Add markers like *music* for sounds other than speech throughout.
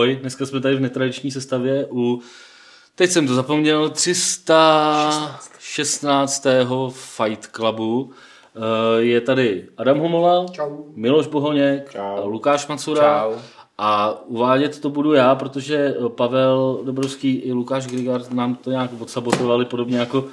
ahoj. Dneska jsme tady v netradiční sestavě u, teď jsem to zapomněl, 316. Fight Clubu. Eh, Je tady Adam Homola, Čau. Miloš Bohoněk, Čau. Lukáš Macura. Čau. A uvádět to budu já, protože Pavel Dobrovský i Lukáš Grigard nám to nějak odsabotovali, podobně jako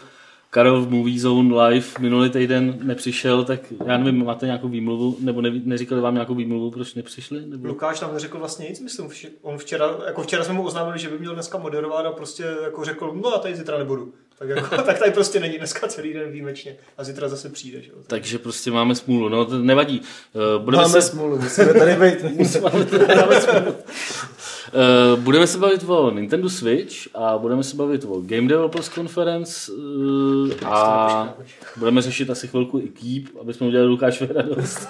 Karel v Movie Zone Live minulý týden nepřišel, tak já nevím, máte nějakou výmluvu, nebo neví, neříkali vám nějakou výmluvu, proč nepřišli? Nebo... Lukáš nám neřekl vlastně nic, myslím. vš- On včera, jako včera jsme mu oznámili, že by měl dneska moderovat a prostě jako řekl, no já tady zítra nebudu. Tak, jako, *laughs* tak tady prostě není dneska celý den výjimečně. A zítra zase přijde, že jo. Takže prostě máme smůlu, no to nevadí. Eh, Budeme Máme se... smůlu, musíme tady být. *laughs* Uh, *laughs* budeme se bavit o Nintendo Switch a budeme se bavit o Game Developers Conference uh, a budeme řešit asi chvilku i Keep, aby jsme udělali Lukášovi radost.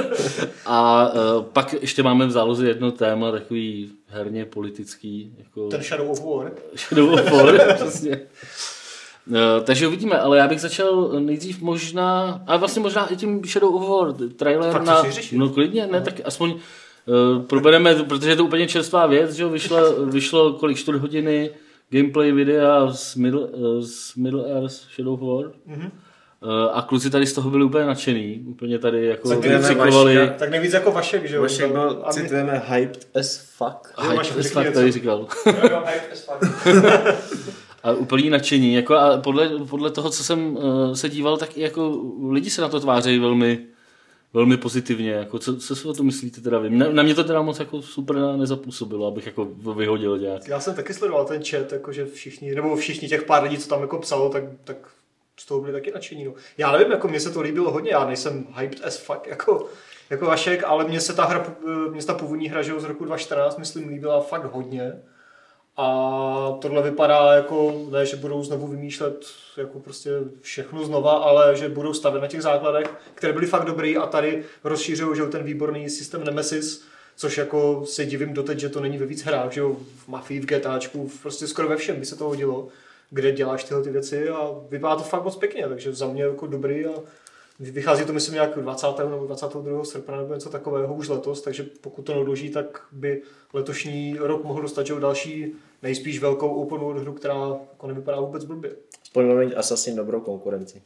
*laughs* a uh, pak ještě máme v záloze jedno téma, takový herně politický, jako Ten Shadow of War. Shadow of War, *laughs* přesně. Takže uvidíme, ale já bych začal nejdřív možná, a vlastně možná i tím Shadow of War, trailer Fakt na... No klidně, ne, tak aspoň probereme, protože je to úplně čerstvá věc, že jo, vyšlo, vyšlo kolik čtvrt hodiny gameplay videa z Middle, uh, z Middle Earth Shadow of War. Mhm. Uh, a kluci tady z toho byli úplně nadšený, úplně tady jako Tak jdeme vykřikovali. Vaška. Tak nejvíc jako Vašek, že jo. Vašek byl, A my- citujeme, hyped as fuck. Jo, máš Hype, řekni fakt něco. tady říkal. Jo, jo, hype as fuck. *laughs* *laughs* A úplný nadšení. Jako a podle, podle toho, co jsem uh, se díval, tak i jako lidi se na to tvářejí velmi, velmi pozitivně. Jako, co, co si o to myslíte teda vy? Na, na mě to teda moc jako super nezapůsobilo, abych jako vyhodil nějak. Já jsem taky sledoval ten chat, jakože všichni, nebo všichni těch pár lidí, co tam jako psalo, tak, tak z toho byli taky nadšení. No. Já nevím, jako mně se to líbilo hodně, já nejsem hyped as fuck, jako, jako Vašek, ale mně se ta hra, mně se ta původní hra, že z roku 2014, myslím, líbila fakt hodně. A tohle vypadá jako, ne, že budou znovu vymýšlet jako prostě všechno znova, ale že budou stavět na těch základech, které byly fakt dobrý a tady rozšířují, že ten výborný systém Nemesis, což jako se divím doteď, že to není ve víc hrách, že jo, v Mafii, v GTAčku, prostě skoro ve všem by se to hodilo, kde děláš tyhle ty věci a vypadá to fakt moc pěkně, takže za mě jako dobrý a Vychází to myslím nějak 20. nebo 22. srpna nebo něco takového už letos, takže pokud to neodloží, tak by letošní rok mohl dostat že další nejspíš velkou open world hru, která jako nevypadá vůbec blbě. Aspoň máme mít Assassin dobrou konkurenci.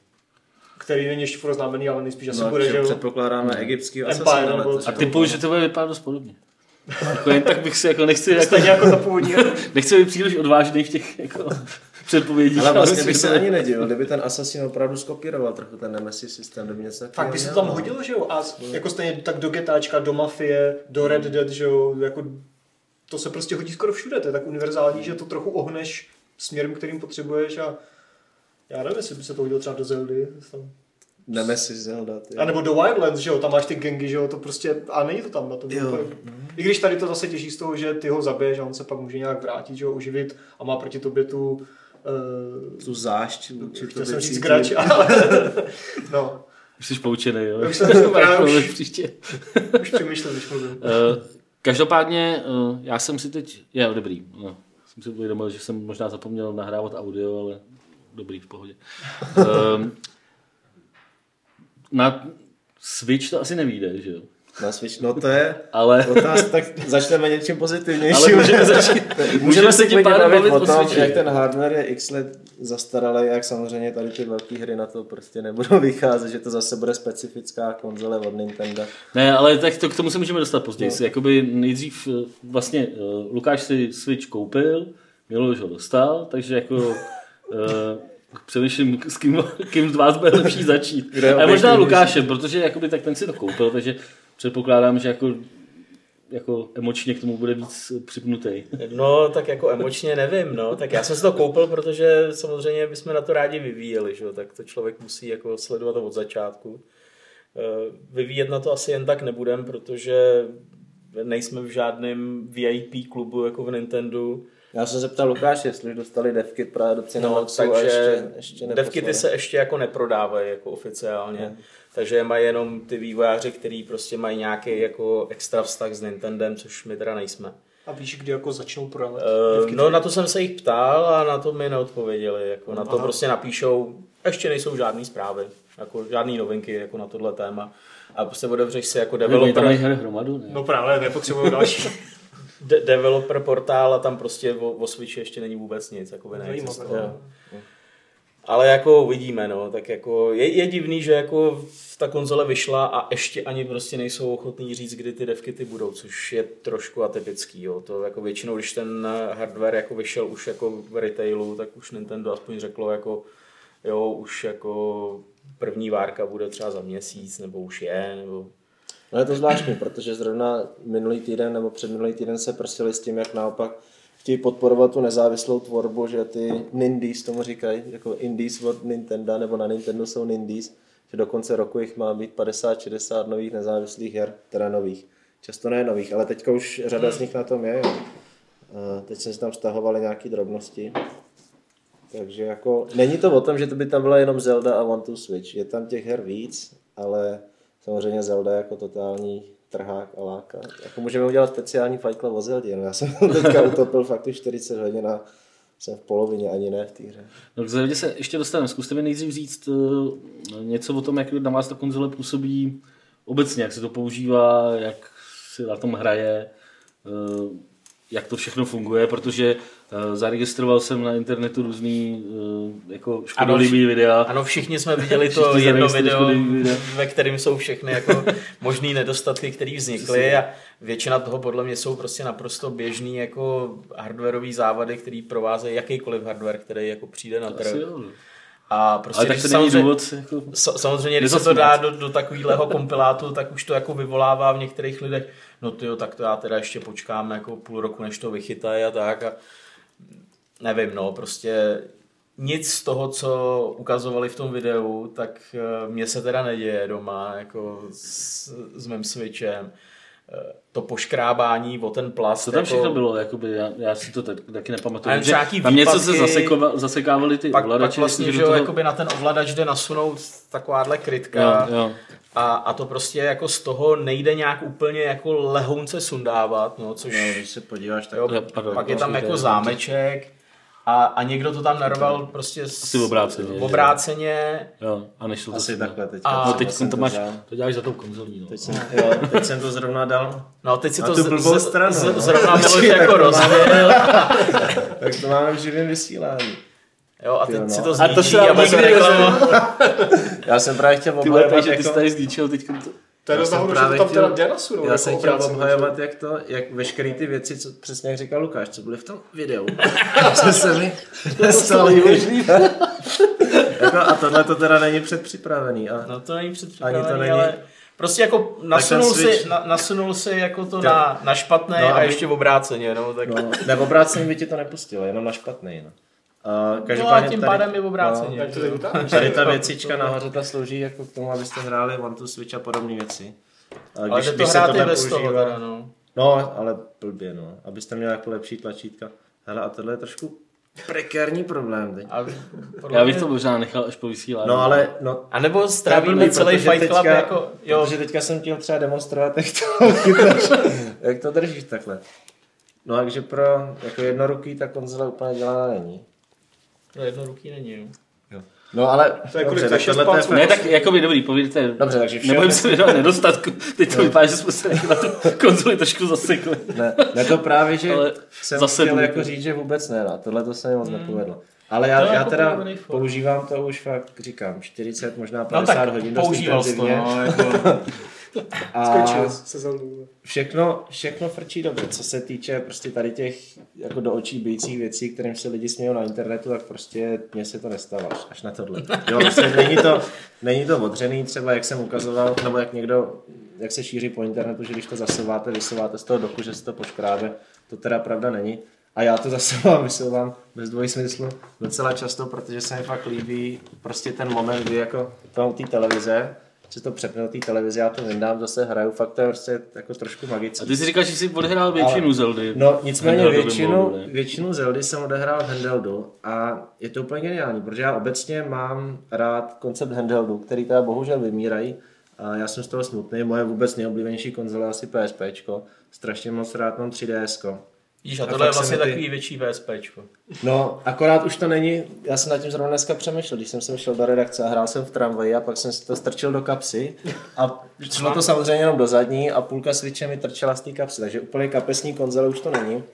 Který není ještě furt známený, ale nejspíš asi No, bude, že jo. předpokládáme egyptský Empire Assassin, nebo A typuju, že to bude vypadat dost podobně. Jako jen tak bych si jako nechci, jako, Stejně jako ta původní *laughs* nechci být příliš odvážný v těch jako, předpovědích. ale vlastně bych se to- ani nedivil, kdyby ten Assassin opravdu skopíroval trochu ten Nemesis systém, kdyby něco Fakt takového by se to tam no. hodilo, že jo? A jako stejně tak do GTAčka, do Mafie, do Red Dead, že jo? Jako, to se prostě hodí skoro všude, to je tak univerzální, že to trochu ohneš směrem, kterým potřebuješ a já nevím, jestli by se to hodilo třeba do Zeldy. Tam. Nemesis Zelda. Ty. A nebo do Wildlands, že jo, tam máš ty gengy, že jo, to prostě, a není to tam na tom. Jo. I když tady to zase těží z toho, že ty ho zabiješ a on se pak může nějak vrátit, že jo, uživit a má proti tobě tu, uh, Tu zášť. chtěl jsem říct grač, ale *laughs* no, Už jsi poučený, jo? Už jsem- Právě *laughs* už- příště. *laughs* už přemýšlím, když mluvím. Uh, každopádně, uh, já jsem si teď, je dobrý, no, jsem si uvědomil, že jsem možná zapomněl nahrávat audio, ale dobrý, v pohodě. Um, na Switch to asi nevíde, že jo? Na Switch, no to je Ale, otázka, tak začneme něčím pozitivnějším. ale můžeme začít, *laughs* Můžeme se tím pádem bavit o tom, jak ten hardware je x let zastaralý, jak samozřejmě tady ty velké hry na to prostě nebudou *laughs* vycházet, že to zase bude specifická konzole od Nintendo. Ne, ale tak to, k tomu se můžeme dostat později. No. Jakoby nejdřív eh, vlastně eh, Lukáš si Switch koupil, Miloš ho dostal, takže jako uh, přemýšlím, s kým, kým z vás bude lepší začít. Kde Ale možná? Lukášem, protože jakoby, tak ten si to koupil, takže předpokládám, že jako, jako emočně k tomu bude víc připnutý. No, tak jako emočně nevím, no. Tak já jsem si to koupil, protože samozřejmě bychom na to rádi vyvíjeli, že jo. Tak to člověk musí jako sledovat od začátku. Eh, Vyvíjet na to asi jen tak nebudem, protože nejsme v žádném VIP klubu jako v Nintendo. Já jsem se ptal Lukáše, jestli už dostali devkit právě do No, Cinemaxu a takže ještě, ještě devkity neposlali. se ještě jako neprodávají jako oficiálně. Takže je mají jenom ty vývojáři, kteří prostě mají nějaký jako extra vztah s Nintendem, což my teda nejsme. A víš, kdy jako začnou prodávat? Uh, devky? no na to jsem se jich ptal a na to mi neodpověděli. Jako na to Aha. prostě napíšou, ještě nejsou žádné zprávy, jako žádné novinky jako na tohle téma. A prostě otevřeš si jako tam developer. mají hry hromadu, ne? No právě, nepotřebuju další. *laughs* de- developer portál a tam prostě o, o Switchi ještě není vůbec nic, jako by neexistovalo. Ale jako uvidíme, no, tak jako je, je divný, že jako ta konzole vyšla a ještě ani prostě nejsou ochotní říct, kdy ty devky ty budou, což je trošku atypický, jo. To jako většinou, když ten hardware jako vyšel už jako v retailu, tak už Nintendo aspoň řeklo jako, jo, už jako první várka bude třeba za měsíc, nebo už je, nebo No je to zvláštní, protože zrovna minulý týden nebo předminulý týden se prosili s tím, jak naopak chtějí podporovat tu nezávislou tvorbu, že ty Nindies tomu říkají, jako Indies od Nintendo, nebo na Nintendo jsou Nindies, že do konce roku jich má být 50-60 nových nezávislých her, teda nových. Často ne nových, ale teďka už řada z nich na tom je. Jo. Teď jsem si tam vztahovali nějaké drobnosti. Takže jako, není to o tom, že to by tam byla jenom Zelda a One to Switch. Je tam těch her víc, ale samozřejmě Zelda jako totální trhák a láka. Jako můžeme udělat speciální Fight Club o Zeldě. No já jsem *laughs* teďka utopil fakt už 40 hodin a jsem v polovině, ani ne v té hře. No k Zeldě se ještě dostaneme. Zkuste mi nejdřív říct uh, něco o tom, jak na vás ta konzole působí obecně, jak se to používá, jak si na tom hraje, uh, jak to všechno funguje, protože zaregistroval jsem na internetu různý uh, jako škodolibý videa. Ano, všichni jsme viděli *laughs* to Všichni jedno video, video. ve kterém jsou všechny jako *laughs* možný nedostatky, které vznikly a většina toho podle mě jsou prostě naprosto běžný jako hardwareové závady, které provázejí jakýkoliv hardware, který jako přijde na trh. No. A prostě Ale tak to samozřejmě, důvod jako... sa- samozřejmě, když se to dá do, do takového kompilátu, tak už to jako vyvolává v některých lidech, no tyjo, tak to já teda ještě počkám jako půl roku, než to vychytají a tak a nevím, no, prostě nic z toho, co ukazovali v tom videu, tak eh, mně se teda neděje doma, jako s, s mým switchem. Eh, To poškrábání o ten plast. Co tam jako, všechno bylo, jakoby, já, já si to tak, taky nepamatuju. Nějaký Tam něco se výpadky- zasekova, zasekávaly ty Pak, pak ovladače. vlastně, že toho- jakoby na ten ovladač jde nasunout takováhle krytka. Jo, jo. A, a to prostě jako z toho nejde nějak úplně jako lehounce sundávat, no, což No, když se podíváš, tak jo, pardon, pak je to tam jako to zámeček a, a někdo to tam narval prostě s, Asi obráceně, obráceně Jo, a nešlo to asi sem. takhle teď. A- No teď jsem to máš, dal. to děláš za tou konzolí, no. Teď jsem, jo, teď jsem to zrovna dal. No teď si Na to tu z, blbou z, stranu, z, no. zrovna Miloš *laughs* Tak jako to rozbil. Tak to máme v živém vysílání. Jo, a teď no. si to A to zničí se a nikdy reklama. Já jsem právě chtěl Ty obhajovat, takže ty jsi jako... tady zničil teď to... To je Já dost že to právě tam teda chtěl- jde nasunout. Já jako jsem chtěl obráceně, obhajovat, jak to, jak veškeré ty věci, co přesně jak říkal Lukáš, co byly v tom videu. *laughs* co se mi nestalo. *laughs* jako, a tohle to teda není předpřipravený. A, No to není Ani to předpřipravený, není- ale prostě jako nasunul, Switch- si, na, nasunul si jako to na, na špatné No, a ještě v obráceně, no, tak no, ne, v obráceně by ti to nepustilo, jenom na špatný. No. A no a každopádně tím tady- pádem je v obráceně. To jo. teď vytáhneš? Tady ta věcička nahoře ta slouží jako k tomu, abyste hráli One to Switch a podobné věci. A Ale jde to hrát i bez toho teda, no. No, ale blbě, no. Abyste měli jako lepší tlačítka. Hele, a tohle je trošku prekérní problém teď. A, *laughs* Já bych to možná nechal až po vysílání. No ale, no, a nebo to strávíme blbý, celý Fight Club teďka- jako, jo, Protože teďka jsem chtěl třeba demonstrovat, jak to chytáš, *laughs* jak to držíš takhle. No takže pro jako jednoruký ta konzole úplně dělaná není. To jednoruký není, jo. No ale, To je dobře, tak to tohle je? Ne, tak jako by dobrý, povídejte. Dobře, takže vše- Nebojím se věnovat nedostatku. Teď to vypadá, že jsme se na tu konzoli trošku zasekli. Ne, ne to právě, že Ale jsem zase chtěl jako říct, že vůbec ne, no. tohle to se mi moc nepovedlo. Ale já, já teda používám to už fakt, říkám, 40, možná No 50 tak hodin používal to, no, jako, *laughs* A všechno, všechno frčí dobře, co se týče prostě tady těch jako do očí bijících věcí, kterým se lidi smějou na internetu, tak prostě mně se to nestalo až, až na tohle. Jo, prostě není to, není to odřený, třeba jak jsem ukazoval, nebo jak někdo, jak se šíří po internetu, že když to zasouváte, vysouváte z toho doku, že se to poškrábe, to teda pravda není. A já to zasouvám, *laughs* vysouvám bez dvojsmyslu docela často, protože se mi fakt líbí prostě ten moment, kdy jako mám u té televize, že to přepne do té televize, já to vyndám, zase hraju, fakt to je prostě jako trošku A magické. ty si říkáš, že jsi odehrál většinu Ale- Zeldy. No nicméně většinu, modu, většinu Zeldy jsem odehrál v handheldu a je to úplně geniální, protože já obecně mám rád koncept handheldu, který teda bohužel vymírají a já jsem z toho smutný, moje vůbec nejoblíbenější konzole je asi PSP, strašně moc rád mám 3DS. Víš, a A tohle je se vlastně ty- takový větší VSPčko. No, akorát už to není, já jsem nad tím zrovna dneska přemýšlel, když jsem sem šel do redakce a hrál jsem v tramvaji a pak jsem si to strčil do kapsy a šlo to samozřejmě jenom do zadní a půlka switche mi trčela z té kapsy, takže úplně kapesní konzole už to není.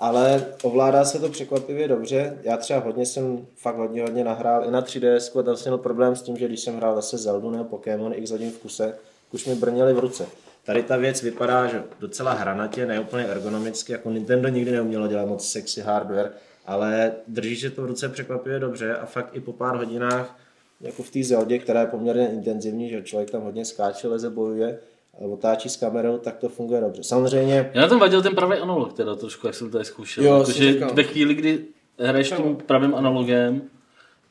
Ale ovládá se to překvapivě dobře. Já třeba hodně jsem fakt hodně, hodně nahrál i na 3DS a tam jsem měl problém s tím, že když jsem hrál zase Zeldu nebo Pokémon x hodin v kuse, už mi brněly v ruce. Tady ta věc vypadá že docela hranatě, ne úplně ergonomicky, jako Nintendo nikdy neumělo dělat moc sexy hardware, ale drží se to v ruce překvapivě dobře a fakt i po pár hodinách, jako v té Zeldě, která je poměrně intenzivní, že člověk tam hodně skáče, leze, bojuje, a otáčí s kamerou, tak to funguje dobře. Samozřejmě Já na tom vadil ten pravý analog teda trošku, jak jsem tady zkoušel. Jo, Protože říkal. ve chvíli, kdy hraješ tím pravým analogem,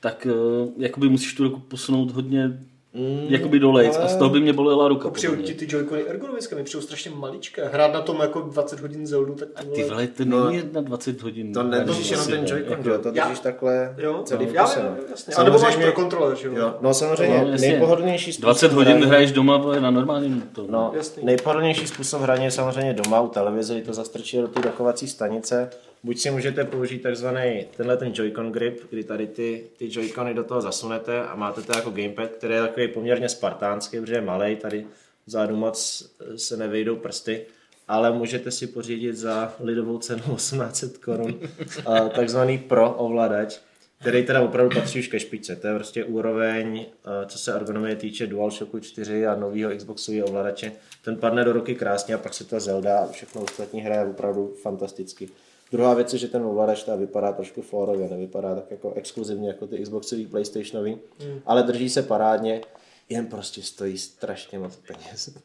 tak uh, jakoby musíš tu ruku posunout hodně mm, jakoby dolejc a z toho by mě bolela ruka. Přijou ti ty joycony ergonomické, mi přijou strašně maličké. Hrát na tom jako 20 hodin Zeldu, tak to Ty vole, to No, není jedna 20 hodin. to nedržíš jenom Asi ten. Joy-Con, jo? to Já- držíš takhle Jo, celý v já, kuse. já, no. jasně. A nebo máš Samozřejmě- pro kontroler, že jo? Jo, no samozřejmě, No, jasně. nejpohodlnější způsob 20 hodin hraní- hraješ doma vole, na normálním to. No, Jasný. nejpohodlnější způsob hraní je samozřejmě doma u televize, to zastrčí do té dokovací stanice. Buď si můžete použít takzvaný tenhle ten Joy-Con grip, kdy tady ty, ty Joy-Cony do toho zasunete a máte to jako gamepad, který je takový poměrně spartánský, protože je malý, tady vzadu moc se nevejdou prsty, ale můžete si pořídit za lidovou cenu 1800 korun a *laughs* takzvaný Pro ovladač, který teda opravdu patří už ke špičce. To je prostě úroveň, eh, co se ergonomie týče DualShocku 4 a nového Xboxového ovladače. Ten padne do ruky krásně a pak se ta Zelda a všechno ostatní hraje opravdu fantasticky. Druhá věc je, že ten ovladač teda vypadá trošku fórově, nevypadá tak jako exkluzivně jako ty Xboxový, PlayStationový, Hmm. ale drží se parádně, jen prostě stojí strašně moc peněz.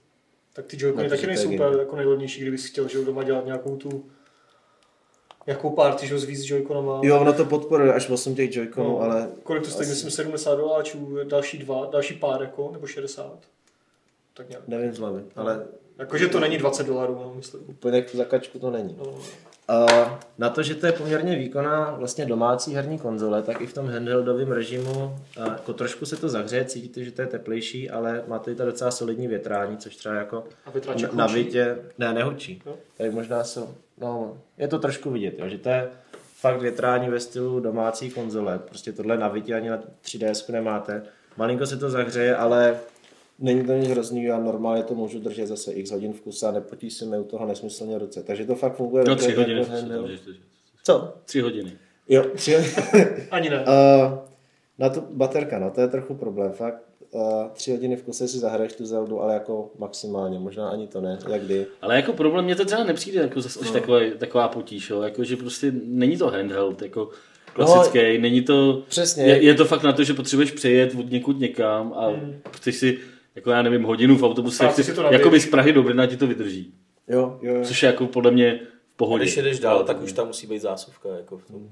Tak ty joycony taky nejsou úplně jako nejlevnější, kdybys chtěl, že doma dělat nějakou tu nějakou party, že jo, s víc joyconama. Jo, ono to podporuje až 8 těch Joy-Conů, No, ale Kolik to stojí, asi- myslím 70 doláčů, další dva, další pár jako, nebo 60. Tak nějak. nevím z hlavy, ale Jakože to není 20 dolarů, no, myslím. úplně za kačku to není. No, A na to, že to je poměrně výkonná vlastně domácí herní konzole, tak i v tom handheldovém režimu jako trošku se to zahřeje, cítíte, že to je teplejší, ale má to i ta docela solidní větrání, což třeba jako na vitě, ne, nehučí. Jo? Tak možná jsou, no, je to trošku vidět, jo, že to je fakt větrání ve stylu domácí konzole. Prostě tohle na vitě ani na 3DS nemáte. Malinko se to zahřeje, ale není to nic hrozný, já normálně to můžu držet zase x hodin v kuse a nepotí se mi u toho nesmyslně ruce. Takže to fakt funguje No tři hodiny. jako to- to- Co? Tři hodiny. Jo, tři *laughs* Ani ne. Uh, na tu baterka, no to je trochu problém, fakt. Uh, tři hodiny v kuse si zahraješ tu Zeldu, ale jako maximálně, možná ani to ne, jak kdy. Ale jako problém mě to třeba nepřijde jako zase až taková, taková potíž, jo? Jako, že prostě není to handheld, jako klasický, no, není to, přesně. Je, je, to fakt na to, že potřebuješ přejet od někud někam a chceš si, jako já nevím, hodinu v autobuse, chci, to nabiješ. jakoby z Prahy do Brna ti to vydrží. Jo, jo, jo. Což je jako podle mě v A pohodě. když jedeš dál, tak už tam musí být zásuvka, jako v tom.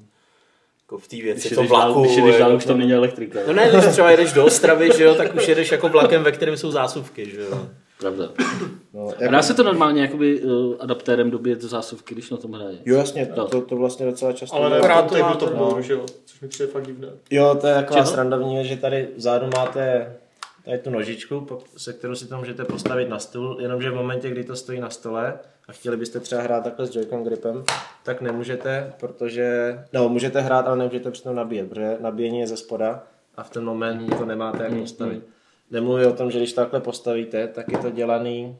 Jako v té věci, Když v tom jedeš dál, vlaku. když jedeš dál, jako už tam to- není elektrika. No ne, když třeba jedeš do Ostravy, že jo, tak už jedeš jako vlakem, ve kterém jsou zásuvky, že jo. Pravda. No, A dá se to normálně jakoby uh, adaptérem dobít do zásuvky, když na tom hraje. Jo, jasně, No. to, to vlastně docela často Ale ne, dělám. akorát to to to, bylo, no. že jo, což mi přijde fakt divné. Jo, to je taková srandovní, věc, že tady vzadu máte tady tu nožičku, se kterou si to můžete postavit na stůl, jenomže v momentě, kdy to stojí na stole a chtěli byste třeba hrát takhle s Joy-Con gripem, tak nemůžete, protože, no můžete hrát, ale nemůžete přitom nabíjet, protože nabíjení je ze spoda a v ten moment to nemáte jak postavit. Nemluvím o tom, že když takhle postavíte, tak je to dělaný,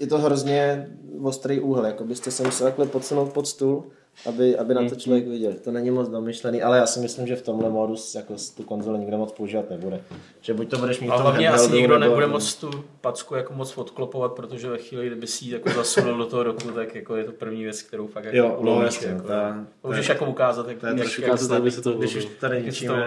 je to hrozně ostrý úhel, jako byste se museli takhle podsunout pod stůl, aby, aby na to člověk viděl. To není moc domyšlený, ale já si myslím, že v tomhle modu jako tu konzoli nikdo moc používat nebude. Že buď to budeš mít A tom hlavně asi nikdo nebo- nebude moc tu packu jako moc odklopovat, protože ve chvíli, kdyby si ji jako zasunul do toho roku, tak jako je to první věc, kterou fakt jako Jo, ulovíš, jasně, jako, ta- to Můžeš jako ukázat, jak, to je jak, trošku jak, aby se to Když už tady to ničíme,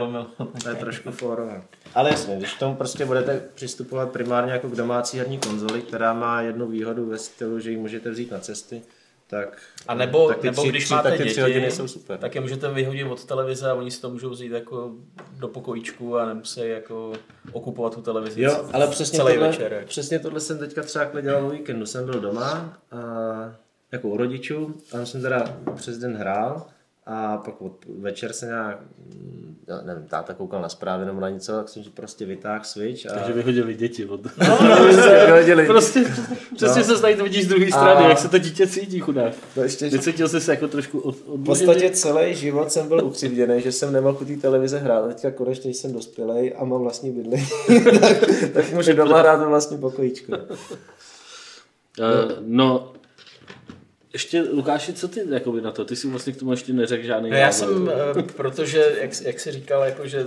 to je trošku *laughs* fórové. Ale jasně, když k tomu prostě budete přistupovat primárně jako k domácí herní konzoli, která má jednu výhodu ve stylu, že ji můžete vzít na cesty, tak, A nebo, tak ty nebo tři, když máte tak ty děti, tři hodiny jsou super. tak je můžete vyhodit od televize a oni si to můžou vzít jako do pokojíčku a nemusí jako okupovat tu televizi Jo, ale přesně celý tohle, večer. přesně tohle jsem teďka třeba dělal o víkendu. Jsem byl doma a, jako u rodičů, tam jsem teda přes den hrál A pak od, večer se nějak, mm, já nevím, táta koukal na zprávy nebo na něco, tak jsem si prostě vytáhl Switch a... Takže vyhodili děti od... No, *laughs* prostě vyhodili. prostě, přesně se tady to vidíš z druhé strany, A- jak se to dítě cítí, chudák. To ještě, Vycítil jsi se jako trošku od, od v podstatě celý život jsem byl ukřivděný, že jsem nemohl u té televize hrát. Teďka konečně jsem dospělej a mám vlastní bydlení, *laughs* tak, tak můžu doma hrát ve vlastní pokojíčku. Uh, no, ještě Lukáši, co ty jakoby na to? Ty si vlastně k tomu ještě neřekl žádný No já názor. jsem, eh, protože, jak, jak jsi říkal, jako, že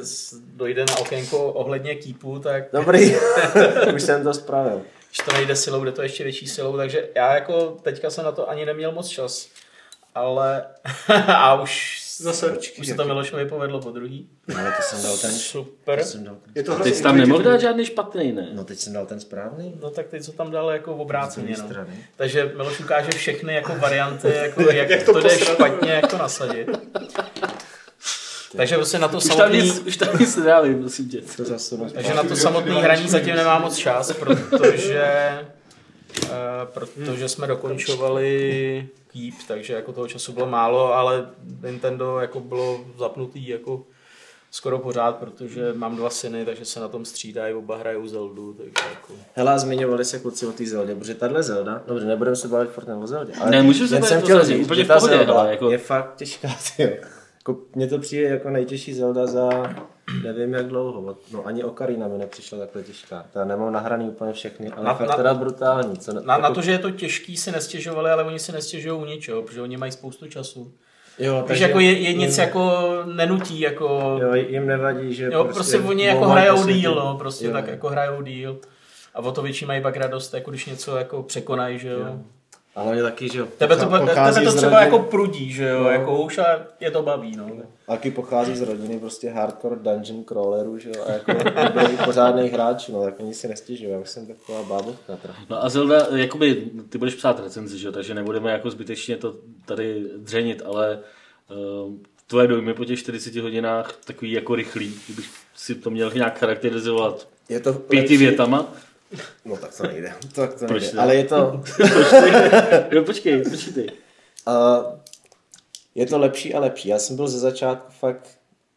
dojde na okénko ohledně kýpu, tak Dobrý, *laughs* už jsem to spravil. když to nejde silou, jde to ještě větší silou, takže já jako teďka jsem na to ani neměl moc čas, ale *laughs* a už, Zase. už se to Milošovi povedlo po druhý. Ale to jsem dal ten... Super. Jsem dal ten Je to jsi tam nemohl dát žádný špatný, ne? no teď jsem dal ten správný. No tak teď co tam dal jako v obráceně, no. strany. Takže Miloš ukáže všechny jako varianty, *laughs* jako jak, Jak to to, jde špatně, jak to nasadit. Takže prostě na to Už tam samotný, nic, už tam nic prosím tě. To zasunu. takže na to samotný hraní zatím nemá moc čas, protože uh, protože jsme dokončovali Keep, takže jako toho času bylo málo, ale Nintendo jako bylo zapnutý jako skoro pořád, protože mám dva syny, takže se na tom střídají, oba hrajou Zeldu, takže jako... Hele, a zmiňovali se kluci o té Zeldě, protože tahle Zelda, dobře, nebudeme se bavit furt o Zeldě, ale Ne, můžeme se jsem chtěl říct, úplně že ta Zelda jako- je fakt těžká, *laughs* tyjo. Jako, mně to přijde jako nejtěžší Zelda za nevím jak dlouho, no ani Ocarina mi nepřišla takhle těžká, já nemám nahraný úplně všechny, ale Na- fakt na- teda brutální, co ne, Na, jako, na to, že je to těžký, si nestěžovali, ale oni si nestěžují u ničeho, protože oni mají spoustu času. jo, Takže jako je, je nic jako nenutí, jako... jo, jim nevadí, že Jo, prostě oni jako hrajou díl, no, prostě Jo. tak jako hrajou díl. A o to větší mají pak radost, jako když něco jako překonají, že jo. Jo. Ale hlavně taky, že jo, Tebe to, pochází tebe to třeba rodin- jako prudí, že jo, No. jako už a je to baví, no. Taky pochází z rodiny prostě hardcore dungeon crawlerů, že jo, a jako byl pořádný hráč, no, tak oni si nestěžují, já už jsem taková bábovka. No a Zelda, jakoby, ty budeš psát recenzi, že jo, takže nebudeme jako zbytečně to tady dřenit, ale uh, tvoje dojmy po těch 40 hodinách takový jako rychlý, kdybych si to měl nějak charakterizovat Je to pěti lepší- větama. No tak to nejde, tak to Proč nejde, ne? ale je to, *laughs* Jo, počkej, počkej. uh, je to lepší a lepší, já jsem byl ze začátku fakt,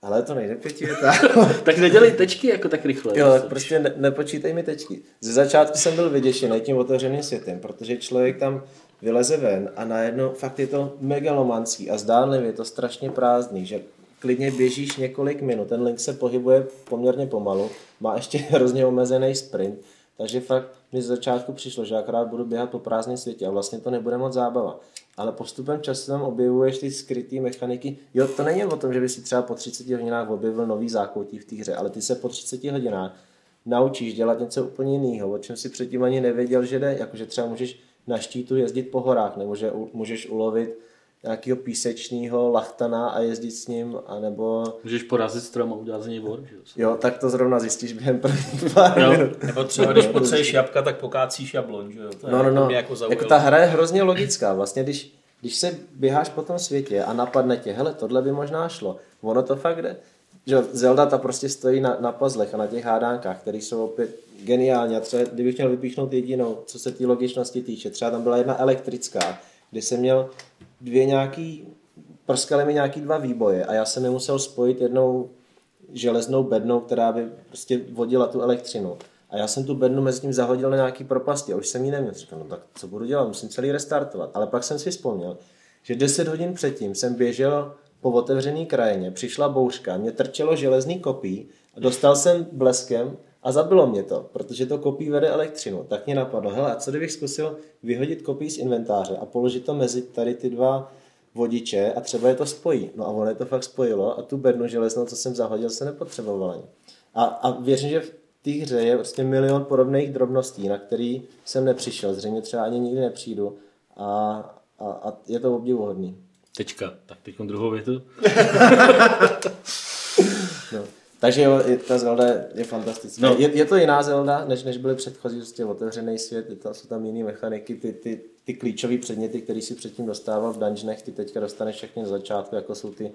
ale to nejde pěti. *laughs* Tak nedělej tečky jako tak rychle. Jo, tak prostě ne, nepočítej mi tečky. Ze začátku jsem byl vyděšený tím otevřeným světem, protože člověk tam vyleze ven a najednou fakt je to megalomanský a zdánlivě je to strašně prázdný, že klidně běžíš několik minut, ten link se pohybuje poměrně pomalu, má ještě *laughs* hrozně omezený sprint, takže fakt mi z začátku přišlo, že akorát budu běhat po prázdném světě a vlastně to nebude moc zábava. Ale postupem času tam objevuješ ty skryté mechaniky. Jo, to není o tom, že by si třeba po 30 hodinách objevil nový zákoutí v té hře, ale ty se po 30 hodinách naučíš dělat něco úplně jiného, o čem si předtím ani nevěděl, že jde. Jakože třeba můžeš na štítu jezdit po horách, nebo že můžeš ulovit nějakého písečného lachtana a jezdit s ním, anebo Můžeš porazit strom a udělat z něj vor, že jo. jo, tak to zrovna zjistíš během prvních pár Jo. minut. Nebo třeba když potřebuješ jabka, tak pokácíš jabloň, že jo. To, je, No, no, to no. jako. Jako ta hra je hrozně logická. Vlastně, když, když se běháš po tom světě a napadne tě, hele, tohle by možná šlo. Ono to fakt jde. Že jo, Zelda ta prostě stojí na, na puzzlech a na těch hádánkách, které jsou opět geniální. A třeba, kdybych měl vypíchnout jedinou, co se té logičnosti týče, třeba tam byla jedna elektrická, kde jsem měl dvě nějaký, prskaly mi nějaký dva výboje a já jsem je musel spojit jednou železnou bednou, která by prostě vodila tu elektřinu. A já jsem tu bednu mezi tím zahodil na nějaký propasti a už jsem ji neměl. Říkal, no tak co budu dělat, musím celý restartovat. Ale pak jsem si vzpomněl, že 10 hodin předtím jsem běžel po otevřený krajině, přišla bouřka, mě trčelo železný kopí, a dostal jsem bleskem a zabilo mě to, protože to kopí vede elektřinu. Tak mě napadlo, hele, a co kdybych zkusil vyhodit kopí z inventáře a položit to mezi tady ty dva vodiče a třeba je to spojí. No a ono je to fakt spojilo a tu bednu železnou, co jsem zahodil, se nepotřeboval ani. A, a věřím, že v té hře je prostě milion podobných drobností, na který jsem nepřišel. Zřejmě třeba ani nikdy nepřijdu. A, a, a je to obdivuhodný. Tečka. Tak teď druhou větu. *laughs* No. Takže jo, ta Zelda je, fantastická. No. Je, je, to jiná Zelda, než, než byly předchozí, prostě otevřený svět, je to, jsou tam jiné mechaniky, ty, ty, ty klíčové předměty, které si předtím dostával v dungeonech, ty teďka dostaneš všechny z začátku, jako jsou ty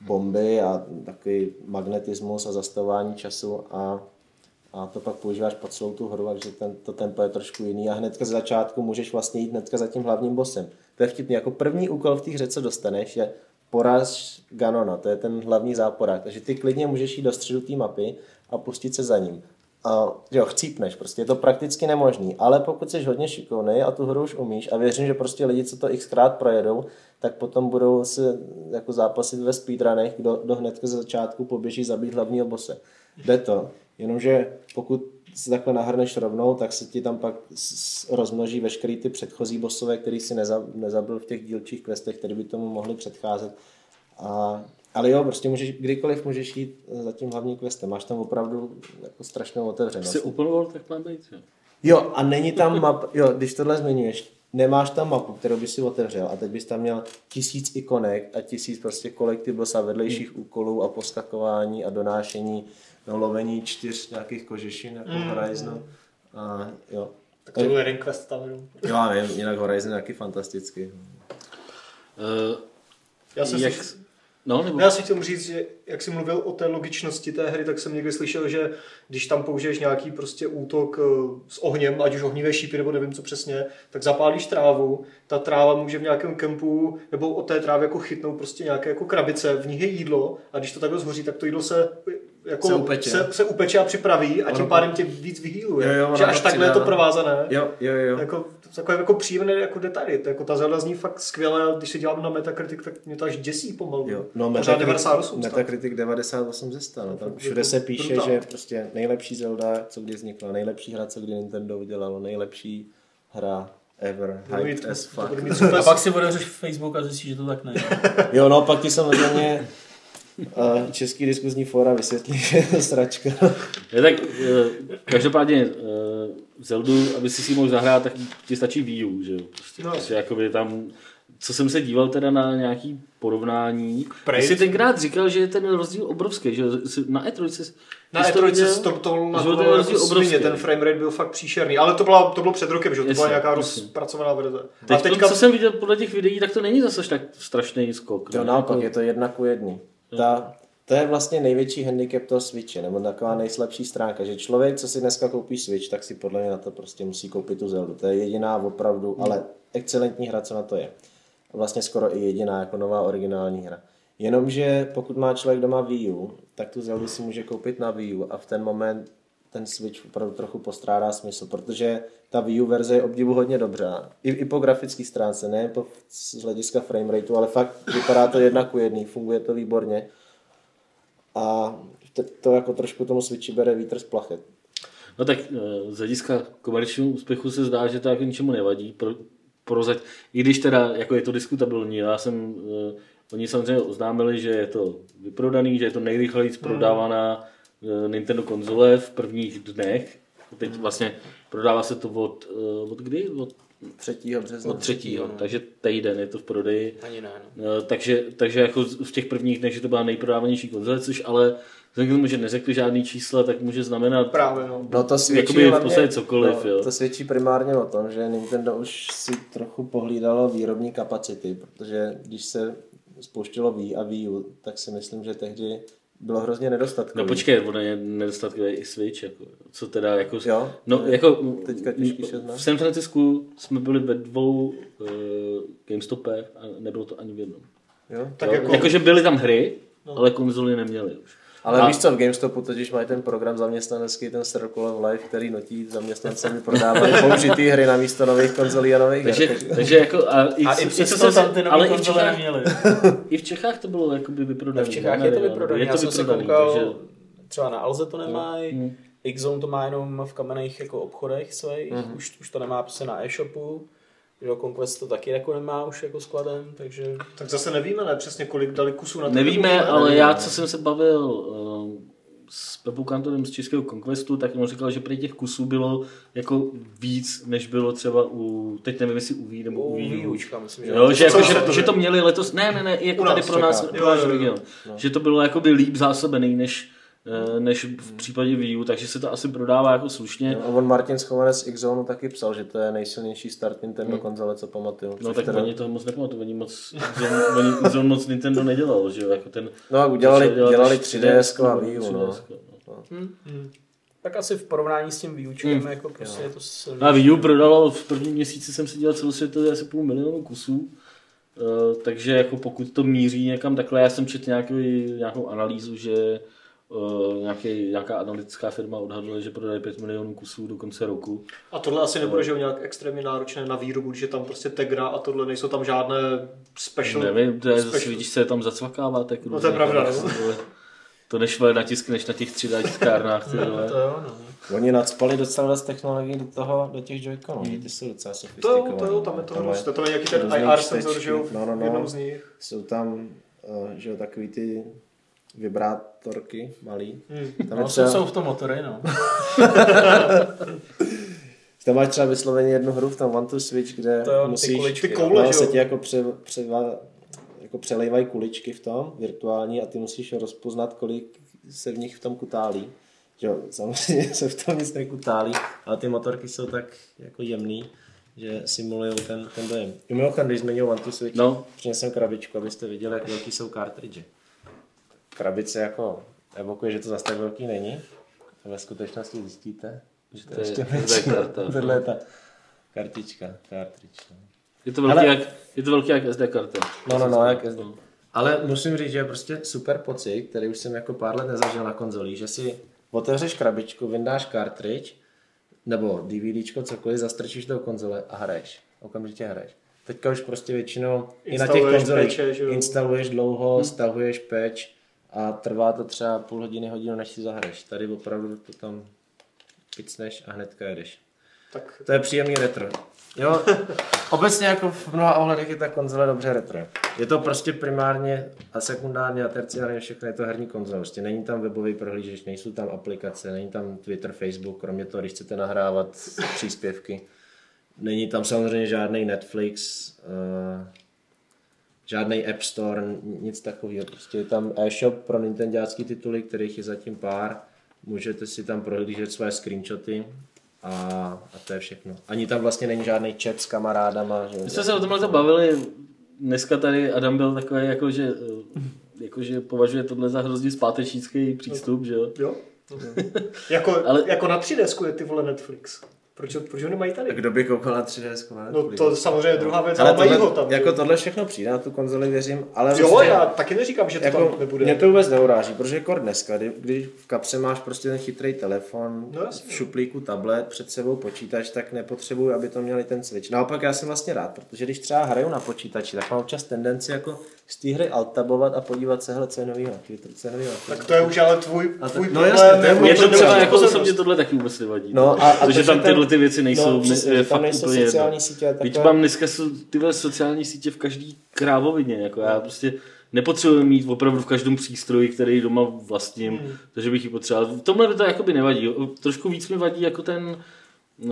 bomby a takový magnetismus a zastavování času a, a to pak používáš po celou tu hru, takže ten, to tempo je trošku jiný a hnedka z začátku můžeš vlastně jít hnedka za tím hlavním bossem. To je vtipný, jako první úkol v té hře, co dostaneš, je poraz Ganona, to je ten hlavní záporák. Takže ty klidně můžeš jít do středu té mapy a pustit se za ním. A jo, chcípneš, prostě je to prakticky nemožný, ale pokud jsi hodně šikovný a tu hru už umíš a věřím, že prostě lidi, co to xkrát projedou, tak potom budou se jako zápasit ve speedrunech, kdo, kdo hned ze začátku poběží zabít hlavního bose. Jde to, jenomže pokud se takhle nahrneš rovnou, tak se ti tam pak rozmnoží veškerý ty předchozí bosové, který si neza, nezabil v těch dílčích questech, které by tomu mohli předcházet. A, ale jo, prostě můžeš, kdykoliv můžeš jít za tím hlavním questem. Máš tam opravdu jako strašnou otevřenost. Jsi open world, tak má být. Jo. Jo, a není tam map, jo, když tohle zmiňuješ, nemáš tam mapu, kterou bys si otevřel a teď bys tam měl tisíc ikonek a tisíc prostě collectibles a vedlejších Hmm. úkolů a poskakování a donášení, no, lovení čtyř nějakých kožešin jako Hmm. Horizon. A jo. Tak to byl jeden quest tam. Jo, já vím, jinak Horizon je taky fantastický. Uh, Já jsem jak... si- No, nebo... No já si chtěl říct, že jak jsi mluvil o té logičnosti té hry, tak jsem někdy slyšel, že když tam použiješ nějaký prostě útok eh, s ohněm, ať už ohnivé šípy nebo nevím co přesně, tak zapálíš trávu, ta tráva může v nějakém kempu nebo od té trávy jako chytnout prostě nějaké jako krabice, v nich je jídlo a když to takhle zhoří, tak to jídlo se jako Se upeče. se, se upeče a připraví a tím pádem tě víc vyhýluje. Jo, jo, že až to takhle je to přidává. provázané. Jo, jo, jo. Jako, to takové jako příjemné jako detaily. To jako ta Zelda zní fakt skvěle, když se dělám na Metacritic, tak mě to až děsí pomalu. Jo, no Metacritic, 98 stále. Metacritic 98 ze 100, no, tam To- všude to- se píše, brutál. že prostě nejlepší Zelda, co kdy vznikla, nejlepší hra, co kdy Nintendo udělalo, nejlepší hra ever, hyped as to fuck. A pak si otevřeš Facebook a zjistíš, že to tak není. *laughs* Jo, no, pak ti samozřejmě uh, český diskuzní fóra vysvětlí, *laughs* že je to sračka. Je tak, eh, každopádně eh, Zeldu, aby si si ji mohl zahrát, tak ti stačí Wii U, že jo? Prostě, No. prostě jakoby tam, co jsem se díval teda na nějaký porovnání, Prej. ty jsi tenkrát říkal, že je ten rozdíl obrovský, že jo? Na E3 jsi, Na jsi to E3 viděl? to, to na ten jako rozdíl obrovský. ten framerate byl fakt příšerný, ale to, byla, to bylo před rokem, že jo? to byla nějaká rozpracovaná verze. Teď, a teďka, co jsem viděl podle těch videí, tak to není zase tak strašný skok. To ne? naopak, je to jedna ku jedný. Ta, to je vlastně největší handicap toho Switche, nebo taková nejslabší stránka, že člověk, co si dneska koupí Switch, tak si podle mě na to prostě musí koupit tu Zeldu. To je jediná opravdu, ale excelentní hra, co na to je. Vlastně skoro i jediná jako nová originální hra. Jenomže pokud má člověk doma Wii U, tak tu Zeldu si může koupit na Wii U a v ten moment ten Switch opravdu trochu postrádá smysl, protože ta Wii U verze je obdivuhodně dobře. I, i po grafické stránce, ne po, z hlediska framerateu, ale fakt vypadá to jedna ku jedný, funguje to výborně. A to, to jako trošku tomu Switchi bere vítr z plachet. No tak eh, z hlediska komerčního úspěchu se zdá, že to jako ničemu nevadí. Pro, prozať, I když teda jako je to diskutabilní, já jsem, uh, oni samozřejmě oznámili, že je to vyprodaný, že je to nejrychleji prodávaná uh, Nintendo konzole v prvních dnech. Teď vlastně prodává se to od, uh, od kdy? Od, 3. března. od třetího, takže týden je to v prodeji. Ani ne, no. Eh, takže, takže jako v těch prvních dnech, že to byla nejprodávanější konzole, což ale vzhledem k tomu, že neřekli žádný čísla, tak může znamenat právě no. No to svědčí Jakoby v hlavně- podstatě cokoliv, no, jo. To svědčí primárně o tom, že Nintendo už si trochu pohlídalo výrobní kapacity, protože když se spouštilo Wii a Wii U, tak si myslím, že tehdy bylo hrozně nedostatkový. No počkej, ono je nedostatkový i Switch, jako, co teda jako... Jo, no, jako teďka v San Francisku jsme byli ve dvou uh, GameStopech a nebylo to ani v jednom. Jo? Tak jo? jako- Jakože byly tam hry, ale konzoly neměli už. Ale A- víš co, v GameStopu totiž mají ten program zaměstnanecký, ten Circle of Life, který notí zaměstnancemi prodávají *laughs* použitý hry na místo nových konzolí a nových Takže, her. takže jako, a i, A co- i co přesto tam se- ty nové konzole Čechách, neměli. *laughs* i v Čechách to bylo jakoby vyprodané. V Čechách je to vyprodané. Je Já to jsem se koukal, takže třeba na Alze to nemají, Hmm. X-Zone to má jenom v kamenných jako obchodech svých, Mhm. už, už to nemá prostě na e-shopu, že jo, Conquest to taky jako nemá už jako skladem, takže Tak zase nevíme, ne přesně kolik dali kusů na to. Nevíme, ale já, co jsem se bavil uh, s Pepou Kantonem z českého Conquestu, tak on říkal, že prý těch kusů bylo jako víc, než bylo třeba u, teď nevím, jestli u Wii nebo u u Wii U. výučka, myslím, že Jo, že, jako, že, to že to měli letos, ne, ne, ne, jako tady nás pro nás, pro Jo, náš jo, jo. region. Že to bylo jakoby líp zásobený, než, než v případě Wii U, takže se to asi prodává jako slušně. No, a on Martin Schovanec z X-Zone taky psal, že to je nejsilnější start Nintendo konzole, co pamatuju. No tak teda- oni toho moc nepamatují, oni moc, oni moc Nintendo nedělal, že jo, jako ten... No a udělali, dělali až 3DS a Wii U, no. 3DS, no. tak asi v porovnání s tím výučkem Hmm. jako prostě je to silný. A Wii U prodalo v prvním měsíci jsem si dělal celosvětově asi půl milionu kusů. Uh, takže jako pokud to míří někam takhle, já jsem četl nějaký, nějakou analýzu, že uh, nějaký, nějaká analytická firma odhaduje, že prodají 5 milionů kusů do konce roku. A tohle asi nebude, že nějak extrémně náročné na výrobu, že tam prostě Tegra a tohle nejsou tam žádné special. Nevím, to je special. zase, vidíš, se tam zacvakává. Tak No to je pravda, no. no. To než vole natiskneš na těch 3 tiskárnách. Ty, *laughs* vole. To jo, no. Oni nadspali docela dost technologií do toho, do těch Joy-Conů, mm. ty jsou docela To sofistikované. jo, to jo, tam je to Tam dost. To je nějaký ten IR senzor, že jo, No, no, no. jednom z nich. Jsou tam, uh, že jo, takový ty vibrátorky malý. Hmm. Tam, No, třeba, jsou v tom motory, no. *laughs* tam máš třeba vysloveně jednu hru v tom One to Switch, kde To jo, ty musíš, kuličky, Ty koule, no, se ti jako, pře, převa, jako přelejvají kuličky v tom virtuální a ty musíš rozpoznat, kolik se v nich v tom kutálí. Jo, samozřejmě *laughs* se v tom nic nekutálí, ale ty motorky jsou tak jako jemný, že simulují ten, ten dojem. Mimochodem, když zmiňuji One to Switch, No. přinesem krabičku, abyste viděli, jak velký jsou cartridge. Krabice jako evokuje, že to zase tak velký není. A ve skutečnosti zjistíte, že to, To je- ještě to je menší. karta. *laughs* Tohle je ta kartička, no. Je to velký, Ale- jak, je to velký jak SD karta. No, no, no, jak SD. Ale musím říct, že je prostě super pocit, který už jsem jako pár let nezažil na konzolích, že si otevřeš krabičku, vyndáš cartridge, nebo DVDčko, cokoliv, zastrčíš do konzole a hraješ. Okamžitě hraješ. Teďka už prostě většinou i na těch jo? instaluješ dlouho, hmm. stahuješ patch a trvá to třeba půl hodiny, hodinu, než si zahraješ. Tady opravdu to tam picneš a hnedka jedeš. Tak To je příjemný retro. Jo, *laughs* obecně jako v mnoha ohledech je ta konzole dobře retro. Je to prostě primárně a sekundárně a terciárně všechno je to herní konzole. Prostě není tam webový prohlížeč, nejsou tam aplikace, není tam Twitter, Facebook, kromě toho, když chcete nahrávat příspěvky. Není tam samozřejmě žádný Netflix, uh, žádný App Store, nic takového. Prostě je tam e-shop pro nintendácký tituly, kterých je zatím pár. Můžete si tam prohlížet své screenshoty a, a to je všechno. Ani tam vlastně není žádný chat s kamarádama. Že? My jsme se o tomhle to bavili, dneska tady Adam byl takový, jako že, eh, jako že považuje tohle za hrozně zpátečnický přístup, že jo. jo. *laughs* jako, Ale- jako na 3DS je ty vole Netflix. Proč, proč ho nemají tady? Kdo by koukal na 3DS? Na No to samozřejmě je druhá věc, ale ale mají tohle, ho tam. jako tohle všechno přijde na tu konzoli, věřím, ale Jo, prostě- já taky neříkám, že to jako, tam nebude. Mě to vůbec neuráží, protože kor dneska, kdy, když v kapse máš prostě ten chytrý telefon, No v šuplíku tablet, před sebou počítač, tak nepotřebuji, aby to měli ten switch. Naopak já jsem vlastně rád, protože když třeba hraju na počítači, tak mám občas tendenci jako z té hry altabovat a podívat se, hele, co je novýho, co je novýho. Tak to je už ale tvůj, A tak- tvůj no problém. jasně, to je jako Mě to že třeba jako pozornost. osobně tohle taky vůbec nevadí. No a, a to, tam že tyhle ty věci nejsou, no, přesně, že tam fakt nejsou úplně sociální jedno. sítě Víš, takové- mám dneska tyhle sociální sítě v každý krávovině, jako já prostě nepotřebuji mít opravdu v každém přístroji, který doma vlastním, Hmm. takže bych ji potřeboval. V tomhle by to jakoby nevadí. Trošku víc mi vadí jako ten, eh,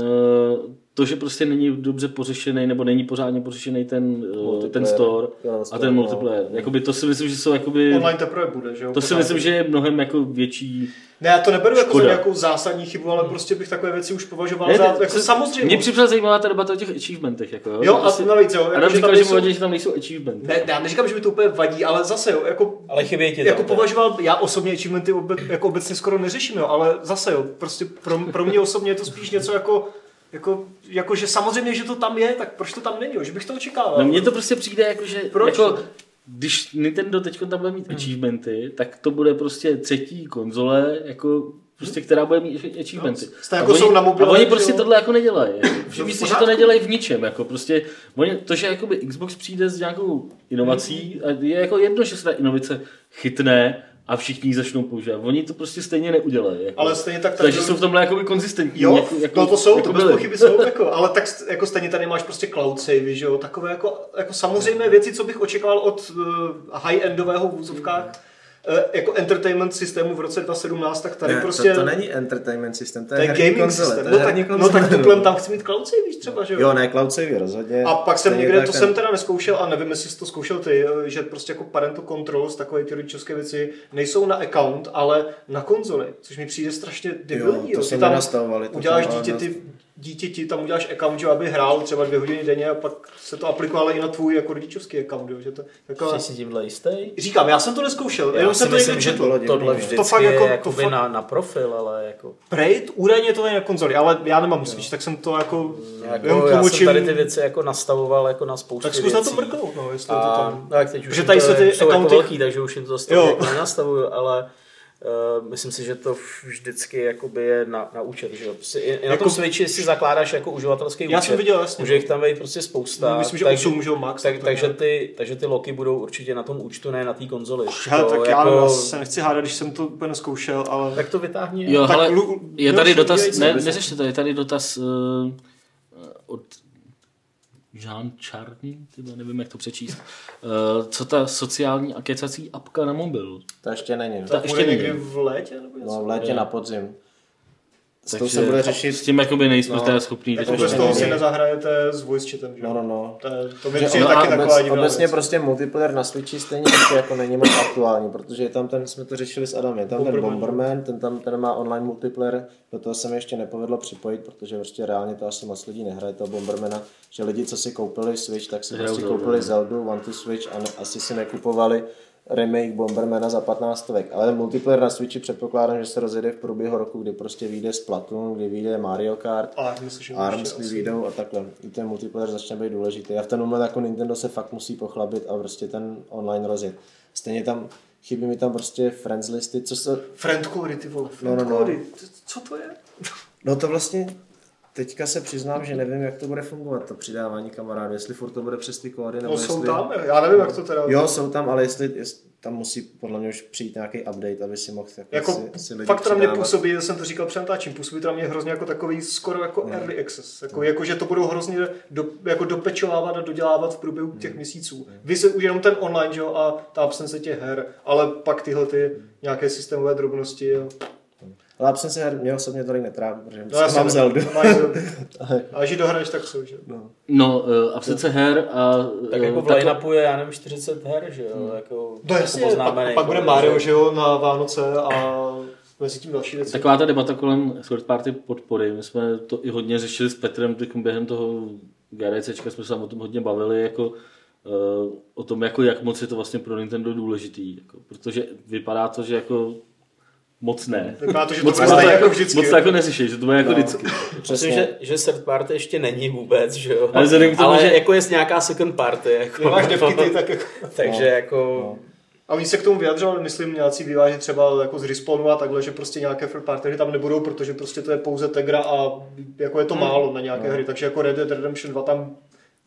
to, že prostě není dobře pořešený, nebo není pořádně pořešený ten, eh, ten Multiplayer. store Jo, a store, ten no. multiplayer. Jakoby to si myslím, že jsou jakoby, Online teprve bude, že jo? to si myslím, že je mnohem jako větší Ne, já to neberu jako za Škoda. nějakou zásadní chybu, ale prostě bych takové věci už považoval Ne, za, to- jako to- samozřejmě. Mě přišla zajímavá ta debata o těch achievementech. Jako, jo, Jo, a Prostě- navíc, jo, jako, že říkal, tam že vadí, že tam nejsou achievementy. Ne, já neříkám, že mi to úplně vadí, ale zase jo, jako, Ale chybějí ti jako tam. považoval, já osobně achievementy obe, jako obecně skoro neřeším, jo, ale zase jo, prostě pro, pro mě osobně je to spíš něco jako, jako, jako, že samozřejmě, že to tam je, tak proč to tam není, že bych to očekával. No mně to prostě přijde jako, že Proč? jako, když Nintendo teď tam bude mít achievementy, tak to bude prostě třetí konzole, jako prostě, která bude mít achievementy. No, stejně jako A jsou na a mobilech, oni prostě jo? tohle jako nedělají. *laughs* Všimni si, že to nedělají v ničem. Jako prostě, oni, to, že jakoby Xbox přijde s nějakou inovací, a je jako jedno, že se ta inovace chytne a všichni ji začnou používat. Oni to prostě stejně neudělají. Jako. Ale stejně tak tady- Takže jsou v tomhle jakoby konzistentní. Jo, jako, jako, no to jsou, jako to bez pochyby jsou, jako, ale tak jako stejně tady máš prostě cloud save, že jo, takové jako, jako samozřejmé věci, co bych očekával od uh, high-endového v úzovkách, uh, jako entertainment systému v roce 2017, tak tady Ne, prostě... to, to, není entertainment systém, to, to je gaming konzole, systém. to No je herní tak, no konzole. tak tuplem tam chci mít cloud save, víš třeba, že jo? Jo, ne, cloud save rozhodně. A pak jsem někde, tak to ten- jsem teda neskoušel a nevím, jestli jsi to zkoušel ty, eh, že prostě jako parental controls, takové ty rodičovské věci, nejsou na account, ale na konzoli, což mi přijde strašně debilní. Jo, to Ty jsem tam nenastavoval, to Uděláš jsem ale dítěti tam uděláš account, že aby hrál třeba dvě hodiny denně a pak se to aplikovalo i na tvůj jako rodičovský account, jo, že to jako... Jsi si tímhle jistý? Říkám, já jsem to neskoušel, Já jenom si jsem to myslím, někde že četl. to, tohle vždycky To fakt je jako- to fakt- na, na profil, ale jako... Prejt, údajně to je na konzoli, ale já nemám Switch, tak jsem to jako... jako já jsem tady ty věci jako nastavoval jako na spoustu Tak zkus na to mrknout, no, jestli A, to tam... tak teď už tady je- ty jsou jako accounty- velký, takže už jim to zase jako nenastavuju, ale myslím si, že to vždycky jakoby je na, na účet. Že? jo. Prostě i, i na Jako- tom Switchi si zakládáš jako uživatelský Já účet. jsem viděl, jasně. Může jich tam být prostě spousta. Myslím, že takže, 8, že jo, max. tak, tak takže, nějak. ty, takže ty loky budou určitě na tom účtu, ne na té konzoli. Hele, To tak já, nevím, já se nechci hádat, když jsem to úplně zkoušel, ale... Tak to vytáhni. Jo, Tak ale lu- je tady dotaz, ne, neřešte to, je tady dotaz uh, od Jean Charny, tyhle, nevím, jak to přečíst. Uh, co ta sociální a kecací apka na mobil? To ještě není. To Tak ještě bude není. někdy v létě nebo něco? No, v létě Je. na podzim. S tou Takže se bude S řešit... tím jakoby nejsme No. teda schopný Jako vyřešit. bez toho si nezahrajete s voice chatem, že? No, no, no. To, je, to mi přijde ono taky taková divná obecně věc. prostě multiplayer na Switchi stejně ještě jako není moc aktuální, protože je tam ten, jsme to řešili s Adamem, je tam ten Bomberman. Bomberman, ten tam ten má online multiplayer, do toho se mi ještě nepovedlo připojit, protože prostě reálně to asi moc lidí nehraje toho Bombermana, že lidi, co si koupili Switch, tak si Hrajou prostě koupili no. Zeldu, One to Switch a ne, asi si nekupovali remake Bombermana za 15 stovek. Ale multiplayer na Switchi předpokládám, že se rozjede v průběhu roku, kdy prostě vyjde Splatoon, kdy vyjde Mario Kart, Arms, Arms, kdy vyjdou a takhle. I ten multiplayer začne být důležitý. A v ten moment jako Nintendo se fakt musí pochlabit a prostě ten online rozjet. Stejně tam, chybí mi tam prostě friends listy, co se, Friend cody, ty vole. No, Friend no, no. cody. Co to je? no to vlastně, teďka se přiznám, že nevím, jak to bude fungovat, to přidávání kamarádů, jestli furt to bude přes ty kódy, nebo No jsou jestli... tam, já nevím, jak to teda... Jo, jsou tam, ale jestli, jestli tam musí podle mě už přijít nějaký update, aby si mohl jako Jako, si, si lidi fakt to na mě přidávat. působí, já jsem to říkal před natáčím, působí to na mě hrozně jako takový skoro jako Hmm. early access. Jako, jako, že to budou hrozně do, jako dopečovávat a dodělávat v průběhu těch Hmm. měsíců. Vy se už jenom ten online, jo, a ta absence těch her, ale pak tyhle ty nějaké systémové drobnosti. Jo. Ale absence her mě osobně tolik netráví, protože No, já mám Zeldu. *laughs* A když ji dohraješ, tak jsou, že jo. No. No, uh, absence her a... Tak eh, jako v line-upu je, já nevím, 40 her, že jo, jako, No jasně, jako pak, pak bude jako, Mario, že- že jo, na Vánoce a mezi tím další věci. Taková ta debata kolem third party podpory, my jsme to i hodně řešili s Petrem během toho GDCčka, jsme se tam o tom hodně bavili, jako uh, o tom, jako jak moc je to vlastně pro Nintendo důležitý, jako, protože vypadá to, že jako moc ne. Vypadá to, že to moc, to jako jako, vždycky. moc to jako neřeší, že to bude jako No. vždycky. Myslím, Přesně. že, že third party ještě není vůbec, že jo. Ale tomu, Ale že- jako je nějaká second party. Jako, Nemáš devky, tak jako... *laughs* Takže No. jako... No. A oni se k tomu vyjadřovali, myslím, nějací výváži třeba jako z Respawnu a takhle, že prostě nějaké third party hry tam nebudou, protože prostě to je pouze Tegra a jako je to málo na nějaké hry, takže jako Red Dead Redemption 2 tam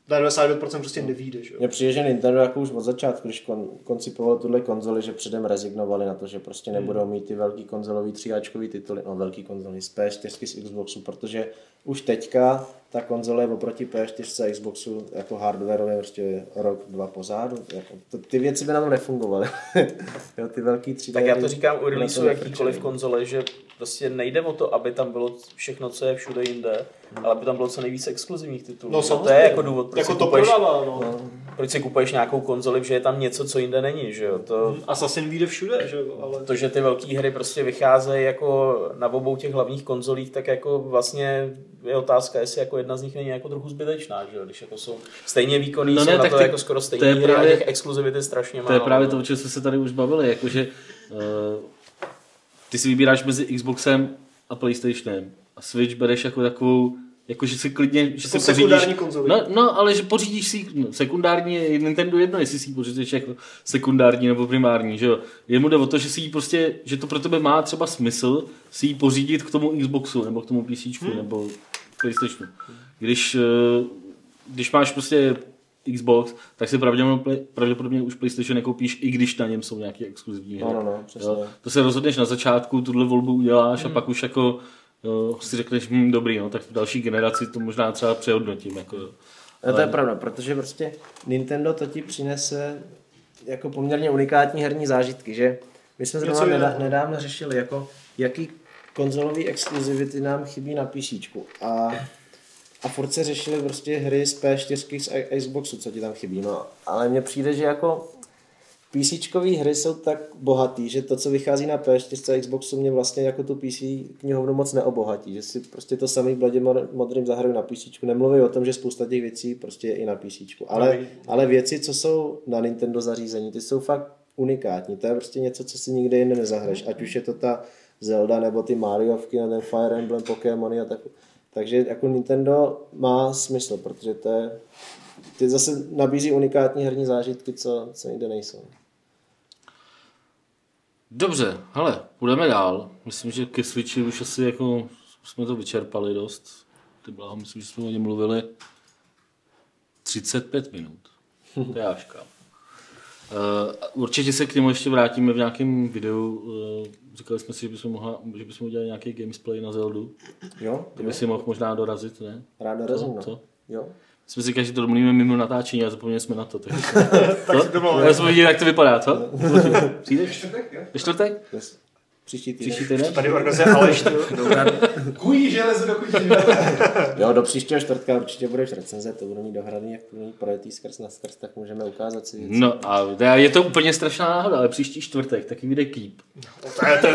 na 99% prostě nevíde, že jo. Mně přijde, že Nintendo jako už od začátku, když kon, koncipoval tuhle konzoli, že předem rezignovali na to, že prostě nebudou mít ty velký konzolový tříáčkový tituly, no velký konzoly z PS4 z Xboxu, protože už teďka ta konzole je oproti PS4 a Xboxu jako hardwareově prostě rok, dva pozadu. Jako, to, ty věci by na tom nefungovaly. *laughs* jo, ty velký tří Tak já to říkám u releaseu jakýkoliv konzole, že prostě nejde o to, aby tam bylo všechno, co je všude jinde, ale aby tam bylo co nejvíc exkluzivních titulů. No to samozřejmě. je jako důvod, proč, jako si to kupuješ, prodává, no. proč si kupuješ nějakou konzoli, že je tam něco, co jinde není. Že jo? To, Assassin vyjde všude, že jo, ale... to, že ty velké hry prostě vycházejí jako na obou těch hlavních konzolích, tak jako vlastně je otázka, jestli jako jedna z nich není jako trochu zbytečná, že jo? když jako jsou stejně výkonný, No no ne, jsou na tak to ty- jako skoro stejné to je hry právě- a těch exkluzivit je strašně málo. To je právě no. to, o čem jsme se tady už bavili, jakože uh, ty si vybíráš mezi Xboxem a PlayStationem a Switch bereš jako takovou, jako že si klidně, že Jako si sekundární pořídíš, konzoli. no, no, ale že pořídíš si, no, sekundární Nintendo jedno, jestli si ji pořídíš jako sekundární nebo primární, že jo. Jemu jde o to, že si ji prostě, že to pro tebe má třeba smysl si ji pořídit k tomu Xboxu nebo k tomu PC hmm. nebo PlayStationu. Když, eh, když máš prostě Xbox, tak si pravděpodobně, pravděpodobně už PlayStation nekoupíš, i když na něm jsou nějaké exkluzivní hry. No, no, no, přesně. Jo, to se rozhodneš na začátku, tuhle volbu uděláš a pak už jako jo, si řekneš, hm, dobrý, no, tak v další generaci to možná třeba přehodnotím. Jako, jo. No to je pravda, protože prostě Nintendo to ti přinese jako poměrně unikátní herní zážitky, že my jsme zrovna nedá, nedávno řešili, jako jaký konzolový exkluzivity nám chybí na PC. A, a furt se řešili prostě hry z P4 z Xboxu, co ti tam chybí. No, ale mně přijde, že jako PCčkové hry jsou tak bohatý, že to, co vychází na PS4 a Xboxu, mě vlastně jako tu PC knihovnu moc neobohatí. Že si prostě to samý Bladě modrým zahraju na PC. Nemluví o tom, že spousta těch věcí prostě je i na PC. Ale, ale věci, co jsou na Nintendo zařízení, ty jsou fakt unikátní. To je prostě něco, co si nikde jinde nezahraješ. Ať už je to ta Zelda, nebo ty Mariovky, nebo ten Fire Emblem, Pokémony a tak. Takže jako Nintendo má smysl, protože to je ty zase nabízí unikátní herní zážitky, co, co nikde nejsou. Dobře, hele, půjdeme dál. Myslím, že ke Switchi už asi jako jsme to vyčerpali dost. Ty bláho, myslím, že jsme o něm mluvili 35 minut. To je určitě se k němu ještě vrátíme v nějakém videu. Uh, říkali jsme si, že bychom, mohla, že bychom udělali nějaký gamesplay na Zeldu. Jo, To by si mohl možná dorazit, ne? Rád dorazím, no. Co? Jo. Jsme si říkali, že to domluvíme mimo natáčení a zapomněli jsme na to. Tak, *laughs* Tak si to bylo. Já jsem viděl, jak to vypadá, co? *laughs* Přijdeš? Ve čtvrtek? Yes. Příští týden. Příští týden? Tady organizuje Aleš. Kují železo do kutí. Jo, do příštího čtvrtka určitě budeš recenze, to bude mít dohraný, jak to mít projetý skrz na skrz, tak můžeme ukázat si věci. No a je to úplně strašná náhoda, ale příští čtvrtek taky vyjde Keep. To je to,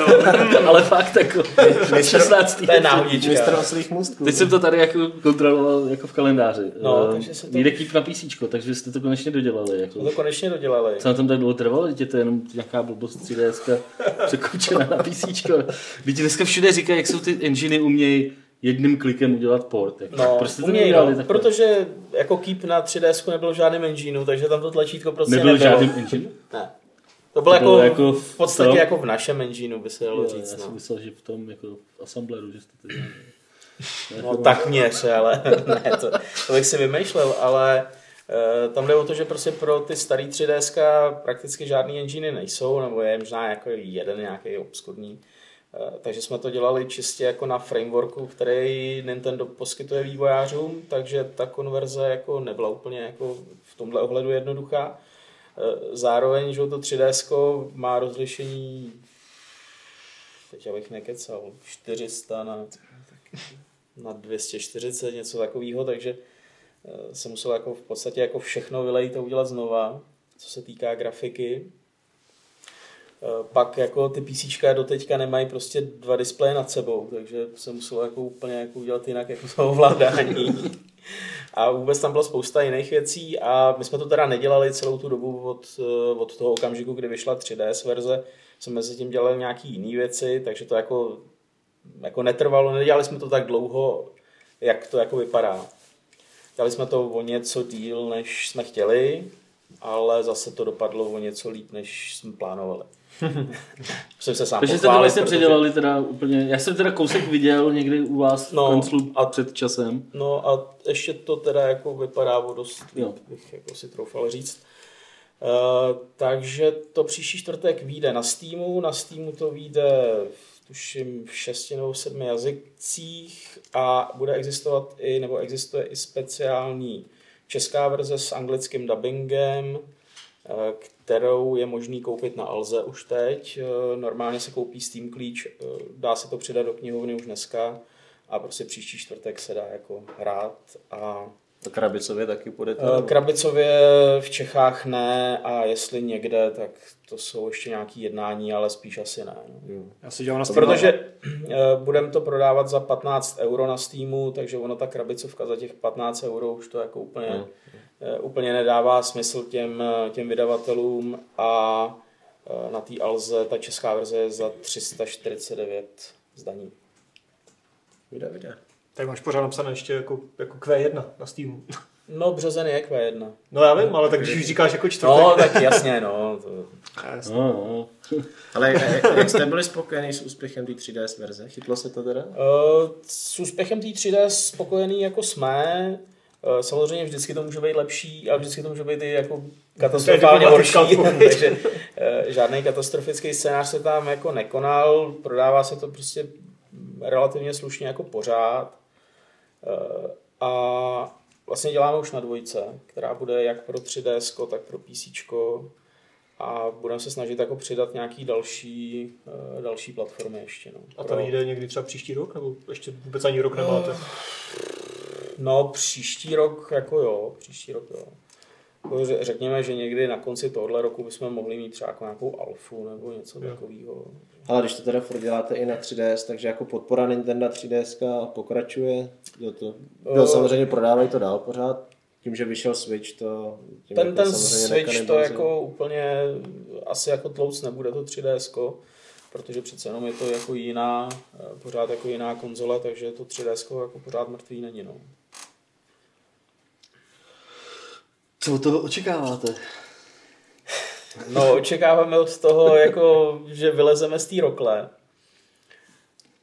*laughs* ale fakt jako 16. To je náhodička. Mistr oslých můstků. Teď jsem to tady jako kontroloval jako v kalendáři. No, Eh, takže se to- Vyjde Keep na PC, takže jste to konečně dodělali. Jako. To konečně dodělali. Co na tom tak dlouho trvalo? Je to jenom nějaká blbost 3DS překoučená PC. Teď dneska všude říkají, jak jsou ty enginy umějí jedním klikem udělat port. Jako. No, Proč jste to umějí, no, takhle? protože jako Keep na 3DS nebylo v žádném engineu, takže tam to tlačítko prostě Nebyl nebylo. žádný engine? Ne. To bylo, To bylo jako, jako v podstatě to? jako v našem engineu, by se dalo Jo, říct. já jsem No. myslel, že v tom jako v assembleru, že jste to dělali. No tak měř, ale *laughs* ne, to, to bych si vymýšlel, ale tam jde o to, že prostě pro ty starý 3DS prakticky žádný engine nejsou, nebo je možná jako jeden nějaký obskurní. E, takže jsme to dělali čistě jako na frameworku, který Nintendo poskytuje vývojářům, takže ta konverze jako nebyla úplně jako v tomhle ohledu jednoduchá. E, zároveň, že to 3DS má rozlišení teď abych nekecal, 400 na na 240, něco takového, takže eh, jsem musel jako v podstatě jako všechno vylejt a udělat znova, co se týká grafiky. Eh, Pak jako ty PC doteďka nemají prostě dva displeje nad sebou, takže jsem musel jako úplně jako udělat jinak jako to ovládání. A vůbec tam byla spousta jiných věcí a my jsme to teda nedělali celou tu dobu od, eh, od toho okamžiku, kdy vyšla 3DS verze. Jsme mezi tím dělali nějaký jiné věci, takže to jako jako netrvalo, nedělali jsme to tak dlouho, jak to jako vypadá. Dělali jsme to o něco díl, než jsme chtěli, ale zase to dopadlo o něco líp, než jsme plánovali. *laughs* Musím se sám Takže jste to vlastně protože- předělali teda úplně, já jsem teda kousek viděl někdy u vás No, v kanclu a- před časem. No a ještě to teda jako vypadá o dost líp, Jo. bych jako si troufal říct. Uh, takže to příští čtvrtek vyjde na Steamu, na Steamu to vyjde tuším v šesti nebo sedmi jazycích a bude existovat i, nebo existuje i speciální česká verze s anglickým dubbingem, eh, kterou je možný koupit na Alze už teď. Eh, Normálně se koupí Steam klíč, eh, dá se to přidat do knihovny už dneska a prostě příští čtvrtek se dá jako hrát a To krabicově taky půjde. Eh, Krabicově v Čechách ne a jestli někde, tak to jsou ještě nějaké jednání, ale spíš asi ne. No. Já si dělám na Steamu. Protože budeme to prodávat za 15 euro na Steamu, takže ono ta krabicovka za těch 15 euro už to jako úplně, No. eh, úplně nedává smysl těm, eh, těm vydavatelům a eh, na té Alze ta česká verze je za 349 zdaní. Vyjde, vyjde. Tak máš pořád napsané ještě jako, jako Q1 na Steamu. No březen je Q1. No já vím, ale tak když už říkáš jako čtvrtek. No tak jasně, no. To, Jasně. No, no. Ale jak, jak jste byli spokojení s úspěchem té 3DS verze? Chytlo se to teda? Eh, S úspěchem té 3D spokojený jako jsme. Eh, Samozřejmě vždycky to může být lepší, ale vždycky to může být i jako katastrofálně horší. *laughs* Takže eh, žádný katastrofický scénář se tam jako nekonal. Prodává se to prostě relativně slušně jako pořád. A vlastně děláme už na dvojce, která bude jak pro 3DS, tak pro PC. A budeme se snažit jako přidat nějaký další, eh, další platformy ještě. No. A to Pro- vyjde někdy třeba příští rok? Nebo ještě vůbec ani rok nemáte? No, příští rok, jako jo, příští rok, jo. Jako ře- Řekněme, že někdy na konci tohohle roku bychom mohli mít třeba jako nějakou alfu nebo něco takového. Ale když to teda furt děláte i na 3DS, takže jako podpora Nintendo 3DS pokračuje, jo to, jo, Eh. samozřejmě prodávají to dál pořád, tím, že vyšel Switch, to tím Ten, jako ten Switch to jako úplně asi jako tlouc nebude to 3DS, protože přece jenom je to jako jiná, eh, pořád jako jiná konzole, takže to 3DS jako pořád mrtvý není. No. Co od toho očekáváte? No, očekáváme od toho, jako, že vylezeme z té rokle,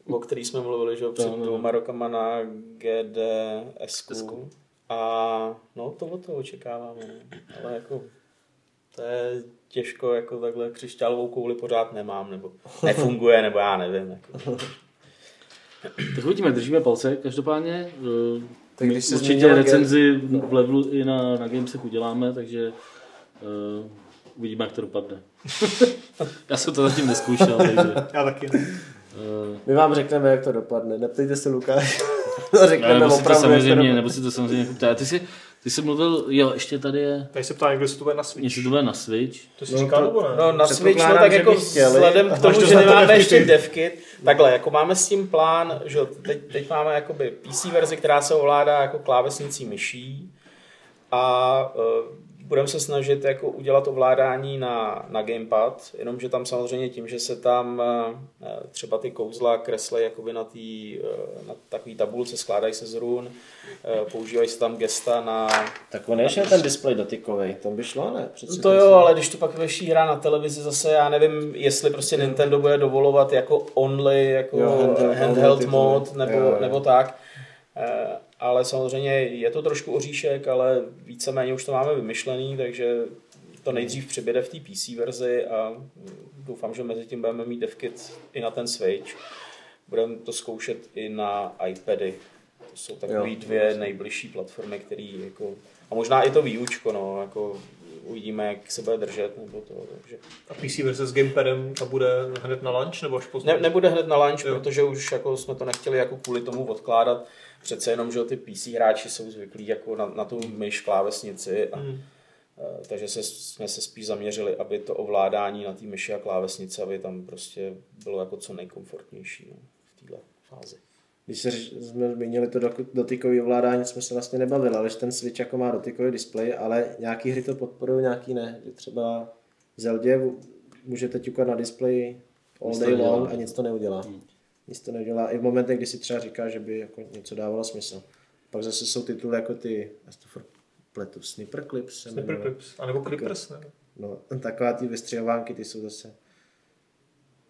o který jsme mluvili že, před To, no. dvouma rokama na GDS. A no, to od toho očekáváme. No. Ale jako, to je těžko, jako takhle křišťálovou kouli pořád nemám, nebo nefunguje, nebo já nevím. Jako. *laughs* Tak uvidíme, držíme palce. Každopádně eh, Tak když jsi určitě zmínil recenzi v levelu i na, na Gamesech uděláme, takže uh, uvidíme, jak to dopadne. *laughs* Já jsem to zatím neskoušel, takže... *laughs* Já taky ne. Uh, My vám řekneme, jak to dopadne, neptejte se Lukáš. to *laughs* řekneme nebo si to opravdu, jak to samozřejmě, nebo si to samozřejmě ptá. Ty jsi, ty jsi mluvil, jo, ještě tady je, Tady se ptá někdo, jestli to bude na Switch. jestli to bude na Switch. To jsi No říkal to- nebo ne? No na Switch, no tak jako chtěli. vzhledem k tomu, to že nemáme devkity. ještě devkit, takhle, jako máme s tím plán, že teď, teď máme jakoby PC verzi, která se ovládá jako klávesnicí myší a uh, budeme se snažit jako udělat ovládání na, na gamepad, jenomže tam samozřejmě tím, že se tam uh, třeba ty kouzla kreslí jakoby na, tý, uh, na takový tabulce, skládají se z run, uh, používají se tam gesta na Tak on ještě ten displej dotykový, to by šlo, ne? Přece to jo, ale když to pak budeš hrát na televizi zase, já nevím, jestli prostě Nintendo bude dovolovat jako only, jako Jo, handheld handheld, mode, handheld nebo, Jo, jo. nebo tak. Ale samozřejmě je to trošku oříšek, ale víceméně už to máme vymyšlený, takže to nejdřív přibude v té PC verzi a doufám, že mezi tím budeme mít devkit i na ten Switch. Budeme to zkoušet i na iPady. To jsou takové Jo. dvě nejbližší platformy, které jako... A možná i to výučko, no, jako uvidíme, jak se bude držet, nebo to, takže... A PC verze s gamepadem ta bude hned na lunch nebo až později? Ne, nebude hned na lunch, Jo. protože už jako jsme to nechtěli jako kvůli tomu odkládat. Přece jenom, že jo, ty PC hráči jsou zvyklí jako na, na tu myš klávesnici, a, Hmm. takže se, jsme se spíš zaměřili, aby to ovládání na té myši a klávesnici, aby tam prostě bylo jako co nejkomfortnější no, v této fázi. Když se, jsme zmínili to dotykové ovládání, jsme se vlastně nebavili, ale že ten Switch jako má dotykový displej, ale nějaký hry to podporují, nějaký ne. Že třeba v Zeldě můžete ťukat na displeji all day long a nic to neudělá. Nic to neudělá. I v momentech, kdy si třeba říká, že by jako něco dávalo smysl. Pak zase jsou tituly jako ty, já si to furt pletu, Snipper Clips. se Snipper jmenuje. Clips. A nebo Clippers, ne? No, taková ty vystřihovánky, ty jsou zase...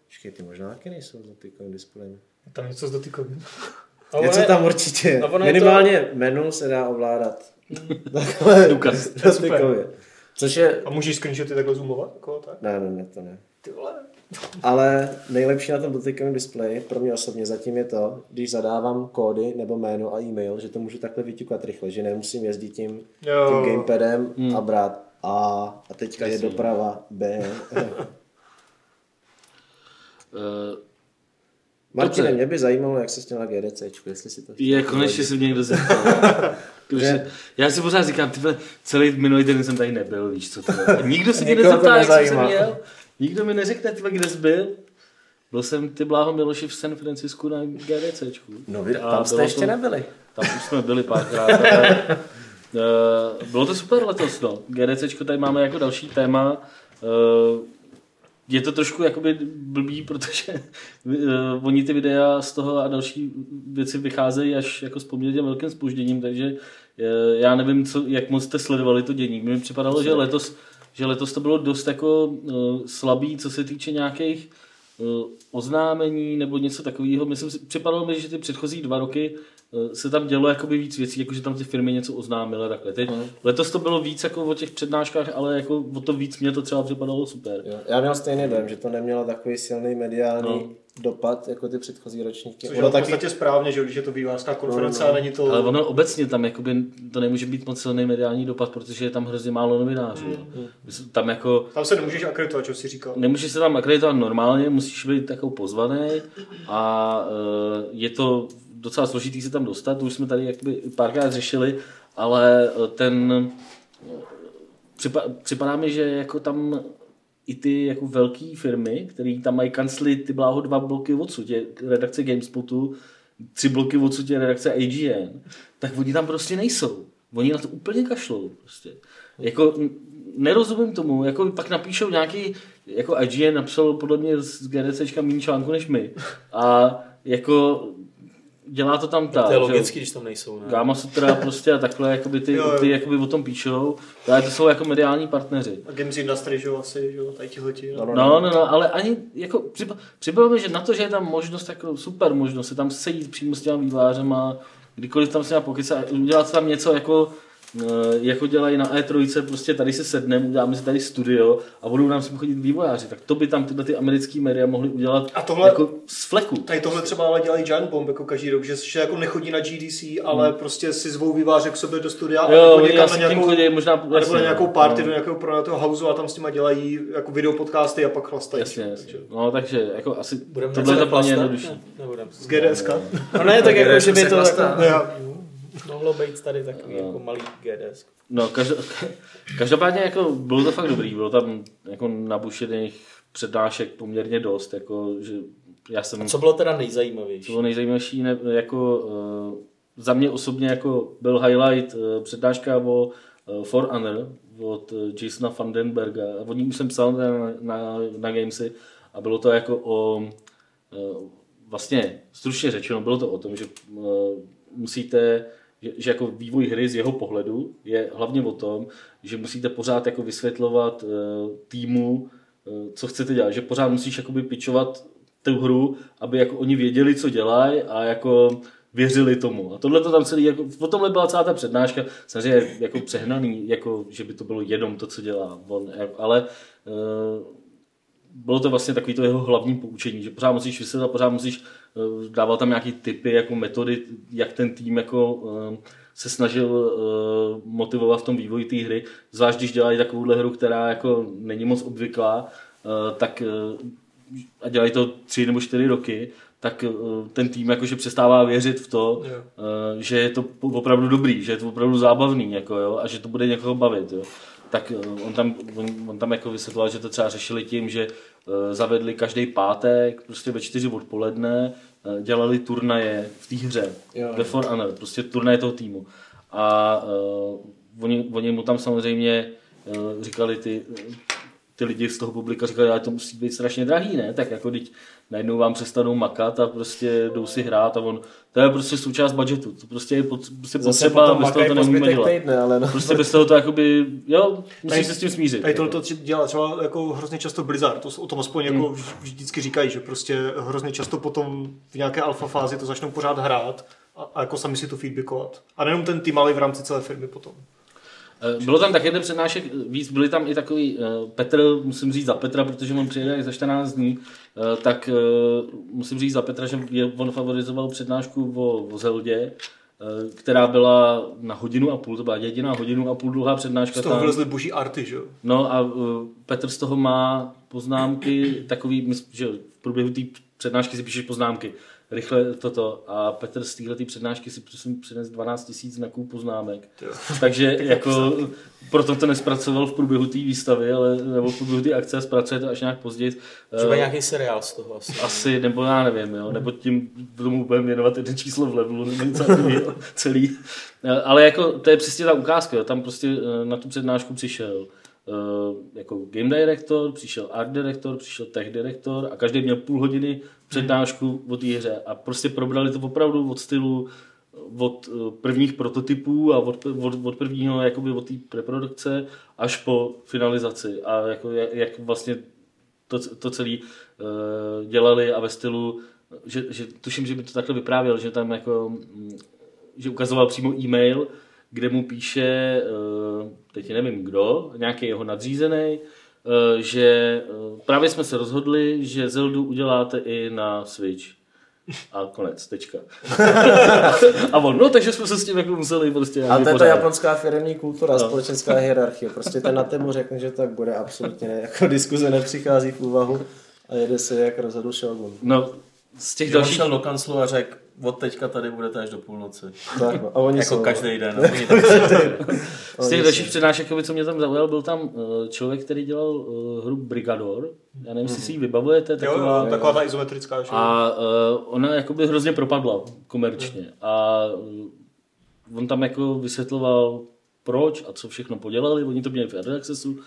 Počkej, ty možná taky nejsou s dotykovým displejem. Je tam něco s *laughs* dotykovým. Ono Něco je- tam určitě je. no, Minimálně menu se dá ovládat. *laughs* Takhle *laughs* Důkaz. dotykově. Což je... A můžeš screenshoty takhle zoomovat? Jako, tak? Ne, ne, ne, to ne. Ty vole. Ale nejlepší na tom dotykovém displeji pro mě osobně zatím je to, když zadávám kódy nebo jméno a e-mail, že to můžu takhle vyťukat rychle, že nemusím jezdit tím, Jo. tím gamepadem a brát A a teďka je Jasně. doprava B. Uh, *laughs* Martine, Dobře. mě by zajímalo, jak se s na GDC, jestli si to je, konečně se mě někdo zeptal. *laughs* Protože já si pořád říkám, ty vole, celý minulý den jsem tady nebyl, víš co to je. Nikdo se mě nezeptá, jak jsem se nezajímá. měl. Nikdo mi neřekne, ty vole, kde jsi byl. Byl jsem ty bláho Miloši v San Francisku na GDCčku. No vy, tam jste ještě to- nebyli. Tam už jsme byli párkrát. ale, eh, Bylo to super letos, no. GDCčko tady máme jako další téma. Eh, Je to trošku jakoby blbý, protože uh, oni ty videa z toho a další věci vycházejí až jako s poměrně velkým spožděním, takže uh, já nevím, co, jak moc jste sledovali to dění. Mně připadalo, že letos, že letos to bylo dost jako uh, slabý, co se týče nějakých uh, oznámení nebo něco takového. Myslím si, připadalo mi, že ty předchozí dva roky uh, se tam dělo jakoby víc věcí, jako že tam ty firmy něco oznámily takhle. Teď, letos to bylo víc jako o těch přednáškách, ale jako o to víc mě to třeba připadalo super. Jo. Já měl stejný dojem, že to nemělo takový silný mediální No. Dopad jako ty předchozí ročníky. Což Ono je v taky, podstatě správně, že když je to vývářská konference No, no. a není to... Ale ono obecně tam jakoby, to nemůže být moc silný mediální dopad, protože je tam hrozně málo novinářů. jo. Tam jako Tam se nemůžeš akreditovat, co jsi říkal. nemůžeš se tam akreditovat normálně, musíš být takovou pozvaný a eh, je to docela složitý se tam dostat, to už jsme tady jakoby párkrát řešili, ale eh, ten připa, připadá mi, že jako tam i ty jako velké firmy, které tam mají kancly ty bláho dva bloky odsud, je redakce GameSpotu, tři bloky odsud je redakce AGN, tak oni tam prostě nejsou. Oni na to úplně kašlou. Prostě. Jako, nerozumím tomu, jako pak napíšou nějaký, jako IGN napsal podle mě z GDCčka méně článku než my. A jako dělá to tam tak. To je že- logicky, když tam nejsou. Ne? Gama Sutra prostě a takhle, jakoby ty, Jo, jo. ty jakoby o tom píšou, ale to jsou jako mediální partneři. A Games Industry, že jo, asi, že jo, tady tihleti. No, no, No, no, no, ale ani jako připa- mi, že na to, že je tam možnost, jako super možnost, se tam sejít přímo s těma vývářem a kdykoliv tam se má pokycat a udělat tam něco jako eh, jako dělají na E3, prostě tady se sedneme, uděláme si tady studio a budou nám sem chodit vývojáři, tak to by tam tyhle ty americké média mohly udělat A tohle- jako z fleku. Tady tohle třeba ale dělají Giant Bomb jako každý rok, že, že jako nechodí na GDC, ale prostě si zvou výváře k sobě do studia Hmm. Jo, nebo oni někam na nějakou, chodí možná... nebo jasně, na nějakou party No. do nějakého pronatého houseu a tam s nima dělají jako videopodcasty a pak chlastají. Jasně, jasně. No, takže jako asi Budeme tohle je to plně jednodušší. Z GDSK. No ne, tak jako, že by to. Mohlo být tady takový No. jako malý GDS. No, každop, každopádně jako bylo to fakt dobrý, bylo tam jako nabušených přednášek poměrně dost, jako, že já jsem, Co bylo teda co nejzajímavější? bylo nejzajímavější, ne, jako uh, za mě osobně jako byl highlight uh, přednáška o uh, For Honor od uh, Jasona Vandenberga, o ní už jsem psal na, na, na Gamesy a bylo to jako o, uh, vlastně stručně řečeno, bylo to o tom, že uh, musíte že, že jako vývoj hry z jeho pohledu je hlavně o tom, že musíte pořád jako vysvětlovat uh, týmu, uh, co chcete dělat, že pořád musíš jakoby pičovat tu hru, aby jako oni věděli, co dělají a jako věřili tomu. A tohle to tam celý, jako, o tomhle byla celá ta přednáška, samozřejmě jako přehnaný, jako, že by to bylo jenom to, co dělá on, ale uh, bylo to vlastně takový to jeho hlavní poučení, že pořád musíš vysvětlit, pořád musíš eh, dával tam nějaký typy, jako metody, jak ten tým jako eh, se snažil eh, motivovat v tom vývoji té hry, zvlášť když dělají takovouhle hru, která jako není moc obvyklá, eh, tak eh, a dělají to tři nebo čtyři roky, tak eh, ten tým jakože přestává věřit v to, eh, že je to opravdu dobrý, že je to opravdu zábavný jako, jo, a že to bude někoho bavit. Jo. Tak eh, on tam, on, on tam jako vysvětloval, že to třeba řešili tím, že eh, zavedli každý pátek, prostě ve čtyři odpoledne, eh, dělali turnaje v té hře, Jo. ve For Honor, prostě turnaje toho týmu. A uh, oni, oni mu tam samozřejmě uh, říkali ty, ty lidi z toho publika říkali, ale to musí být strašně drahý, ne? Tak jako teď najednou vám přestanou makat a prostě jdou si hrát a on, to je prostě součást budgetu, to prostě je pot, prostě Zase potřeba, potom bez toho to nemůžeme dělat. týdne, ale no. Prostě bez toho to jakoby, jo, musíš se s tím smířit. Tady jako. tohle to dělá třeba jako hrozně často Blizzard, to o tom aspoň jako Hmm. vž- vždycky říkají, že prostě hrozně často potom v nějaké alfa fázi to začnou pořád hrát a, a jako sami si to feedbackovat. A nejenom ten tým, ale i v rámci celé firmy potom. Eh, Bylo tam taky jeden přednášek víc, byli tam i takový uh, Petr, musím říct za Petra, protože on přijede za 14 dní, tak musím říct za Petra, že je, on favorizoval přednášku o, o Zeldě, která byla na hodinu a půl, to byla jediná hodinu a půl dlouhá přednáška. Z toho vylezly boží arty, že jo? No a Petr z toho má poznámky, takový, že v průběhu té přednášky si píšeš poznámky, rychle toto a Petr z téhle přednášky si přines 12 tisíc znaků poznámek. *laughs* Takže *laughs* jako proto to nespracoval v průběhu té výstavy, ale nebo v průběhu té akce a zpracuje to až nějak později. Třeba Eh, nějaký seriál z toho asi. asi, nebo já nevím, jo, nebo tím tomu budeme věnovat jeden číslo v levelu, nebo něco *laughs* celý. Eh, Ale jako to je přesně ta ukázka, jo. tam prostě eh, na tu přednášku přišel jako game director, přišel art director, přišel tech director a každý měl půl hodiny přednášku o té hře a prostě probrali to opravdu od stylu od eh, prvních prototypů a od, od, od prvního jakoby od té preprodukce až po finalizaci. A jako jak, jak vlastně to, to celé uh, dělali a ve stylu, že, že tuším, že by to takhle vyprávěl, že tam jako, mm, že ukazoval přímo e-mail, kde mu píše, uh, teď nevím kdo, nějaký jeho nadřízený, že uh, právě jsme se rozhodli, že Zeldu uděláte i na Switch. A konec, tečka. *laughs* a on, no takže jsme se s tím jako museli prostě Ale to je ta japonská firmní kultura, No. společenská hierarchie. Prostě ten na tému řekne, že tak bude absolutně ne. Jako diskuze nepřichází v úvahu a jede se jak rozhodl Shogun. No, z těch on dalších... šel do kanclu a řekl, od teďka tady budete až do půlnoci. Tak, no. A oni Jako jsou, každý den. *laughs* a *laughs* oni Z těch dalších přednášek, co mě tam zaujal, byl tam uh, člověk, který dělal uh, hru Brigador. Já nevím, jestli si ji vybavujete. Jo, Taková, jo, taková ta izometrická. Že? A uh, ona jakoby hrozně propadla komerčně. A uh, on tam jako vysvětloval, proč a co všechno podělali. Oni to měli v Early Accessu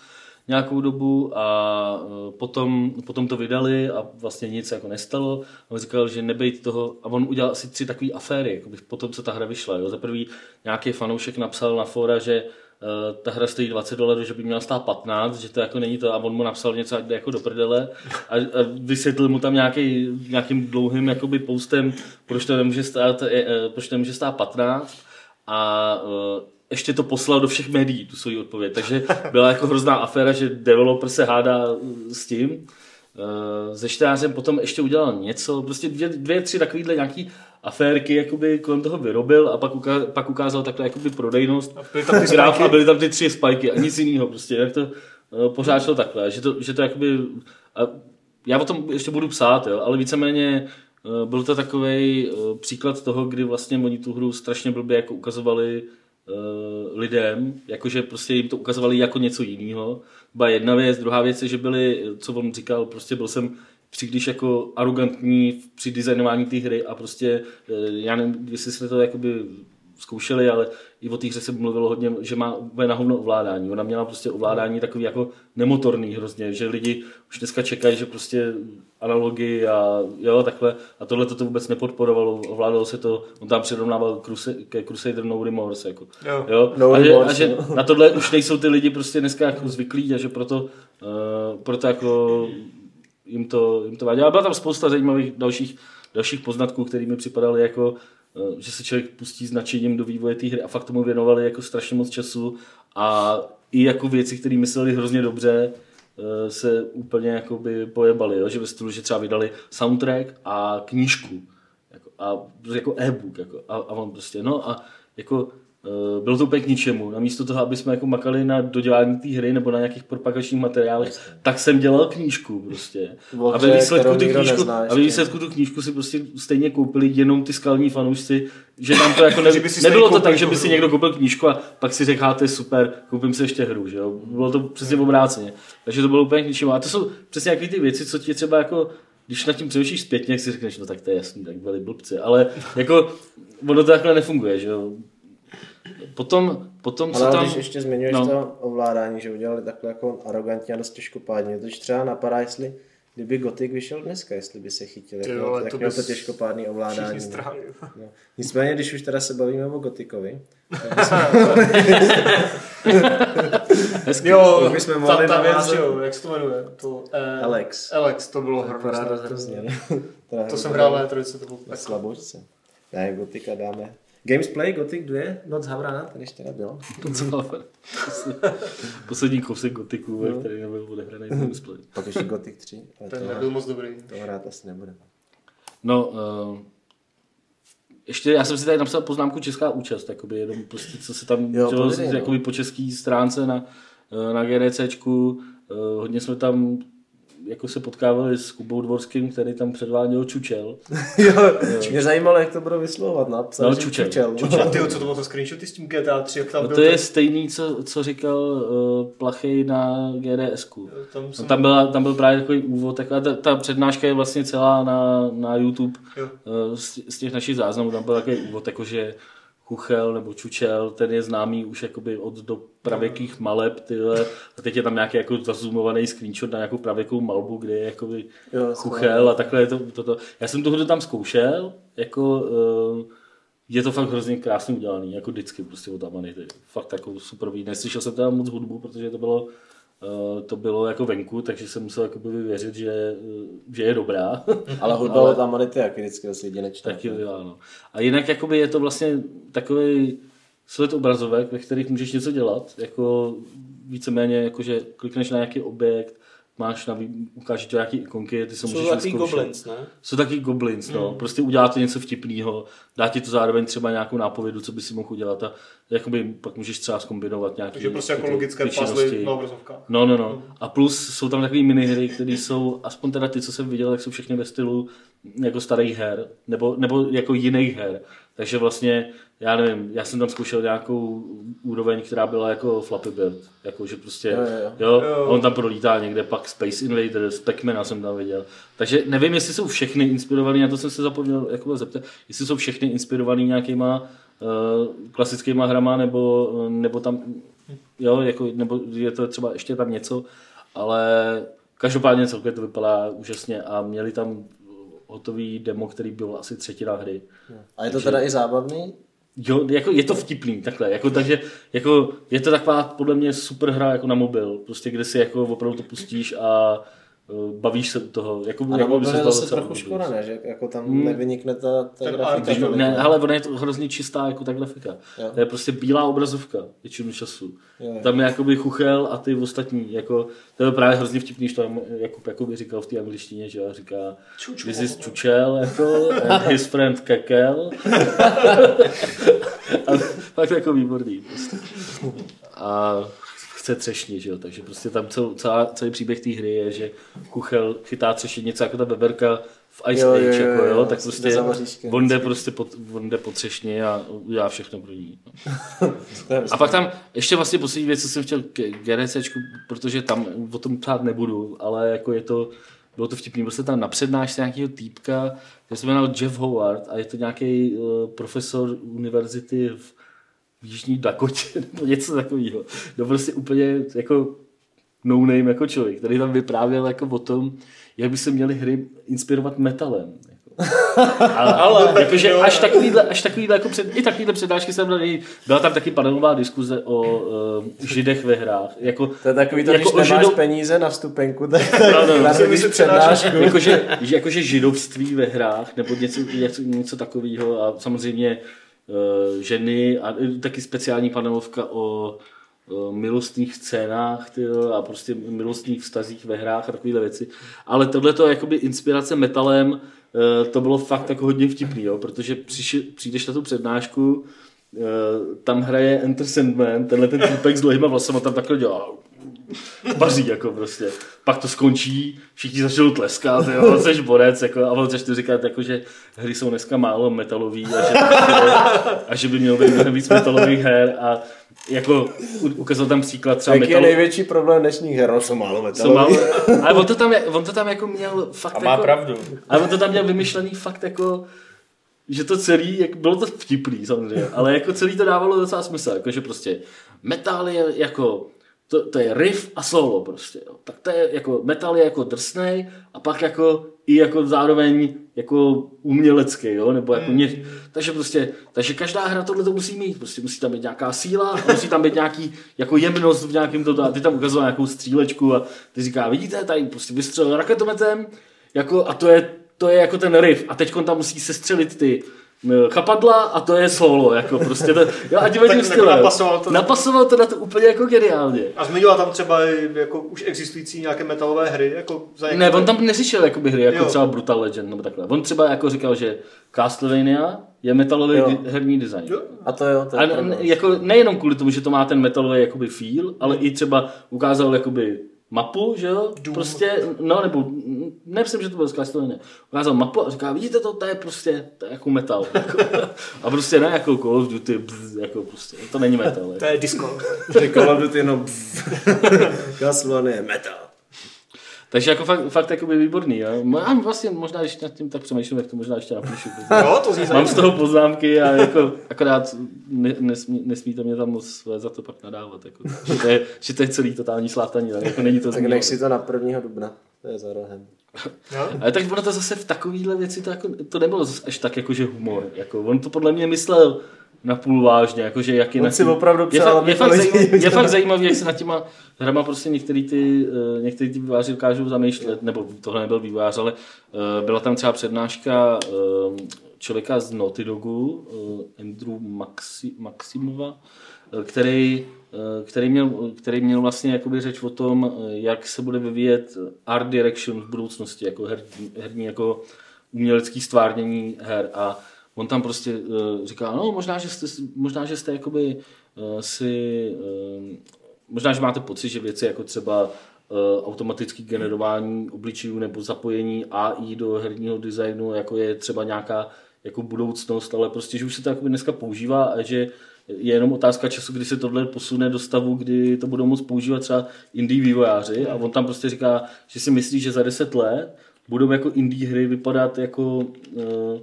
nějakou dobu a uh, potom, potom to vydali a vlastně nic jako nestalo. A on říkal, že nebejt toho, a on udělal asi tři takové aféry, jako po tom, co ta hra vyšla. Jo. Za prvý nějaký fanoušek napsal na fora, že Uh, ta hra stojí 20 dolarů, že by měla stát 15, že to jako není to a on mu napsal něco jako do prdele a, a vysvětlil mu tam nějaký, nějakým dlouhým jakoby postem, proč to nemůže stát, eh, proč to nemůže stát 15 a ještě to poslal do všech médií, tu svoji odpověď. Takže byla jako hrozná aféra, že developer se hádá uh, s tím. Uh, se čtenářem potom ještě udělal něco, prostě dvě, dvě tři takovýhle nějaký aférky jakoby kolem toho vyrobil a pak, uka- pak ukázal takhle jakoby prodejnost A byly tam ty graf a byly tam ty tři spajky a nic jiného prostě, jak to uh, pořád šlo takhle, že to, že to jakoby, a já o tom ještě budu psát, jo, ale víceméně uh, byl to takový příklad toho, kdy vlastně oni tu hru strašně blbě jako ukazovali lidem, jakože prostě jim to ukazovali jako něco jiného. Byla jedna věc, druhá věc je, že byli, co on říkal, prostě byl jsem příliš jako arrogantní při designování té hry a prostě, eh, já nevím, jestli jste to jakoby zkoušeli, ale i o té hře se mluvilo hodně, že má úplně na hovno ovládání. Ona měla prostě ovládání takový jako nemotorný hrozně, že lidi už dneska čekají, že prostě analogii a jo, takhle. A tohle to vůbec nepodporovalo, ovládalo se to, on tam přirovnával ke Crusader No Remorse. Jako. Jo. Jo? No a, že, remorse, a že no. na tohle už nejsou ty lidi prostě dneska jako zvyklí a že proto, uh, proto jako jim to, jim to vadí. A byla tam spousta zajímavých dalších, dalších poznatků, které mi připadaly jako, že se člověk pustí s nadšením do vývoje té hry a fakt tomu věnovali jako strašně moc času a i jako věci, které mysleli hrozně dobře, eh, se úplně jakoby pojebali, jo? že ve stylu, že třeba vydali soundtrack a knížku jako, a jako e-book jako, a, a on prostě, no a jako eh, bylo to úplně k ničemu. Namísto toho, aby jsme jako makali na dodělání té hry nebo na nějakých propagačních materiálech, tak jsem dělal knížku prostě. A ve výsledku, tu knížku, nezná a ve výsledku tu knížku si prostě stejně koupili jenom ty skalní fanoušci, že tam to jako *laughs* ne, nebylo to tak, že by si někdo koupil knížku a pak si řekl, "Ah, to je super, koupím si ještě hru, že jo. Bylo to přesně obráceně. Takže to bylo úplně k ničemu. A to jsou přesně takové ty věci, co ti třeba jako když nad tím přemýšlíš zpětně, jak si řekneš, no tak to je jasný, tak byli blbci, ale jako ono to takhle nefunguje, že jo. Potom, potom co Ale tam... když ještě zmiňuješ No. no. to ovládání, že udělali takhle jako arrogantně a dost těžkopádně, to třeba napadá, jestli kdyby Gothic vyšel dneska, jestli by se chytil, jak, Ty měl, vole, jak to měl bys to těžkopádný ovládání. No. No. Nicméně, když už teda se bavíme o Gotikovi, *laughs* Hezky. Jo, Jak bychom ta, mohli ta věc, navázat- že jo, jak se to jmenuje? To, eh, Alex. Alex, to bylo hrozně. no. Teda To jsem hrál na trojice, to bylo na peklo. slabočce. Ne, Gotika dáme. Gamesplay Gothic 2, Noc Havrana, tady ještě nebylo. Poslední kousek gotiku, no. který nebyl odehraný v display. *laughs* Pak ještě Gothic 3, ale Ten to, nebyl moc dobrý. to hrát asi nebudeme. No, uh, ještě já jsem si tady napsal poznámku česká účast, jakoby jenom prostě, co se tam Jo, dělo, povídej, no. jakoby po české stránce na, eh, na GDCčku. Uh, hodně jsme tam jako se potkávali s Kubou Dvorským, který tam předváděl Čučel. *laughs* jo, mě zajímalo, jak to budou vyslovovat. No, Psal, No, že čučel. čučel. A ty, co to bylo za screenshoty s tím GTA 3, jak tam No byl to je ten- stejný, co, co říkal uh, Plachej na GDSku. Tam No, jsem, tam, byla, tam byl právě takový úvod, taková ta, ta přednáška je vlastně celá na, na YouTube Jo. eh, z, z těch našich záznamů, tam byl takový úvod, jakože Chuchel nebo Čučel, ten je známý už jakoby od do pravěkých maleb, tyhle, a teď je tam nějaký jako zazumovaný screenshot na nějakou pravěkou malbu, kde je jakoby Jo, Chuchel a takhle je to, toto. Já jsem hru tam zkoušel, jako uh, je to fakt hrozně krásně udělaný, jako vždycky prostě od Amanity. Fakt jako super. Neslyšel jsem teda moc hudbu, protože to bylo to bylo jako venku, takže jsem musel jakoby věřit, že, eh, že je dobrá. *laughs* Ale hudba od Amanity je jak vždycky dost jedinečná. Taky jo, ano. A jinak jakoby je to vlastně takový svět obrazovek, ve kterých můžeš něco dělat, jako víceméně, jakože klikneš na nějaký objekt, máš na vý- ukáže to nějaký ikonky, ty se Jsou můžeš to vyzkoušet. goblins, ne? Jsou taky goblins, no. Hmm. Prostě uděláte něco vtipného, dá ti to zároveň třeba nějakou nápovědu, co by si mohl udělat a jakoby pak můžeš třeba zkombinovat nějaké Takže prostě jako logické puzzle na obrazovkách. No, no, no. A plus jsou tam takové minihry, které jsou, aspoň teda ty, co jsem viděl, tak jsou všechny ve stylu jako starých her, nebo, nebo jako jiných her. Takže vlastně, já nevím, já jsem tam zkoušel nějakou úroveň, která byla jako Flappy Bird. Jako, že prostě, Jo, jo, jo, jo. on tam prolítá někde, pak Space Invaders, Pac-Mana jsem tam viděl. Takže nevím, jestli jsou všechny inspirovaný, na to jsem se zapomněl jako zeptat, jestli jsou všechny inspirovaný nějakýma uh, klasickýma hrama, nebo, nebo tam, jo, jako, nebo je to třeba ještě tam něco, ale každopádně celkově to vypadá úžasně a měli tam hotový demo, který byl asi třetina hry. A je to teda i zábavný? Jo, jako je to vtipný, takhle, jako, takže jako, je to taková podle mě super hra jako na mobil, prostě kde si jako opravdu to pustíš a bavíš se u toho. Jako, A jako by se bavil zase trochu škoda, ne? Že jako tam Hmm. nevynikne ta, ta Ten grafika. tolik, Ne, ale ona je to hrozně čistá jako ta grafika. Jo. To je prostě bílá obrazovka většinu času. Jo. Tam je jakoby chuchel a ty ostatní. Jako, to je právě hrozně vtipný, že to Jakub jakoby říkal v té angličtině, že jo, říká Čučmo. This is Čučel, jako, and his friend Kekel. *laughs* a fakt jako výborný. Prostě. A chce třešně, že jo, takže prostě tam cel, celá, celý příběh té hry je, že Kuchel chytá třešně něco jako ta beberka v Ice Jo, Age, jo, jo, jako, jo, jo, tak prostě on jde prostě po, on jde po třešně a udělá všechno pro ní. *laughs* Je A pak tam ještě vlastně poslední věc, co jsem chtěl k GDCčku, protože tam o tom ptát nebudu, ale jako je to, bylo to vtipný, byl jsem tam na přednášce nějakého týpka, který se jmenoval Jeff Howard a je to nějaký uh, profesor univerzity v Jižní Dakotě *laughs* nebo něco takového. No prostě úplně jako no name jako člověk, který tam vyprávěl jako o tom, jak by se měly hry inspirovat metalem. Jako. *laughs* Ale, ale jakože až takovýhle, až takovýhle, jako před, i takovýhle přednášky jsem byl, byla tam taky panelová diskuze o uh, židech ve hrách. Jako, To je takový to, jako když nemáš židou- peníze na vstupenku, tak *laughs* No, no, no. nasadíš přednášku. jakože, že- jakože židovství ve hrách, nebo něco, něco, něco takového a samozřejmě ženy a i taky speciální panelovka o milostných scénách tyjo, a prostě milostných vztazích ve hrách a takovéhle věci. Ale tohle to jakoby inspirace metalem, uh, to bylo fakt jako hodně vtipný, jo, protože přiši, přijdeš na tu přednášku, tam hraje Enter Sandman, tenhle ten týpek s dlouhýma vlasama tam takhle dělá *laughs* baří jako prostě. Pak to skončí, všichni začnou tleskat, jo, jsi borec, jako, a on začne říkat, jako, že hry jsou dneska málo metalový a že, a že by mělo být mnohem víc metalových her a jako ukázal tam příklad třeba Jaký je metal, největší problém dnešních her? No, jsou málo jsou metalový. málo, *laughs* ale on to, tam, on to tam jako měl fakt A má jako, pravdu. ale on to tam měl vymyšlený fakt jako, že to celý, jak, bylo to vtipný samozřejmě, ale jako celý to dávalo docela smysl, jako že prostě metal je jako, to, to je riff a solo prostě, jo. tak to je jako, metal je jako drsnej a pak jako i jako zároveň jako umělecký, jo, nebo jako ně, takže prostě, takže každá hra tohle to musí mít, prostě musí tam být nějaká síla, a musí tam být nějaký jako jemnost v nějakém to, a ty tam ukazoval nějakou střílečku a ty říká, vidíte, tady prostě vystřelil raketometem, jako, a to je, to je jako ten riff a teď tam musí sestřelit ty chapadla a to je solo, jako prostě to, jo, a jako stylem. napasoval to- napasoval to na to úplně jako geniálně. A zmiňoval tam třeba i jako už existující nějaké metalové hry, jako za Ne, on tam neřešil jakoby hry, jako Jo. třeba Brutal Legend nebo takhle. On třeba jako říkal, že Castlevania je metalový Jo. di- herní design. Jo. A to jo, to A je ne, pravda. jako nejenom kvůli tomu, že to má ten metalový jakoby feel, ale i třeba ukázal jakoby mapu, že jo? Doom. Prostě, no nebo, nemyslím, že to bylo z Castlevania. Ukázal mapu a říká, vidíte to, to je prostě, to je jako metal. Jako, *laughs* a prostě ne jako Call of Duty, bzz, jako prostě, to není metal. To Jako. je disco. Že Call of Duty jenom Castlevania *laughs* je metal. Takže jako fakt, fakt jakoby výborný. Jo? A vlastně možná, když nad tím tak přemýšlím, jak to možná ještě napíšu. *laughs* Jo, to zní Mám z toho poznámky a jako akorát ne, nesmí, nesmíte mě tam moc za to pak nadávat. Jako. Že, to je, že to je celý totální slátaní, ale jako není to Tak nech si to na 1. dubna. To je za rohem. Jo? Ale tak ono to zase v takovýhle věci to, jako, to nebylo až tak jakože humor. Jako, on to podle mě myslel napůl vážně, jakože jak je na si tím- opravdu je, fakt, je, fakt zajímavý, je fakt zajímavý, jak se nad těma hrama prostě některý ty, eh, některý ty výváři dokážou zamýšlet, nebo tohle nebyl vývář, ale eh, byla tam třeba přednáška eh, člověka z Naughty Dogu, Andrew Maxi, Maximova, který který měl, který měl vlastně jakoby řeč o tom, jak se bude vyvíjet art direction v budoucnosti, jako herní, herní jako umělecký stvárnění her. A on tam prostě uh, říká, no možná, že jste, možná, že jste jakoby uh, si, uh, možná, že máte pocit, že věci jako třeba uh, automatické generování obličejů nebo zapojení AI do herního designu, jako je třeba nějaká jako budoucnost, ale prostě, že už se to jakoby dneska používá a že je jenom otázka času, kdy se tohle posune do stavu, kdy to budou moct používat třeba indie vývojáři. A on tam prostě říká, že si myslí, že za 10 let budou jako indie hry vypadat jako uh,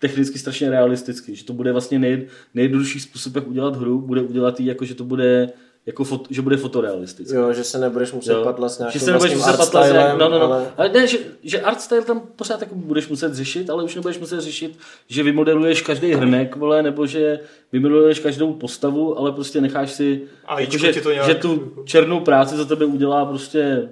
technicky strašně realisticky, že to bude vlastně nej, nejjednodušší způsob, jak udělat hru, bude udělat ji jako, že to bude jako fot, že bude fotorealistický. Jo, že se nebudeš muset Jo. patlat s nějakým že se nebudeš vlastním muset patlat s artstylem, nějak- no, no, no. ale... Ale ne, že, že art style tam pořád jako budeš muset řešit, ale už nebudeš muset řešit, že vymodeluješ každý hrnek, vole, nebo že vymodeluješ každou postavu, ale prostě necháš si, A jako, že, ti to nějak- že tu černou práci za tebe udělá prostě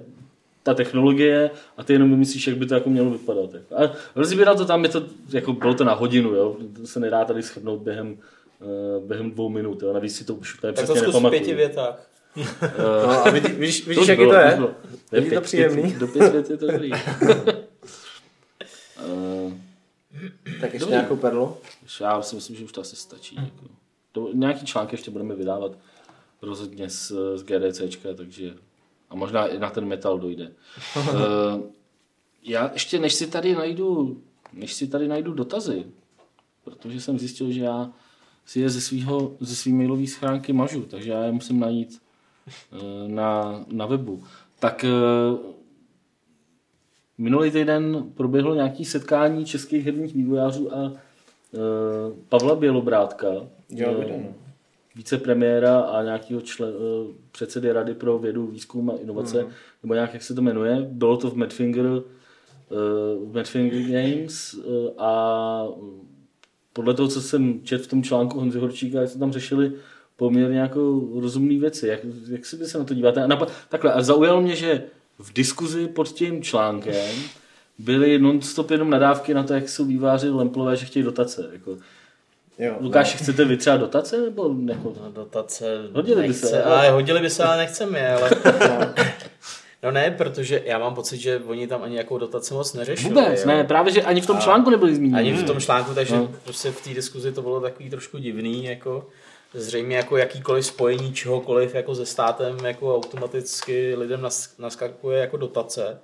ta technologie a ty jenom vymyslíš, jak by to jako mělo vypadat. Jako. A rozbíral to tam, je to, jako bylo to na hodinu, jo? to se nedá tady schrnout během, uh, během dvou minut, jo? navíc si to už úplně Tak to přesně zkus v nepamatuju. pěti větách. *laughs* No a vidí, vidíš, *laughs* vidíš už jaký bylo, to je? bylo. Je to pět- příjemný? pět- Do pět vět je to dobrý. *laughs* Eh, Tak ještě Dobrý. nějakou perlu? já si myslím, že už to asi stačí. Jako. To, nějaký články ještě budeme vydávat rozhodně z, z GDCčka, takže a možná i na ten metal dojde. uh, *laughs* já ještě než si tady najdu, než si tady najdu dotazy, protože jsem zjistil, že já si je ze, svýho, ze svý mailové schránky mažu, takže já je musím najít uh, na, na webu. Tak uh, minulý týden proběhlo nějaké setkání českých herních vývojářů a uh, Pavla Bělobrátka, Jo, eh, vidím, no. Vicepremiéra a nějakého člen, uh, předsedy Rady pro vědu, výzkum a inovace, mm. nebo nějak, jak se to jmenuje. Bylo to v Madfinger, uh, v Madfinger Games uh, a podle toho, co jsem četl v tom článku Honzi Horčíka, jak se tam řešili poměrně jako rozumné věci. Jak, jak si vy se na to díváte? A napa- takhle, a zaujalo mě, že v diskuzi pod tím článkem byly non-stop jenom nadávky na to, jak jsou výváři Lemplové, že chtějí dotace. Jako, Jo, Lukáš, chcete vy třeba dotace? Nebo jako, No, dotace Hodili by nechce, se, ale... ale- hodili by se, ale nechceme je, ale... *laughs* No ne, protože já mám pocit, že oni tam ani jakou dotaci moc neřešili. vůbec, jo. ne, právě, že ani v tom článku nebyly zmíněny. Ani v tom článku, takže No. prostě v té diskuzi to bylo takový trošku divný, jako zřejmě jako jakýkoliv spojení čehokoliv jako se státem jako automaticky lidem nas- naskakuje jako dotace.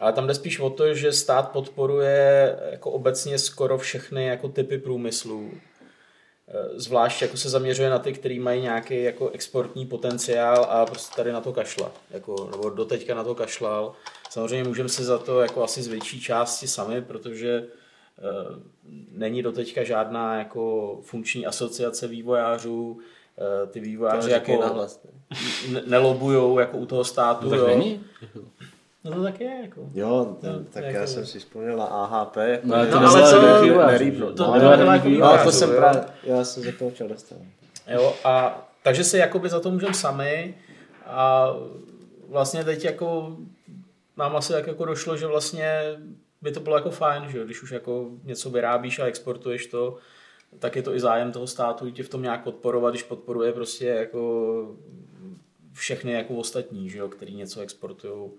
Ale tam jde spíš o to, že stát podporuje jako obecně skoro všechny jako typy průmyslů. E, Zvlášť jako se zaměřuje na ty, který mají nějaký jako exportní potenciál a prostě tady na to kašla. Jako, nebo doteďka na to kašlal. Samozřejmě můžeme se za to jako asi z větší části sami, protože e, není doteďka žádná jako funkční asociace vývojářů, e, ty vývojáři jako nelobujou jako u toho státu. No, tak jo. není? No to tak je. Jako. Jo, ten, No, tak jako- já jsem si vzpomněl na AHP. Jako No, ale to No, ale co-. To No, jako. No, to vývojářů, jsem jo. právě, já jsem se k tomu chtěl dostat. Jo, a takže si jakoby za to můžeme sami a vlastně teď jako nám asi tak jako došlo, že vlastně by to bylo jako fajn, že jo, když už jako něco vyrábíš a exportuješ to, tak je to i zájem toho státu tě v tom nějak podporovat, když podporuje prostě jako všechny jako ostatní, že jo, který něco exportují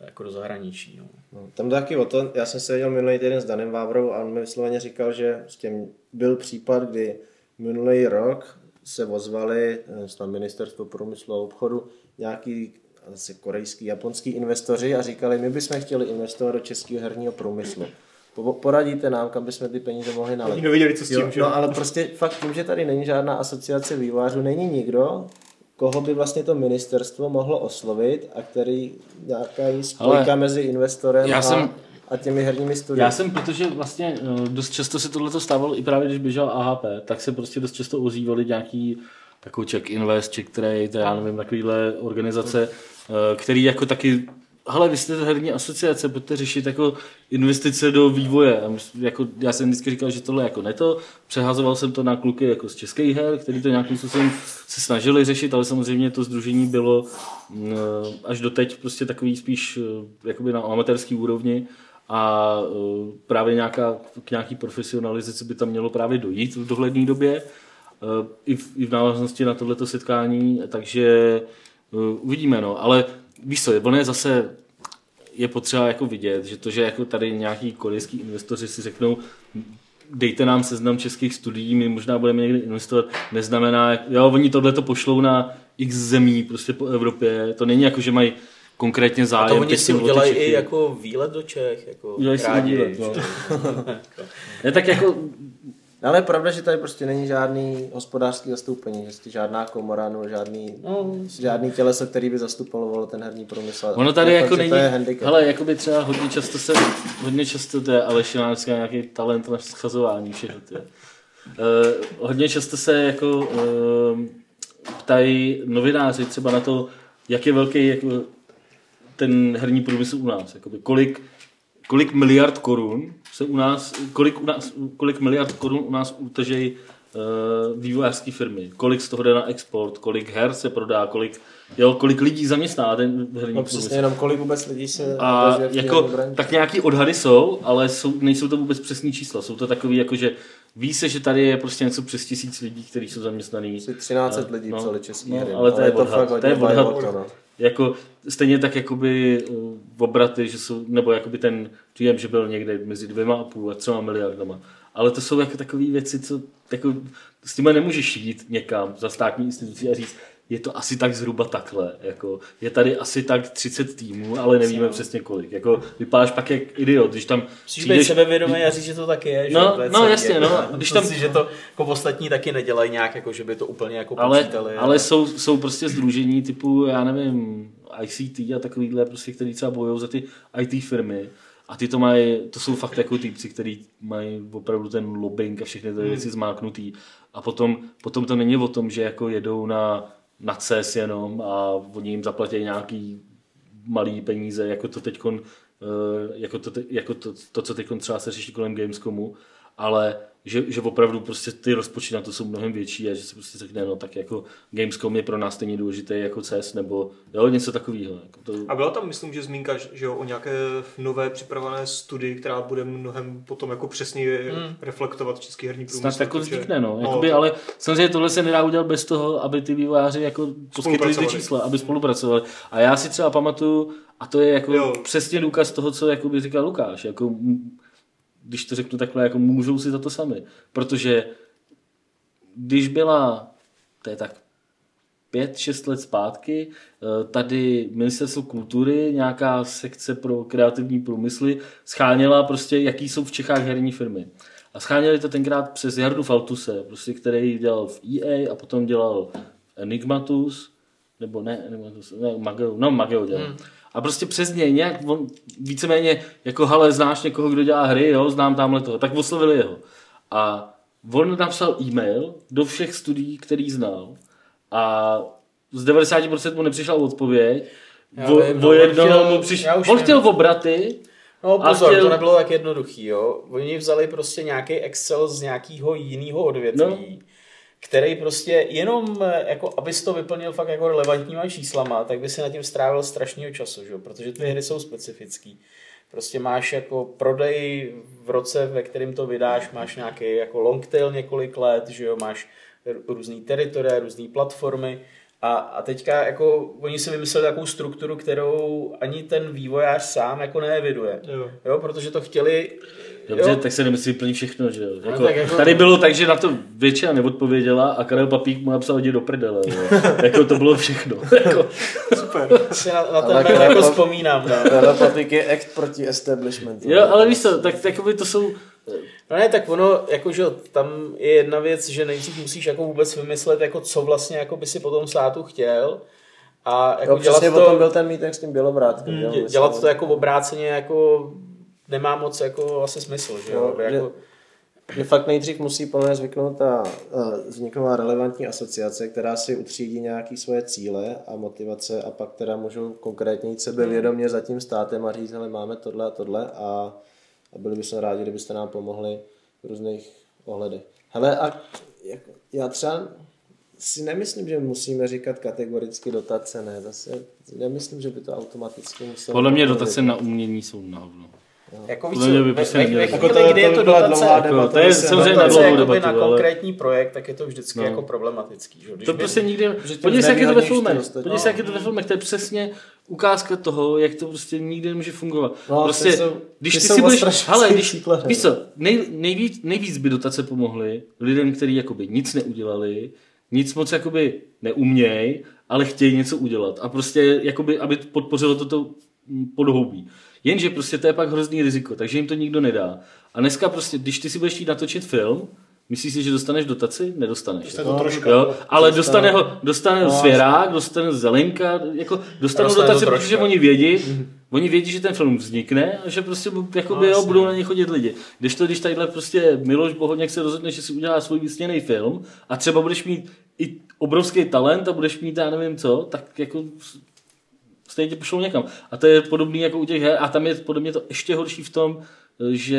jako do zahraničí. No. No, tam taky o to, já jsem se viděl minulý týden s Danem Vávrou a on mi vysloveně říkal, že s tím byl případ, kdy minulý rok se ozvali eh, na ministerstvo průmyslu a obchodu nějaký asi korejský, japonský investoři a říkali, my bychom chtěli investovat do českého herního průmyslu. Po- Poradíte nám, kam bychom ty peníze mohli Oni nalit. nevěděli, co s tím, Jo, že no ale prostě fakt tím, že tady není žádná asociace vývářů, není nikdo, koho by vlastně to ministerstvo mohlo oslovit a který nějaká spojka Ale mezi investorem já a, jsem- a těmi herními studii. Já jsem, protože vlastně eh, dost často se tohle stávalo i právě, když běžel AHP, tak se prostě dost často ozývali nějaký takový Check Invest, Check Trade, já nevím, takovýhle organizace, eh, který jako taky hele, vy jste herní asociace, pojďte řešit jako investice do vývoje. Jako, já jsem vždycky říkal, že tohle jako neto. Přehazoval jsem to na kluky jako z českých her, který to nějakým způsobem se snažili řešit, ale samozřejmě to združení bylo mm, až doteď prostě takový spíš eh, jakoby na amatérský úrovni a eh, právě nějaká, k nějaký profesionalizaci by tam mělo právě dojít v dohledné době. eh, i v, i v návaznosti na tohleto setkání, takže uvidíme, no. Ale víš co, ono je zase je potřeba jako vidět, že to, že jako tady nějaký korejský investoři si řeknou, dejte nám seznam českých studií, my možná budeme někdy investovat, neznamená, jo, oni tohle to pošlou na x zemí prostě po Evropě, to není jako, že mají konkrétně A zájem. to oni si udělají i jako výlet do Čech. Jako Udělají si výlet, no. *laughs* Ne, tak jako, Ale je pravda, že tady prostě není žádný hospodářský zastoupení, že žádná komora nebo žádný, No, žádný těleso, který by zastupovalo ten herní průmysl. ono tady Je jako není, hele, jako by třeba hodně často se, hodně často to je Aleš Jilánská nějaký talent na schazování všeho. Uh, hodně často se jako uh, ptají novináři třeba na to, jak je velký jako ten herní průmysl u nás. Jakoby kolik, kolik miliard korun se u nás, kolik, u nás, kolik miliard korun u nás utažejí uh, vývojářské firmy. Kolik z toho jde na export, kolik her se prodá, kolik, jo, kolik lidí zaměstná ten herní No přesně jenom kolik vůbec lidí se A jako, tak nějaký odhady jsou, ale jsou, nejsou to vůbec přesné čísla. Jsou to takový, jako že ví se, že tady je prostě něco přes tisíc lidí, kteří jsou zaměstnaný. Asi 13 No, lidí no, psali český no, hry. ale to je odhad, fakt to je odhad. bajlo, no. Jako, stejně tak jakoby uh, obraty, že jsou, nebo jakoby ten příjem, že byl někde mezi dvěma a půl a třema miliardama. Ale to jsou jako takové věci, co jako, s tím nemůžeš jít někam za státní institucí a říct, je to asi tak zhruba takhle. Jako, je tady asi tak 30 týmů, ale nevíme přesně kolik. Jako, vypadáš pak jak idiot, když tam Musíš být sebevědomý a říct, že to tak je. že No, to je no, jasně, jako, no, a *laughs* když tam- si, že to jako ostatní taky nedělají nějak, jako, že by to úplně jako ale, počítali. ale jsou, jsou prostě združení typu, já nevím, ICT a takovýhle, prostě, který třeba bojují za ty IT firmy. A ty to mají, to jsou fakt jako týpci, kteří mají opravdu ten lobbying a všechny ty věci zmáknutý. A potom, potom to není o tom, že jako jedou na, na CES jenom a oni jim zaplatí nějaký malý peníze, jako to teď jako to, jako to, to, co teď třeba se řeší kolem Gamescomu, ale že, že opravdu prostě ty rozpočty na to jsou mnohem větší a že se prostě řekne, no tak jako Gamescom je pro nás stejně důležitý jako CES nebo jo, něco takového. Jako to, A byla tam, myslím, že zmínka, že jo, o nějaké nové připravené studii, která bude mnohem potom jako přesně hmm. reflektovat český herní průmysl. snad jako vznikne, no. Jakoby, ale samozřejmě tohle se nedá udělat bez toho, aby ty vývojáři jako poskytli ty čísla, aby spolupracovali. A já si třeba pamatuju, a to je jako Jo. přesně důkaz toho, co jakoby říkal Lukáš, jako když to řeknu takhle, jako můžou si za to sami. Protože když byla, to je tak pět, šest let zpátky, eh, tady ministerstvo kultury, nějaká sekce pro kreativní průmysly, scháněla prostě, jaký jsou v Čechách herní firmy. A scháněli to tenkrát přes Jardu Faltuse, prostě, který dělal v EA a potom dělal Enigmatus, nebo ne, Enigmatus, ne, Mageo, no Mageo dělal. Hmm. A prostě přes něj nějak, on víceméně jako, hele, znáš někoho, kdo dělá hry, jo, znám tamhle toho, tak oslovili jeho. A on napsal e-mail do všech studií, který znal a z 90% mu nepřišla odpověď. Já O, vím, no, o on jednoho chtěl- mu už on vím. chtěl obraty, No pozor, chtěl- to nebylo tak jednoduchý, jo. Oni vzali prostě nějaký Excel z nějakého jiného odvětví, No. Který prostě jenom, eh, jako abys to vyplnil fakt jako relevantníma číslama, tak by si na tím strávil strašného času, že? protože ty hry jsou specifický. Prostě máš jako prodej v roce, ve kterém to vydáš, máš nějaký jako long tail několik let, že jo, máš různý teritoria, různé platformy a, a teďka jako oni si vymysleli takovou strukturu, kterou ani ten vývojář sám jako neeviduje. Jo. Jo, protože to chtěli... Dobře, jo, tak se nemusí vyplnit všechno, že jo. Jako, tak jako- Tady bylo tak, že na to většina neodpověděla a Karel Papík mu napsal jdi do prdele. Jo. *laughs* jako to bylo všechno. *laughs* jako, Super. si na, na Ale Karel jako vzpomínám. No. Telepatik je act proti establishmentu. jo, ale víš co, tak jakoby to jsou, no ne, tak ono, jako, že jo, tam je jedna věc, že nejdřív musíš jako vůbec vymyslet, jako co vlastně jako by si po tom státu chtěl. A jako Jo, dělat přesně to, o tom byl ten meeting s tím bělovrátkem. myslím. dělat to jako obráceně jako nemá moc jako asi smysl, že jo? Jako, Že fakt nejdřív musí podle mě zvyknout ta, uh, vzniknout relevantní asociace, která si utřídí nějaké svoje cíle a motivace a pak teda můžou konkrétně jít sebevědomě za tím státem a říct, hele, máme tohle a tohle a, a byli bychom rádi, kdybyste nám pomohli v různých ohledech. Hele, a jako, já třeba si nemyslím, že musíme říkat kategoricky dotace, ne, zase nemyslím, že by to automaticky muselo... podle mě dotace na umění jsou na hovno. Jako víc, ve, prostě ve, neměli. ve Jako to- kdy to je to dotace, dlouhá jako debata, to je samozřejmě dotace dlouhou jakoby debatu, na ale- konkrétní projekt, tak je to vždycky No. jako problematický. Že? Když To prostě nikdy... Podívej se, jak je to ve filmech. Podívej se, jak je to ve filmech. To je přesně ukázka toho, jak to prostě nikdy nemůže fungovat. No, prostě, jsou- když ty ty si budeš... Ale když, víš co, nej, nejvíc, nejvíc by dotace pomohly lidem, kteří jakoby nic neudělali, nic moc jakoby neuměj, ale chtějí něco udělat. A prostě, jakoby, aby podpořilo toto podhoubí. Jenže prostě to je pak hrozný riziko, takže jim to nikdo nedá. A dneska prostě, když ty si budeš jít natočit film, myslíš si, že dostaneš dotaci? Nedostaneš. Dostane to troška. Jo, ale Dostane- ho, dostane No, svěrák, dostane zelenka, jako dostanou Dostane dotace, to protože oni vědí, *laughs* oni vědí, že ten film vznikne a že prostě jakoby, No, jo, budou na ně chodit lidi. Když to, když tadyhle prostě Miloš Bohodněk se rozhodne, že si udělá svůj vysněný film a třeba budeš mít i obrovský talent a budeš mít, já nevím co, tak jako stejně tě pošlou někam. A to je podobný jako u těch her a tam je podobně to ještě horší v tom, že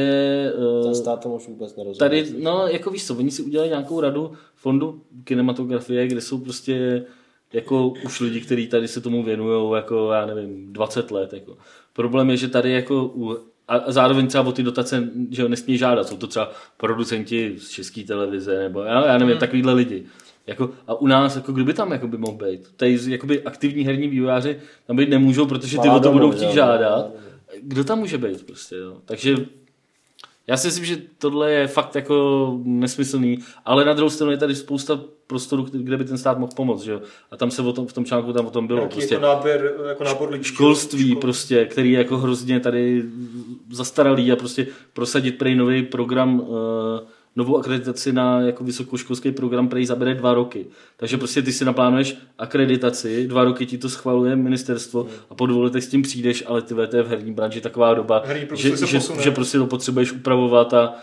eh, Ten stát tomu už vůbec nerozumí. Tady, no, jako víš co, oni si udělali nějakou radu fondu kinematografie, kde jsou prostě jako už lidi, kteří tady se tomu věnují jako, já nevím, 20 let. Jako. Problém je, že tady jako u, a a zároveň třeba o ty dotace, že ho nesmí žádat. Jsou to třeba producenti z české televize, nebo já, já nevím, hmm. takovýhle lidi. Jako, a u nás, jako kdo by tam jako by mohl být? Tady jakoby aktivní herní vývojáři tam být nemůžou, protože ty o to budou chtít žádat. Kdo tam může být prostě, jo? Takže já si myslím, že tohle je fakt jako nesmyslný, ale na druhou stranu je tady spousta prostoru, kde by ten stát mohl pomoct, že jo? A tam se o tom, v tom článku tam o tom bylo. Nějaký Prostě jako nábor, jako nábor lidí. školství Škol- prostě, který je jako hrozně tady zastaralý a prostě prosadit prej nový program, uh, novou akreditaci na jako vysokoškolský program prej zabere dva roky. Takže prostě ty si naplánuješ akreditaci, dva roky ti to schvaluje ministerstvo a po dvou letech s tím přijdeš, ale ty to je v herní branži taková doba, že, že, že, prostě to potřebuješ upravovat a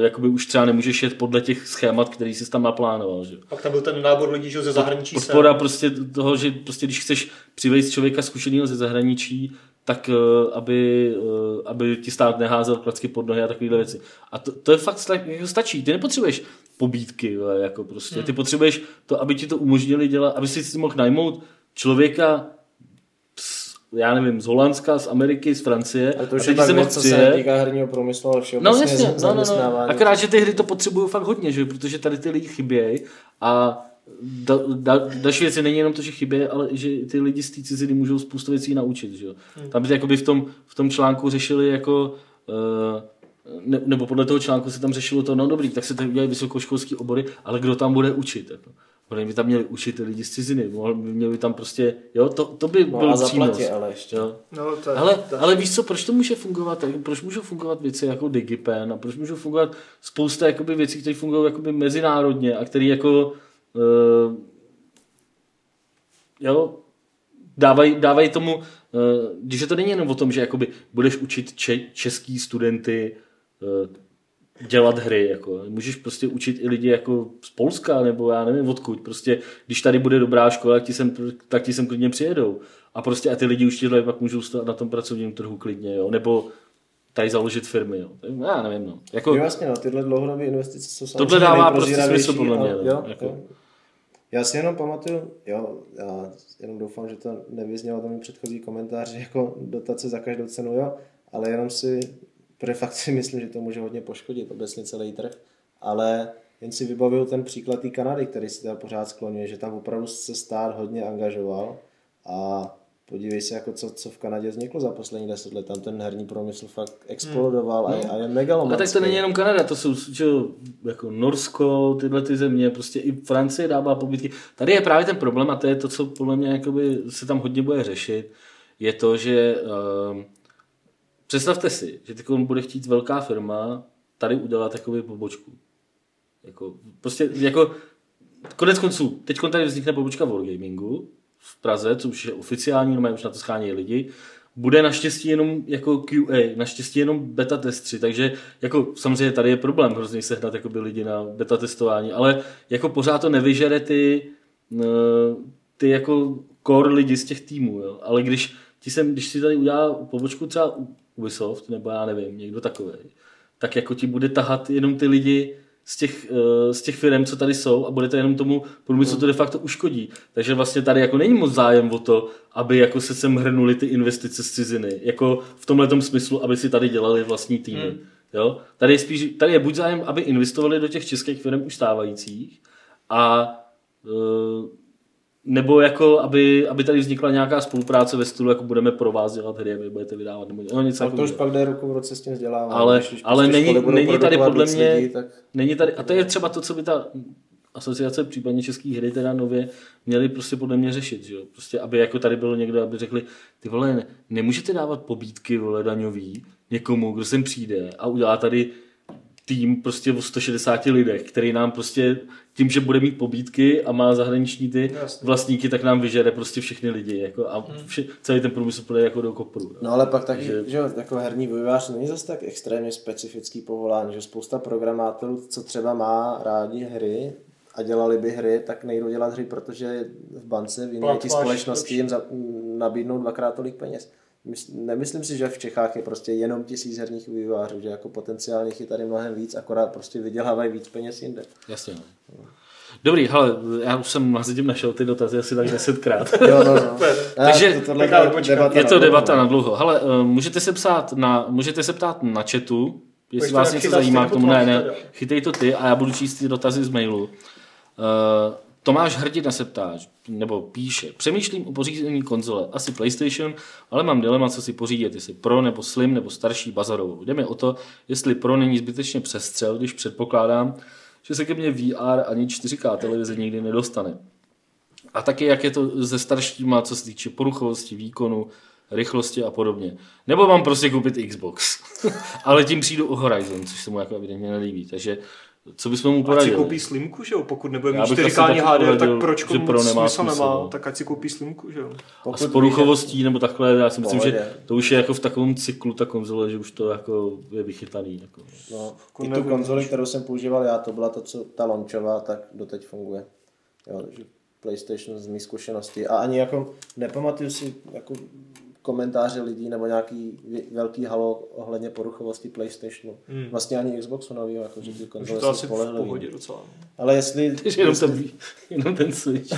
jakoby už třeba nemůžeš jet podle těch schémat, který jsi tam naplánoval. Že? Pak tam byl ten nábor lidí, že ze zahraničí sem. Podpora prostě toho, že prostě když chceš přivést člověka zkušeného ze zahraničí, tak eh, aby, eh, aby ti stát neházel klacky pod nohy a takovéhle věci. A to, to je fakt jako stačí. Ty nepotřebuješ pobídky, jako prostě. Ty potřebuješ to, aby ti to umožnili dělat, aby si si mohl najmout člověka já nevím, z Holandska, z Ameriky, z Francie. Ale to už a je tak věc, co se netýká herního průmyslu, ale No všeobecně jasně, no, no, no. Akorát, že ty hry to potřebují fakt hodně, že? protože tady ty lidi chybějí a da, da, další věc je není jenom to, že chybějí, ale že ty lidi z té ciziny můžou spoustu věcí naučit. Že? jo. Tam by jakoby v tom, v tom článku řešili jako uh, ne, nebo podle toho článku se tam řešilo to, no dobrý, tak se tady udělají vysokoškolský obory, ale kdo tam bude učit? Jako? Oni by tam měli učit lidi z ciziny, mohli- měli by tam prostě, jo, to, to by No byl a přínos. ale ještě. Jo. No, to je, Ale, to je- ale víš co, proč to může fungovat? tak? Proč můžou fungovat věci jako Digipen a proč můžou fungovat spousta jakoby, věcí, které fungují jakoby mezinárodně a které jako uh, jo, dávají, dávají tomu, uh, když to není jenom o tom, že jakoby budeš učit če, český studenty uh, dělat hry, jako. Můžeš prostě učit i lidi jako z Polska, nebo já nevím odkud. Prostě, když tady bude dobrá škola, tak ti sem, tak ti sem klidně přijedou. A prostě a ty lidi už tyhle pak můžou stát na tom pracovním trhu klidně, jo. Nebo tady založit firmy, jo. Já nevím, no. Jako, Jo, jasně, no, tyhle dlouhodobé investice jsou samozřejmě Tohle dává prostě smysl podle mě, ale- no, Jo, jako. jo. Já si jenom pamatuju, jo, já jenom doufám, že to nevyznělo tam předchozí komentář, že *laughs* jako dotace za každou cenu, jo, ale jenom si, protože fakt si myslím, že to může hodně poškodit obecně celý trh, ale jen si vybavuju ten příklad té Kanady, který si teda pořád skloňuje, že tam opravdu se stát hodně angažoval a podívej se, jako co, co v Kanadě vzniklo za poslední deset let. Tam ten herní průmysl fakt explodoval a, je, a je a megalomanský. tak to není jenom Kanada, to jsou že, jako Norsko, tyhle ty země, prostě i Francie dává pobytky. Tady je právě ten problém a to je to, co podle mě jakoby, se tam hodně bude řešit, je to, že uh, představte si, že teď bude chtít velká firma tady udělat takový pobočku. Jako, prostě jako konec konců, teď tady vznikne pobočka Wargamingu v Praze, což je oficiální, no už na to schání lidi, bude naštěstí jenom jako QA, naštěstí jenom beta testři, takže jako samozřejmě tady je problém hrozně sehnat jakoby lidi na beta testování, ale jako pořád to nevyžere ty, eh, ty jako core lidi z těch týmů, jo? ale když, ti sem, když si tady udělá pobočku třeba Ubisoft, nebo já nevím, někdo takový, tak jako ti bude tahat jenom ty lidi, z těch, eh, z těch firm, co tady jsou a bude to jenom tomu průmyslu to de facto uškodí. Takže vlastně tady jako není moc zájem o to, aby jako se sem hrnuli ty investice z ciziny. Jako v tomhle smyslu, aby si tady dělali vlastní týmy. Hmm. Jo? Tady, je spíš, tady je buď zájem, aby investovali do těch českých firm už stávajících a eh, nebo jako, aby, aby tady vznikla nějaká spolupráce ve stylu, jako budeme pro vás dělat hry, vy budete vydávat, nebo no, něco Tak to už pak jde ruku v roce s tím vzděláváním. ale, Když ale prostě není, není tady podle mě, lidí, tak... není tady, a to je třeba to, co by ta asociace případně českých hry teda nově měli prostě podle mě řešit, že jo? Prostě, aby jako tady bylo někdo, aby řekli, ty vole, ne, nemůžete dávat pobídky, vole, daňový někomu, kdo sem přijde a udělá tady tým prostě o 160 lidech, který nám prostě tím, že bude mít pobídky a má zahraniční ty Jasně. vlastníky, tak nám vyžere prostě všechny lidi jako a vše, celý ten průmysl půjde jako do kopru. jo. No ale pak taky, Že- že, jako herní vývojář není zase tak extrémně specifický povolání, že spousta programátorů, co třeba má rádi hry a dělali by hry, tak nejdou dělat hry, protože v bance v jiné společnosti jim za, nabídnou dvakrát tolik peněz. Mys- Nemyslím si, že v Čechách je prostě jenom tisíc herních vývojářů, že jako potenciálních je tady mnohem víc, akorát prostě vydělávají víc peněz jinde. Jasně. No. Dobrý, hele, já už jsem mezi tím našel ty dotazy asi tak desetkrát. *laughs* Jo, no, no. *laughs* Takže to, tohle je debata Je to debata na dlouho. Hele, eh, můžete se psát na, můžete se ptát na chatu, jestli Pojď vás něco zajímá k tomu. Ne, to ne, chytej to ty a já budu číst ty dotazy z mailu. Uh, Tomáš Hrdina se ptá, nebo píše, přemýšlím o pořízení konzole, asi PlayStation, ale mám dilema, co si pořídit, jestli Pro nebo Slim nebo starší bazarovou. Jde mi o to, jestli Pro není zbytečně přestřel, když předpokládám, že se ke mně VR ani 4K televize nikdy nedostane. A taky, jak je to se staršíma, co se týče poruchovosti, výkonu, rychlosti a podobně. Nebo mám prostě koupit Xbox. *laughs* Ale tím přijdu o Horizon, což se mu jako evidentně nelíbí. Takže co bychom mu Ať si poradili? koupí slimku, že jo? Pokud nebude mít bych 4 asi taky HDR, tak proč že pro nemá smysl smysl, nemá, no. tak ať si koupí slimku, že jo? A Pokud s víš, poruchovostí nebo takhle, já si myslím, že to už je jako v takovém cyklu ta konzole, že už to jako je vychytaný. Jako. No, I tu konzoli, kterou jsem používal já, to byla to, co ta launchová, tak doteď funguje. Jo, takže PlayStation z mých zkušeností. A ani jako nepamatuju si jako komentáře lidí nebo nějaký velký halo ohledně poruchovosti PlayStanu. Hmm. Vlastně ani Xboxu novýho, jako, že ty Takže konzole to jsou asi v spolehlivé. pohodě docela. no. Ale jestli... *laughs* Takže jenom ten, jenom ten Switch.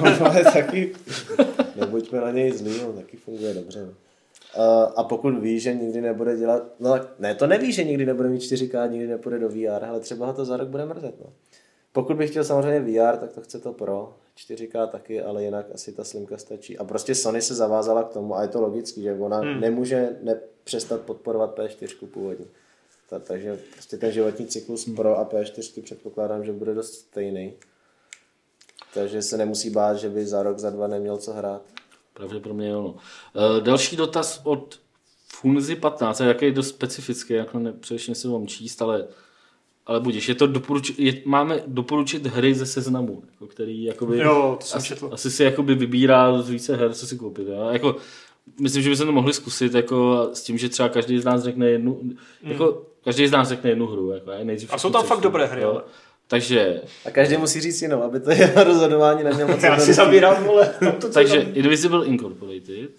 *laughs* ale taky, nebuďme na něj zlí, on taky funguje dobře. No. A, a pokud ví, že nikdy nebude dělat, no ne, to neví, že nikdy nebude mít 4K, nikdy nepůjde do VR, ale třeba ho to za rok bude mrzet. No. Pokud bych chtěl samozřejmě VR, tak to chce to Pro, 4K taky, ale jinak asi ta slimka stačí. A prostě Sony se zavázala k tomu a je to logický, že ona hmm. nemůže nepřestat podporovat P4 původně. Ta, takže prostě ten životní cyklus Pro a P4 předpokládám, že bude dost stejný. Takže se nemusí bát, že by za rok, za dva neměl co hrát. Pravděpodobně jo. No. Uh, další dotaz od Funzi 15, jaký je dost specifický, jako ne, především se vám číst, ale, ale budíš, je to doporuč, je, máme doporučit hry ze seznamu, jako který jakoby, Jo, to asi, četl. asi si jakoby vybírá z více her, co si koupit. Jo? Jako, myslím, že bychom to mohli zkusit jako s tím, že třeba každý z nás řekne jednu, jako, každý z nás řekne jednu hru. Jako, a, nejdřív A jsou tam fakt dobré hry, jo. ale. Takže, A každý musí říct jinou, aby to jeho *laughs* rozhodování nemělo moc *laughs* Já si zabírám, vole, *laughs* takže. Invisible Incorporated,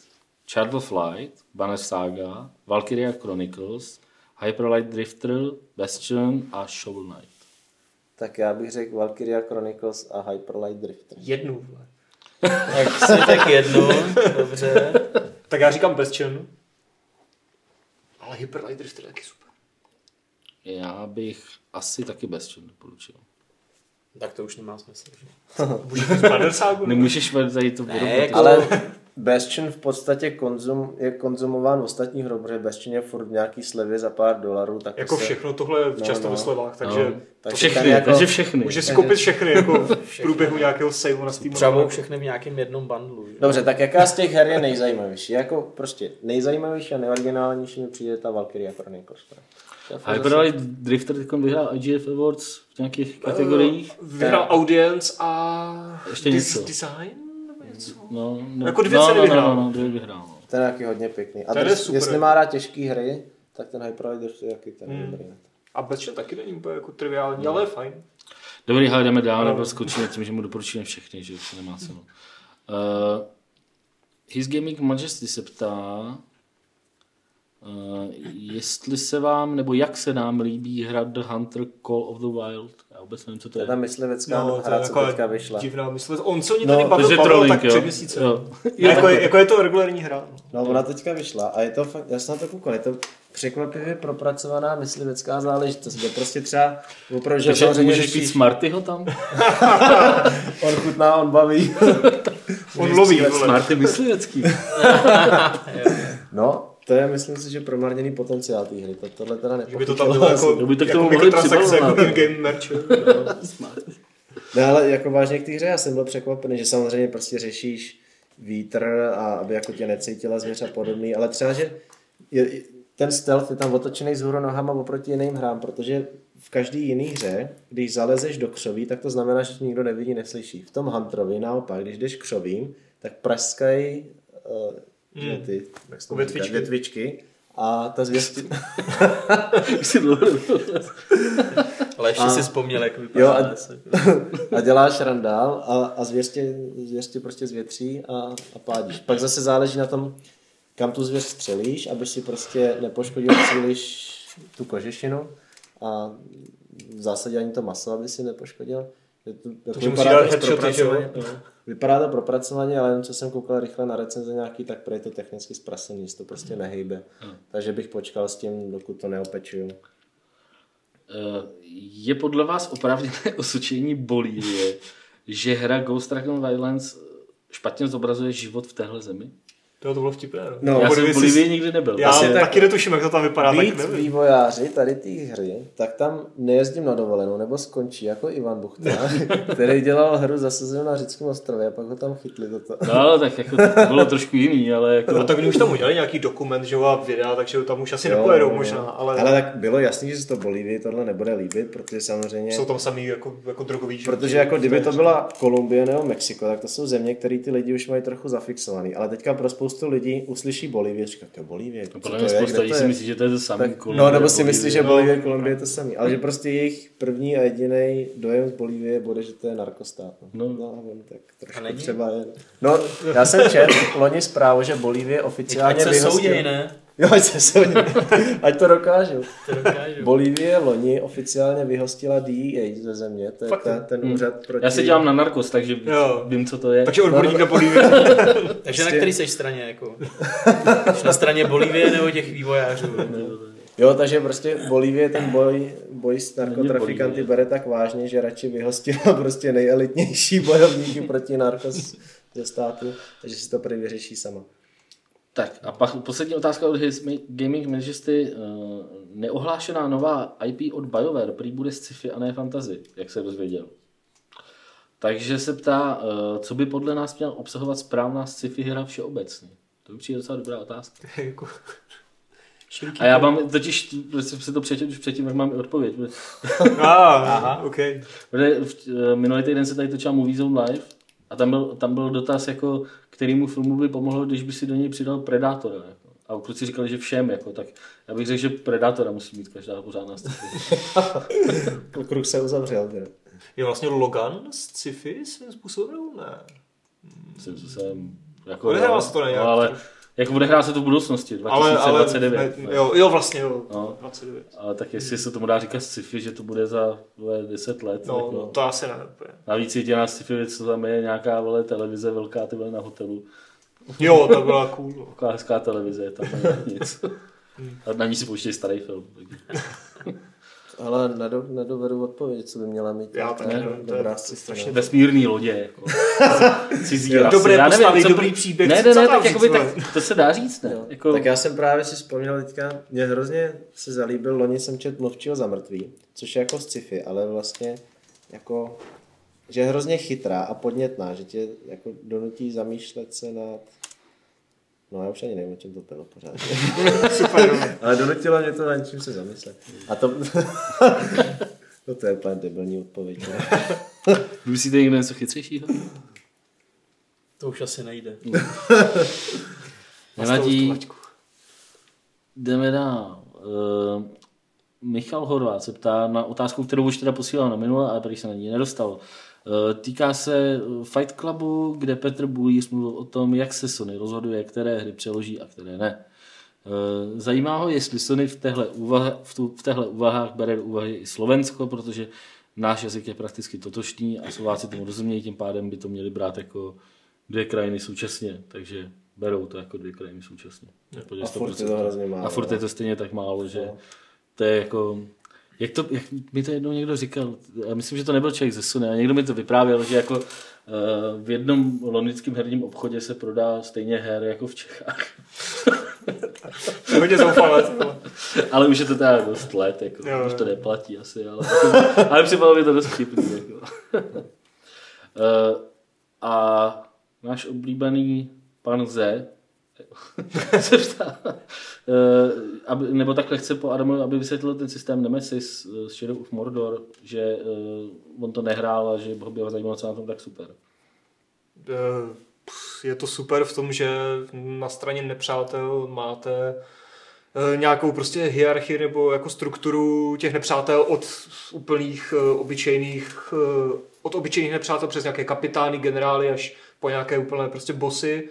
Child of Light, Banner Saga, Valkyria Chronicles, Hyperlight Drifter, Bastion a Shovel Knight. Tak já bych řekl Valkyria Chronicles a Hyperlight Drifter. Jednu. Tak si tak jednu, dobře. Tak já říkám Bastion. Ale Hyperlight Drifter je taky super. Já bych asi taky Bastion doporučil. Tak to už nemá smysl. Že? *laughs* Můžeš? Nemůžeš tady to vyrobit. Ale Bastion v podstatě konzum, je konzumován v ostatních hrách, protože Bastion je furt v nějaký slevě za pár dolarů. Tak Jako se, všechno tohle je No, často no. ve slevách, takže No. takže všechny, jako- takže všechny. můžeš si koupit všechny jako *laughs* v průběhu nějakého sale na Steamu. Třeba všechny v nějakém jednom bundlu. Že? Dobře, tak jaká z těch her je nejzajímavější? Jako prostě nejzajímavější a nejoriginálnější mi přijde ta Valkyria Chronicles. Hyperlight Drifter teď vyhrál IGF Awards v nějakých kategoriích. Vyhrál Audience a Ještě něco. design něco. No, no, Jako dvě no, ceny no, vyhrál. No, no, dvě vyhrál. No. Ten je taky hodně pěkný. A Ten je dres, super. jestli má rád těžké hry, tak ten Drifter je taky ten Hmm. dobrý. A Bastion taky není úplně jako triviální, ale je fajn. Dobrý, hele, jdeme dál, No. nebo skočíme tím, že mu doporučíme všechny, že už nemá cenu. Uh, His Gaming Majesty se ptá, Uh, jestli se vám, nebo jak se nám líbí hra The Hunter Call of the Wild? Já vůbec nevím, co to To je. je ta myslivecká No, hra, je co teďka vyšla. divná mysl. On se o ní No, tady bavil, Takže Pavel, trolling, tak jo? tři měsíce. Jo. Ne, *laughs* jako, je, jako je to regulární hra. No, ona teďka vyšla a je to fakt, já jsem na to koukal, je to překvapivě propracovaná myslivecká záležitost, kde prostě třeba opravdu, že Takže samozřejmě můžeš řešíš, pít Smartyho tam? *laughs* on chutná, on baví. On loví. Smarty myslivecký. No, to je, myslím si, že promarněný potenciál té hry. To, tohle teda Že by to tam bylo jako, To by to k jako tomu mohli mikrotransakce, jako přibavovat. in-game merch. jo. *laughs* Ne, ale jako vážně k té hře, já jsem byl překvapený, že samozřejmě prostě řešíš vítr a aby jako tě necítila zvěř a podobný, ale třeba, že je, ten stealth je tam otočený z nohama oproti jiným hrám, protože v každé jiné hře, když zalezeš do křoví, tak to znamená, že tě nikdo nevidí, neslyší. V tom Hunterovi naopak, když jdeš křovím, tak praskají uh, mm. ty jak to Větvičky. říká, větvičky a ta. *laughs* Už si dlouho *laughs* Ale ještě A- si vzpomněl, jak Jo, vypadá. a- les. *laughs* a děláš randál a, a zvěř, tě, zvěř tě prostě zvětří a, a pádíš. Pak zase záleží na tom, kam tu zvěř střelíš, aby si prostě nepoškodil příliš tu kožešinu a v zásadě ani to maso, aby si nepoškodil. Je to, Takže musí dát headshoty, že jo? Vypadá to propracovaně, ale jenom co jsem koukal rychle na recenze nějaký, tak pro je to technicky zprasený, to prostě nehejbe. Takže bych počkal s tím, dokud to neopečuju. Eh, Je podle vás oprávněné *laughs* osočení Bolívie, že hra Ghost Recon Wildlands špatně zobrazuje život v téhle zemi? To, to bylo vtipné. No. No, Já jsem v Bolívii jsi- nikdy nebyl. Já Asi tak- taky netuším, jak to tam vypadá, tak Být nevím. vývojáři tady té hry, tak tam nejezdím na dovolenou, nebo skončí jako Ivan Buchta, *laughs* který dělal hru zasazenu na Řeckém ostrově a pak ho tam chytli toto. No, tak jako to bylo trošku jiný, ale jako... No tak oni už tam udělali nějaký dokument, že jo, a videa, takže tam už asi Jo, nepojedou jo. možná, ale, ale tak bylo jasný, že se to Bolívii tohle nebude líbit, protože samozřejmě... jsou tam samý jako, jako jo. Protože jako kdyby to byla Kolumbie nebo Mexiko, tak to jsou země, které ty lidi už mají trochu zafixovaný. Ale teďka pro spoustu lidí uslyší Bolívii, říká, to Bolívie, co No, Podle to mě je, spousta lidí si myslí, že to je to samé. Tak, Kolumbie, no, nebo si Bolívie. myslí, že no. Bolívie a Kolumbie je to samý. Ale že prostě jejich první a jediný dojem z Bolívie bude, že to je narkostát. No, No. no a on tak trošku třeba je. No, já jsem četl loni zprávu, že Bolívie oficiálně Ať se vyhostila- ne? Jo, ať se soudí. *laughs* Ať to dokážu. To dokážu. Bolívie loni oficiálně vyhostila DEA ze země. To je Fakt ta, ten úřad proti... Já se dělám na narkos, takže Jo. vím, co to je. Takže odborník na Bolívii. *laughs* Takže na který seš straně? Jako? Na straně Bolívie nebo těch vývojářů? Jo, takže prostě Bolívie ten boj, boj s narkotrafikanty Bolívie. bere tak vážně, že radši vyhostila *laughs* prostě nejelitnější bojovníky proti narkos ze státu, takže si to prý vyřeší sama. Tak a pak poslední otázka od His Gaming Majesty. Uh, neohlášená nová IP od BioWare prý bude sci-fi a ne fantasy, jak se dozvěděl. Takže se ptá, uh, co by podle nás měl obsahovat správná sci-fi hra všeobecně. To by přijde docela dobrá otázka. *laughs* jako, A já mám totiž, protože jsem si to přečetl už předtím, jak mám i odpověď. *laughs* Ah, OK. Protože v- eh, minulý týden se tady točila Movie Zone Live a tam byl, tam byl dotaz, jako, kterýmu filmu by pomohlo, když by si do něj přidal Predátora. Jako. A kluci říkali, že všem, jako, tak já bych řekl, že Predátora musí mít každá pořádná sci-fi. *laughs* Kruh se uzavřel. Že? Je vlastně Logan z sci-fi svým způsobem? Ne. Myslím, že jsem... Jako, Odehrává se to nějak no, ale trošku. Jako odehrá se to v budoucnosti, Ale, ale 2029. ne, jo, jo, vlastně, jo. No. 29. Ale tak jestli se tomu dá říkat sci-fi, že to bude za vole, 10 let. No, tak, no, to asi ne. úplně. Navíc jediná sci-fi věc, co tam je nějaká vole, televize velká ty vole, na hotelu. Jo, to byla cool. *laughs* Taková hezká televize, tam není nic. *laughs* A na ní si pouštějí starý film. *laughs* Ale nedo, nedovedu odpovědět, co by měla mít. Já nějaká taky ne, to je dobrá strašně. Vesmírný lodě. Jako. *laughs* Cizí rasy. dobré Já nevím, postavy, co- dobrý příběh, Ne, ne, ne, tak, jakoby, tak to se dá říct, ne? Jako, Tak já jsem právě si vzpomněl teďka, mě hrozně se zalíbil, loni jsem čet Mluvčího za mrtvý, což je jako sci-fi, ale vlastně jako, že je hrozně chytrá a podnětná, že tě jako donutí zamýšlet se nad No já už ani nevím, o čem to bylo pořád. *laughs* Super, no. Ale donutilo mě to na něčím se zamyslet. A to... *laughs* no to je úplně debilní odpověď. *laughs* ne? Myslíte někdo něco chytřejšího? To už asi nejde. Nevadí. Jdeme dál. Uh, Michal Horvát se ptá na otázku, kterou už teda posílal na minule, ale prý se na ní nedostal. Uh, týká se Fight Clubu, kde Petr Bulíř mluvil o tom, jak se Sony rozhoduje, které hry přeloží a které ne. Eh, Zajímá ho, jestli Sony v téhle, úvaha, v, tu, v téhle úvahách bere do úvahy i Slovensko, protože náš jazyk je prakticky totožný a Slováci tomu rozumějí, tím pádem by to měli brát jako dvě krajiny současně, takže berou to jako dvě krajiny současně. A furt je 100%. to hrozně málo. A furt je to stejně tak málo, že to je jako... Jak, to, jak mi to jednou někdo říkal, já myslím, že to nebyl člověk ze Sony, a někdo mi to vyprávěl, že jako eh, v jednom londýnském herním obchodě se prodá stejně her jako v Čechách. Hodně zoufalé. *laughs* Ale už je to teda dost let, jako, Jo, už to neplatí asi, ale, *laughs* ale připadalo mi to dost vtipný. Jako. *laughs* Eh, a náš oblíbený pan Z se ptá, aby, nebo takhle chce po Adamu, aby vysvětlil ten systém Nemesis eh, z Shadow of Mordor, že eh, on to nehrál a že ho zajímalo, co na tom tak super. Eh, je to super v tom, že na straně nepřátel máte eh, nějakou prostě hierarchii nebo jako strukturu těch nepřátel od úplných eh, obyčejných eh, od obyčejných nepřátel přes nějaké kapitány, generály až po nějaké úplné prostě bossy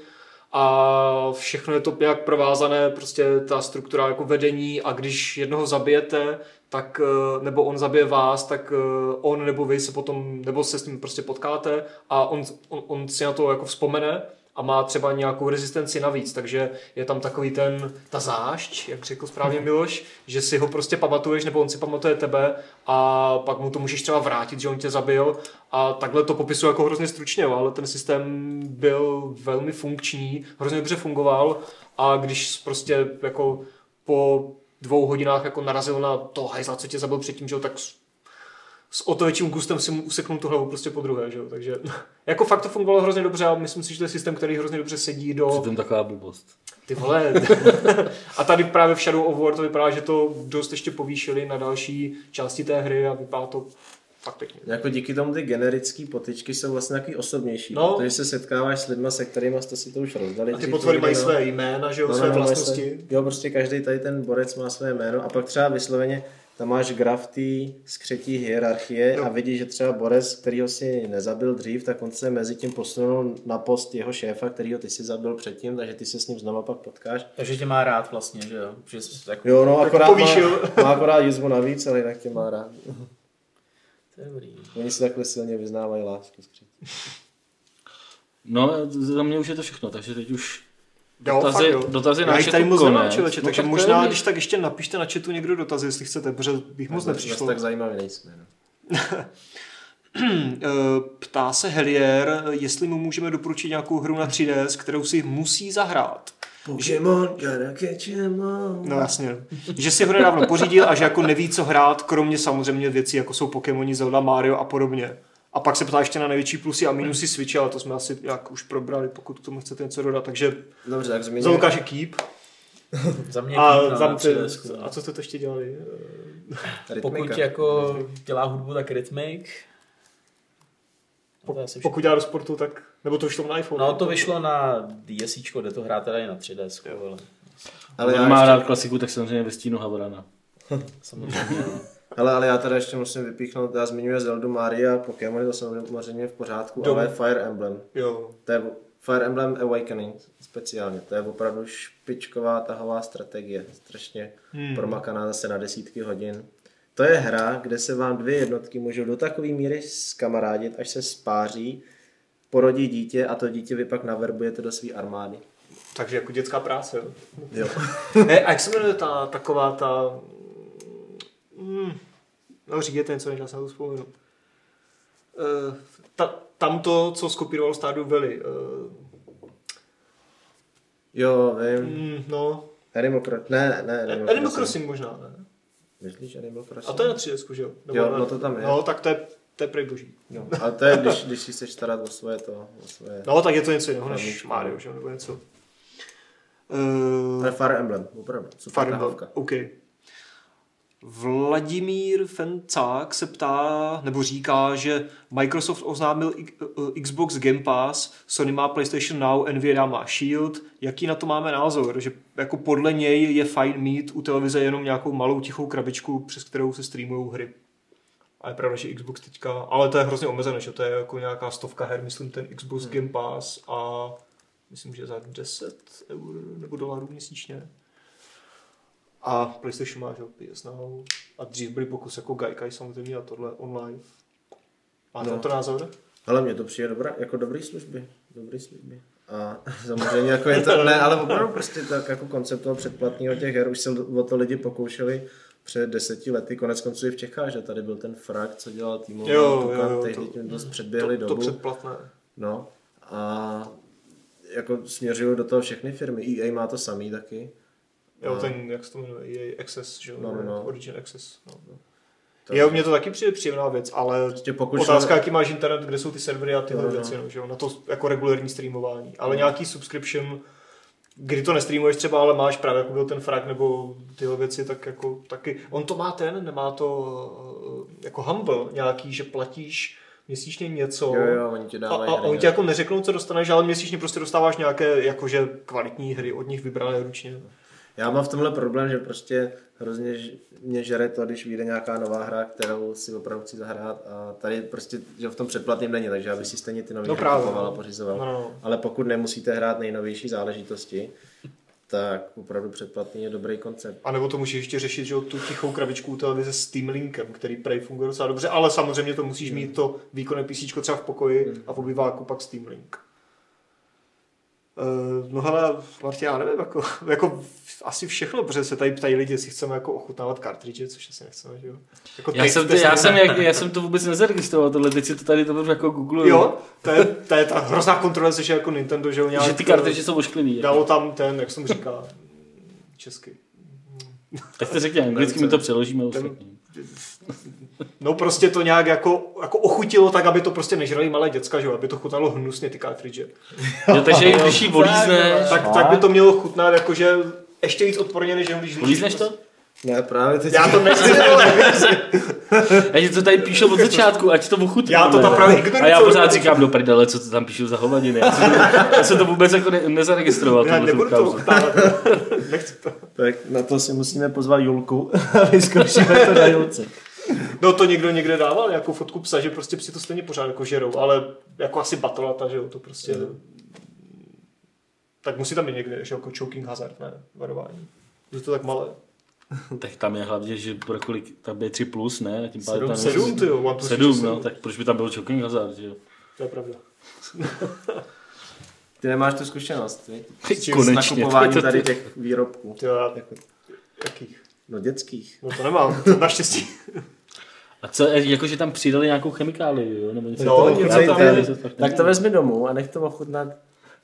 a všechno je to nějak provázané, prostě ta struktura jako vedení a když jednoho zabijete, tak, eh, nebo on zabije vás, tak eh, on nebo vy se potom, nebo se s ním prostě potkáte a on, on, on si na to jako vzpomene a má třeba nějakou rezistenci navíc, takže je tam takový ten, ta zášť, jak řekl správně Miloš, že si ho prostě pamatuješ, nebo on si pamatuje tebe a pak mu to můžeš třeba vrátit, že on tě zabil. A takhle to popisuju jako hrozně stručně, ale ten systém byl velmi funkční, hrozně dobře fungoval. A když prostě jako po dvou hodinách jako narazil na to hajzla, co tě zabil předtím, že jo, tak s, o to větším gustem si mu useknul tu hlavu prostě po druhé, že jo, takže *laughs* jako fakt to fungovalo hrozně dobře a myslím si, že to je systém, který hrozně dobře sedí do... Přitom taková blbost. Ty vole. *laughs* a tady právě v Shadow of War to vypadá, že to dost ještě povýšili na další části té hry a vypadá to fakt pěkně. Jako díky tomu ty generické potičky jsou vlastně takový osobnější, No. protože se setkáváš s lidmi, se kterými jste si to už rozdali. A ty potvory mají no. své jména, že jo, No, své no, no, vlastnosti. své- Jo, prostě každý tady ten borec má své jméno a pak třeba vysloveně tam máš graf té skřetí hierarchie Jo. a vidíš, že třeba borec, kterýho si nezabil dřív, tak on se mezi tím posunul na post jeho šéfa, kterýho ty si zabil předtím, takže ty se s ním znova pak potkáš. Takže tě má rád vlastně, že jo? Že jsi jako, Jo, no Tak akorát má, povýšil. má akorát jízvu navíc, ale jinak tě má rád. to je dobrý. Oni si takhle silně vyznávají lásku skřetí. No, za mě už je to všechno, takže teď už Jo, Dotazy- fakt, jo. dotazy na Já jich chatu tady moc nemám, konec. člověče, No takže tak možná, když tak ještě napište na chatu někdo dotazy, jestli chcete, protože bych moc nepřišlo. tak zajímavý nejsme. No. *clears throat* Eh, Ptá se Helier, jestli mu můžeme doporučit nějakou hru na 3DS, kterou si musí zahrát. Pokémon. No jasně. Že si ho nedávno pořídil a že jako neví, co hrát, kromě samozřejmě věcí, jako jsou Pokémoni, Zelda, Mario a podobně. A pak se ptá ještě na největší plusy a minusy Switche, ale to jsme asi jak už probrali, pokud k tomu chcete něco dodat. Takže Dobře, tak za zmíním. Lukáše Keep. *laughs* Za mě A, Keep, no, za na ty, 3DS, no. a co jste to ještě dělali? *laughs* Pokud jako dělá hudbu, tak Rhythmic. No, všechno. Pokud dělá do sportu, tak... Nebo to vyšlo na iPhone. No to vyšlo na DSičko, kde to hrát teda i na 3DS, ale Ale já, má ještě, rád klasiku, tak samozřejmě ve stínu Havrana. samozřejmě. Hele, ale já teda ještě musím vypíchnout, já zmiňuji Zeldu, Maria, Pokémony, to samozřejmě v pořádku, Dom. ale Fire Emblem. Jo. To je Fire Emblem Awakening speciálně. To je opravdu špičková tahová strategie. Strašně hmm. promakaná zase na desítky hodin. To je hra, kde se vám dvě jednotky můžou do takové míry skamarádit, až se spáří, porodí dítě a to dítě vy pak naverbujete do své armády. Takže jako dětská práce, jo. Jo. *laughs* Ne, a jak se jmenuje ta taková ta... Hmm, no říkejte něco, než já se na to vzpomenu. Uh, ta, tam to, co skopíroval Stardew Valley. Uh, Jo, vím. mm, no, Animal Crossing. Ne, ne, ne. Animal, Animal Crossing možná, ne? Myslíš Animal Crossing? A to je na 3DS, že jo? Jo, na- no to tam je. No, tak to je, to je prej boží. No, ale to je, když, když si chceš starat o svoje to, o svoje... No, tak je to něco jiného než. Mario, že jo, nebo něco. Uh, Ale Fire Emblem, opravdu. Super Fire Emblem, tahovka. OK. Vladimír Fencák se ptá, nebo říká, že Microsoft oznámil eh, Xbox Game Pass, Sony má PlayStation Now, Nvidia má Shield. Jaký na to máme názor? Že jako podle něj je fajn mít u televize jenom nějakou malou tichou krabičku, přes kterou se streamují hry. A je pravda, že Xbox teďka, ale to je hrozně omezené, že to je jako nějaká stovka her, myslím ten Xbox Hmm. Game Pass a myslím, že za 10 eur nebo dolarů měsíčně. A PlayStation má, že jo, PS Now. A dřív byly pokus jako Gaikai samozřejmě a tohle online. Máte No. na to názor? Ale mně to přijde dobrá, jako dobrý služby. Dobrý služby. A *laughs* samozřejmě jako je to, ne, ale opravdu prostě tak jako koncept toho předplatného těch her, už se o to lidi pokoušeli před deseti lety, konec konců i v Čechách, že tady byl ten frak, co dělal tým, Jo, jo, jo, tehdy to- tím dost předběhli to, to dobu. předplatné. No a jako směřují do toho všechny firmy. EA má to samý taky. Jo, No. ten, jak se to jmenuje, EA Access, že? No, no, no. Origin Access. No. Takže- Jo, mně to taky přijde příjemná věc, ale Prostě pokud otázka, jaký máš internet, kde jsou ty servery a tyhle No, no. věci, no, že jo? na to jako regulární streamování. Ale nějaký subscription, kdy to nestreamuješ třeba, ale máš právě jako byl ten frag nebo tyhle věci, tak jako taky. On to má ten, nemá to eh, jako Humble nějaký, že platíš měsíčně něco. Jo, jo, oni ti a, dávají a hry, oni ti jako neřeknou, co dostaneš, ale měsíčně prostě dostáváš nějaké jakože kvalitní hry od nich vybrané ručně. Já mám v tomhle problém, že prostě hrozně mě žere to, když vyjde nějaká nová hra, kterou si opravdu chci zahrát a tady prostě, že v tom předplatným není, takže já bych si stejně ty nové No hry kupoval a no. pořizoval. No, no. Ale pokud nemusíte hrát nejnovější záležitosti, tak opravdu předplatný je dobrý koncept. A nebo to můžeš ještě řešit, že tu tichou krabičku u televize s Steam Linkem, který prej funguje docela dobře, ale samozřejmě to musíš mít to výkonné PC třeba v pokoji a v obyváku pak Steam Link. Uh, no hele, Martě, já nevím, jako, jako asi všechno, protože se tady ptají lidi, jestli chceme jako ochutnávat kartridže, což asi nechceme, že jo. Jako Já teď jsem, já, jsem, jak, já jsem to vůbec nezaregistroval, tohle teď si to tady to jako googluju. Jo, to je, to je ta hrozná kontroverze, že jako Nintendo, že jo, nějak... že ty kartridže jsou ošklivý. Jako. Dalo tam ten, jak jsem říkal, česky. Tak to řekně, anglicky my to přeložíme Ten-. No prostě to nějak jako, jako ochutilo tak, aby to prostě nežrali malé děcka, že jo, aby to chutnalo hnusně ty cartridge. Jo, takže když jí volízneš, Tak, tak by to mělo chutnat jakože ještě víc odporně, než když... volízneš to? Ne, právě teď... Já to nechci, *laughs* Já ti to tady píšu od začátku, ať to ochutná. Já to tam právě ignoruji A já pořád říkám do prdele, co to tam píšu za hovadiny. Já jsem to, já jsem to vůbec jako ne, nezaregistroval. já nebudu to. *laughs* Nechci to. Tak na to si musíme pozvat Julku *laughs* a vyzkoušíme to na Julce. No to někdo někde dával nějakou fotku psa, že prostě psi to stejně pořád jako žerou, ale jako asi batolata, že jo, to prostě... Tak musí tam být někde ještě jako choking hazard, ne? Varování. Je to tak malé. *laughs* Tak tam je hlavně, že pro kolik, tam je 3 plus, ne? A tím pádem Sedm, tam sedm, ty jo, One plus Sedm, sedm. no, tak proč by tam byl choking hazard, že jo? To je pravda. *laughs* Ty nemáš tu zkušenost, *laughs* tím konečně. S nakupováním To- to- tady těch výrobků. Ty jo, já, Jako, jakých? No dětských. No to nemám, to naštěstí. A co, jakože tam přidali nějakou chemikálii, jo? Nebo něco No, něco to- tam to fakt Tak to vezmi domů a nech to ochutnat.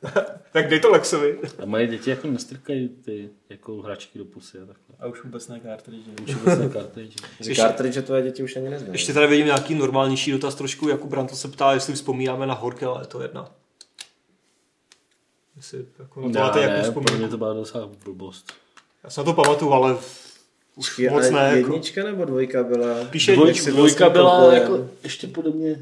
*laughs* tak dej to Lexovi. A moje děti jako nestrkají ty jako hračky do pusy a takhle. A už vůbec ne cartridge. Už vůbec ne karty, že? Že cartridge tvoje děti už ani neznají. Ještě tady vidím nějaký normálnější dotaz trošku. Jakub Brantl se ptá, jestli vzpomínáme na horké léto jedna. Jestli jako na to máte Já jakou ne, pro vzpomínku. mě to byla docela blbost. Já se na to pamatuju, ale už Počkej, moc ne. Jako. jednička nebo dvojka byla? Píše Dvoj, jedničku. dvojka byla komponent. jako ještě podobně.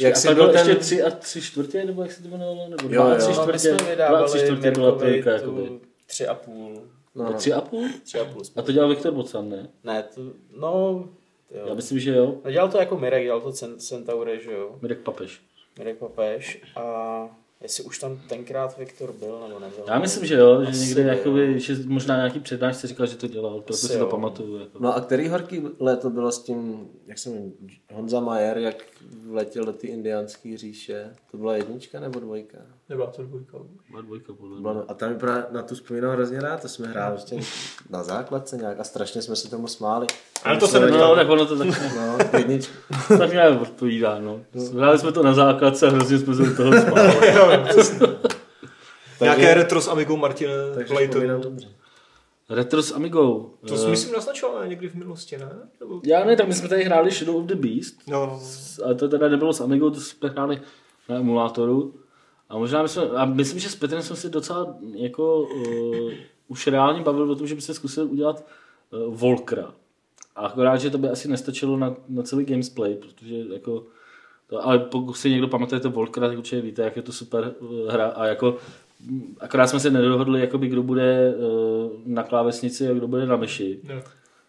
Jak a pak byl bylo ten- ještě tři a tři čtvrtě, nebo jak se to jmenovalo? Nebo Jo, dva a tři čtvrtě. Dva a tři čtvrtě byla trojka, jakoby. tři a půl. No, no. Tři a půl? Tři a půl. A to dělal Viktor Bocan, ne? Ne, to, no, jo. Já myslím, že jo. No, dělal to jako Mirek, dělal to Cent- Centaure, že jo? Mirek Papež. Mirek Papež a jestli už tam tenkrát Viktor byl nebo nebyl. Já myslím, že jo, že někde jakoby, že možná nějaký přednášce říkal, že to dělal, proto si to pamatuju. Jako. No a který horký léto bylo s tím, jak se jmenuje, Honza Majer, jak vletěl do ty indiánské říše? To byla jednička nebo dvojka? Nebyla to dvojka. Byla dvojka, podle mě. A tam mi právě na tu vzpomínal hrozně rád, to jsme hráli prostě na základce nějak a strašně jsme se tomu smáli. Ale to se. No, tak ono to tak, No, jednička. tak nějak odpovídá, no. Hráli jsme to na základce a hrozně jsme se do toho smáli. *laughs* Nějaké retro s Amigou Martine Takže vzpomínám Clayton. dobře. Retro s Amigou. To Eh, jsi myslím naznačoval ne? někdy v minulosti, ne? Nebo... Já ne, tak my jsme tady hráli Shadow of the Beast, No, ale to teda nebylo s Amigou, to jsme hráli na emulátoru. A možná my jsme, a myslím, že s Petrem jsme si docela jako uh, už reálně bavili o tom, že by se zkusil udělat uh, Volkra. A akorát, že to by asi nestačilo na, na celý gamesplay, protože jako to, ale pokud si někdo pamatuje to Volkra, tak určitě víte, jak je to super uh, hra a jako mm, akorát jsme se nedohodli, jakoby, kdo bude uh, na klávesnici a kdo bude na myši. no.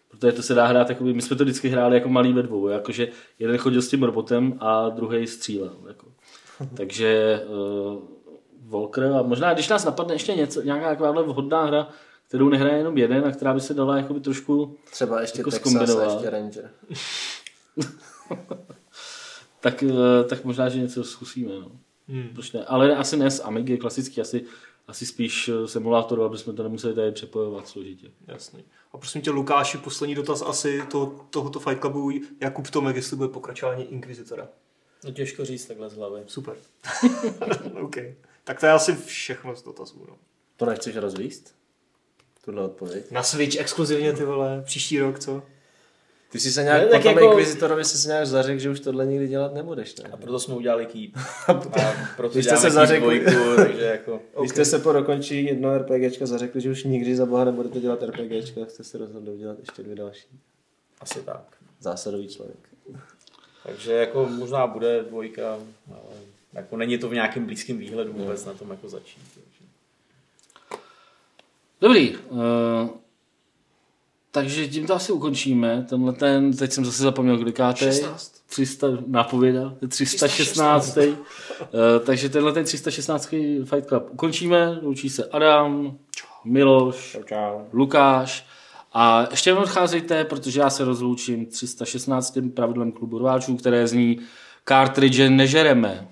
Protože to se dá hrát, jakoby, my jsme to vždycky hráli jako malý ve dvou, jakože jeden chodil s tím robotem a druhý střílel. Jako. *laughs* Takže uh, Volker a možná, když nás napadne ještě něco, nějaká takováhle vhodná hra, kterou nehraje jenom jeden a která by se dala jakoby trošku, Třeba ještě Jako Texas a zkombinovat. ještě Ranger. *laughs* tak, eh, tak možná, že něco zkusíme. No. Hmm. Proč ne? Ale asi ne z Amigy, klasicky, asi, asi spíš eh, simulátoru, aby jsme to nemuseli tady přepojovat složitě. Jasný. A prosím tě, Lukáši, poslední dotaz asi to, tohoto Fight Clubu. Jakub Tomek, jestli bude pokračování Inquisitora. No těžko říct takhle z hlavy. Super. *laughs* OK. Tak to je asi všechno z dotazů. No. To nechceš rozvíst? Tuhle odpověď. Na Switch exkluzivně ty vole, příští rok, co? Ty jsi se nějak, Ne, tak potom jako- Inquisitorovi jsi se nějak zařekl, že už tohle nikdy dělat nebudeš, ne? A proto jsme udělali Keep. *laughs* A proto jste se zařekli. dvojku, *laughs* takže jako... Vy jste se po dokončení jednoho RPGčka zařekli, že už nikdy za boha nebudete dělat RPGčka, tak jste se rozhodli udělat ještě dvě další. Asi tak. Zásadový člověk. Takže jako možná bude dvojka, ale jako není to v nějakém blízkém výhledu vůbec na tom jako začít. Takže. Dobrý. Uh, takže tím to asi ukončíme. Tenhle ten, teď jsem zase zapomněl kolikátej. 16. 300, nápověda, 316. uh, takže tenhle ten 316. Fight Club ukončíme. Loučí se Adam, Miloš, Čau, čau. Lukáš. A ještě neodcházejte, protože já se rozloučím 316. pravidlem klubu rváčů, které zní cartridge nežereme.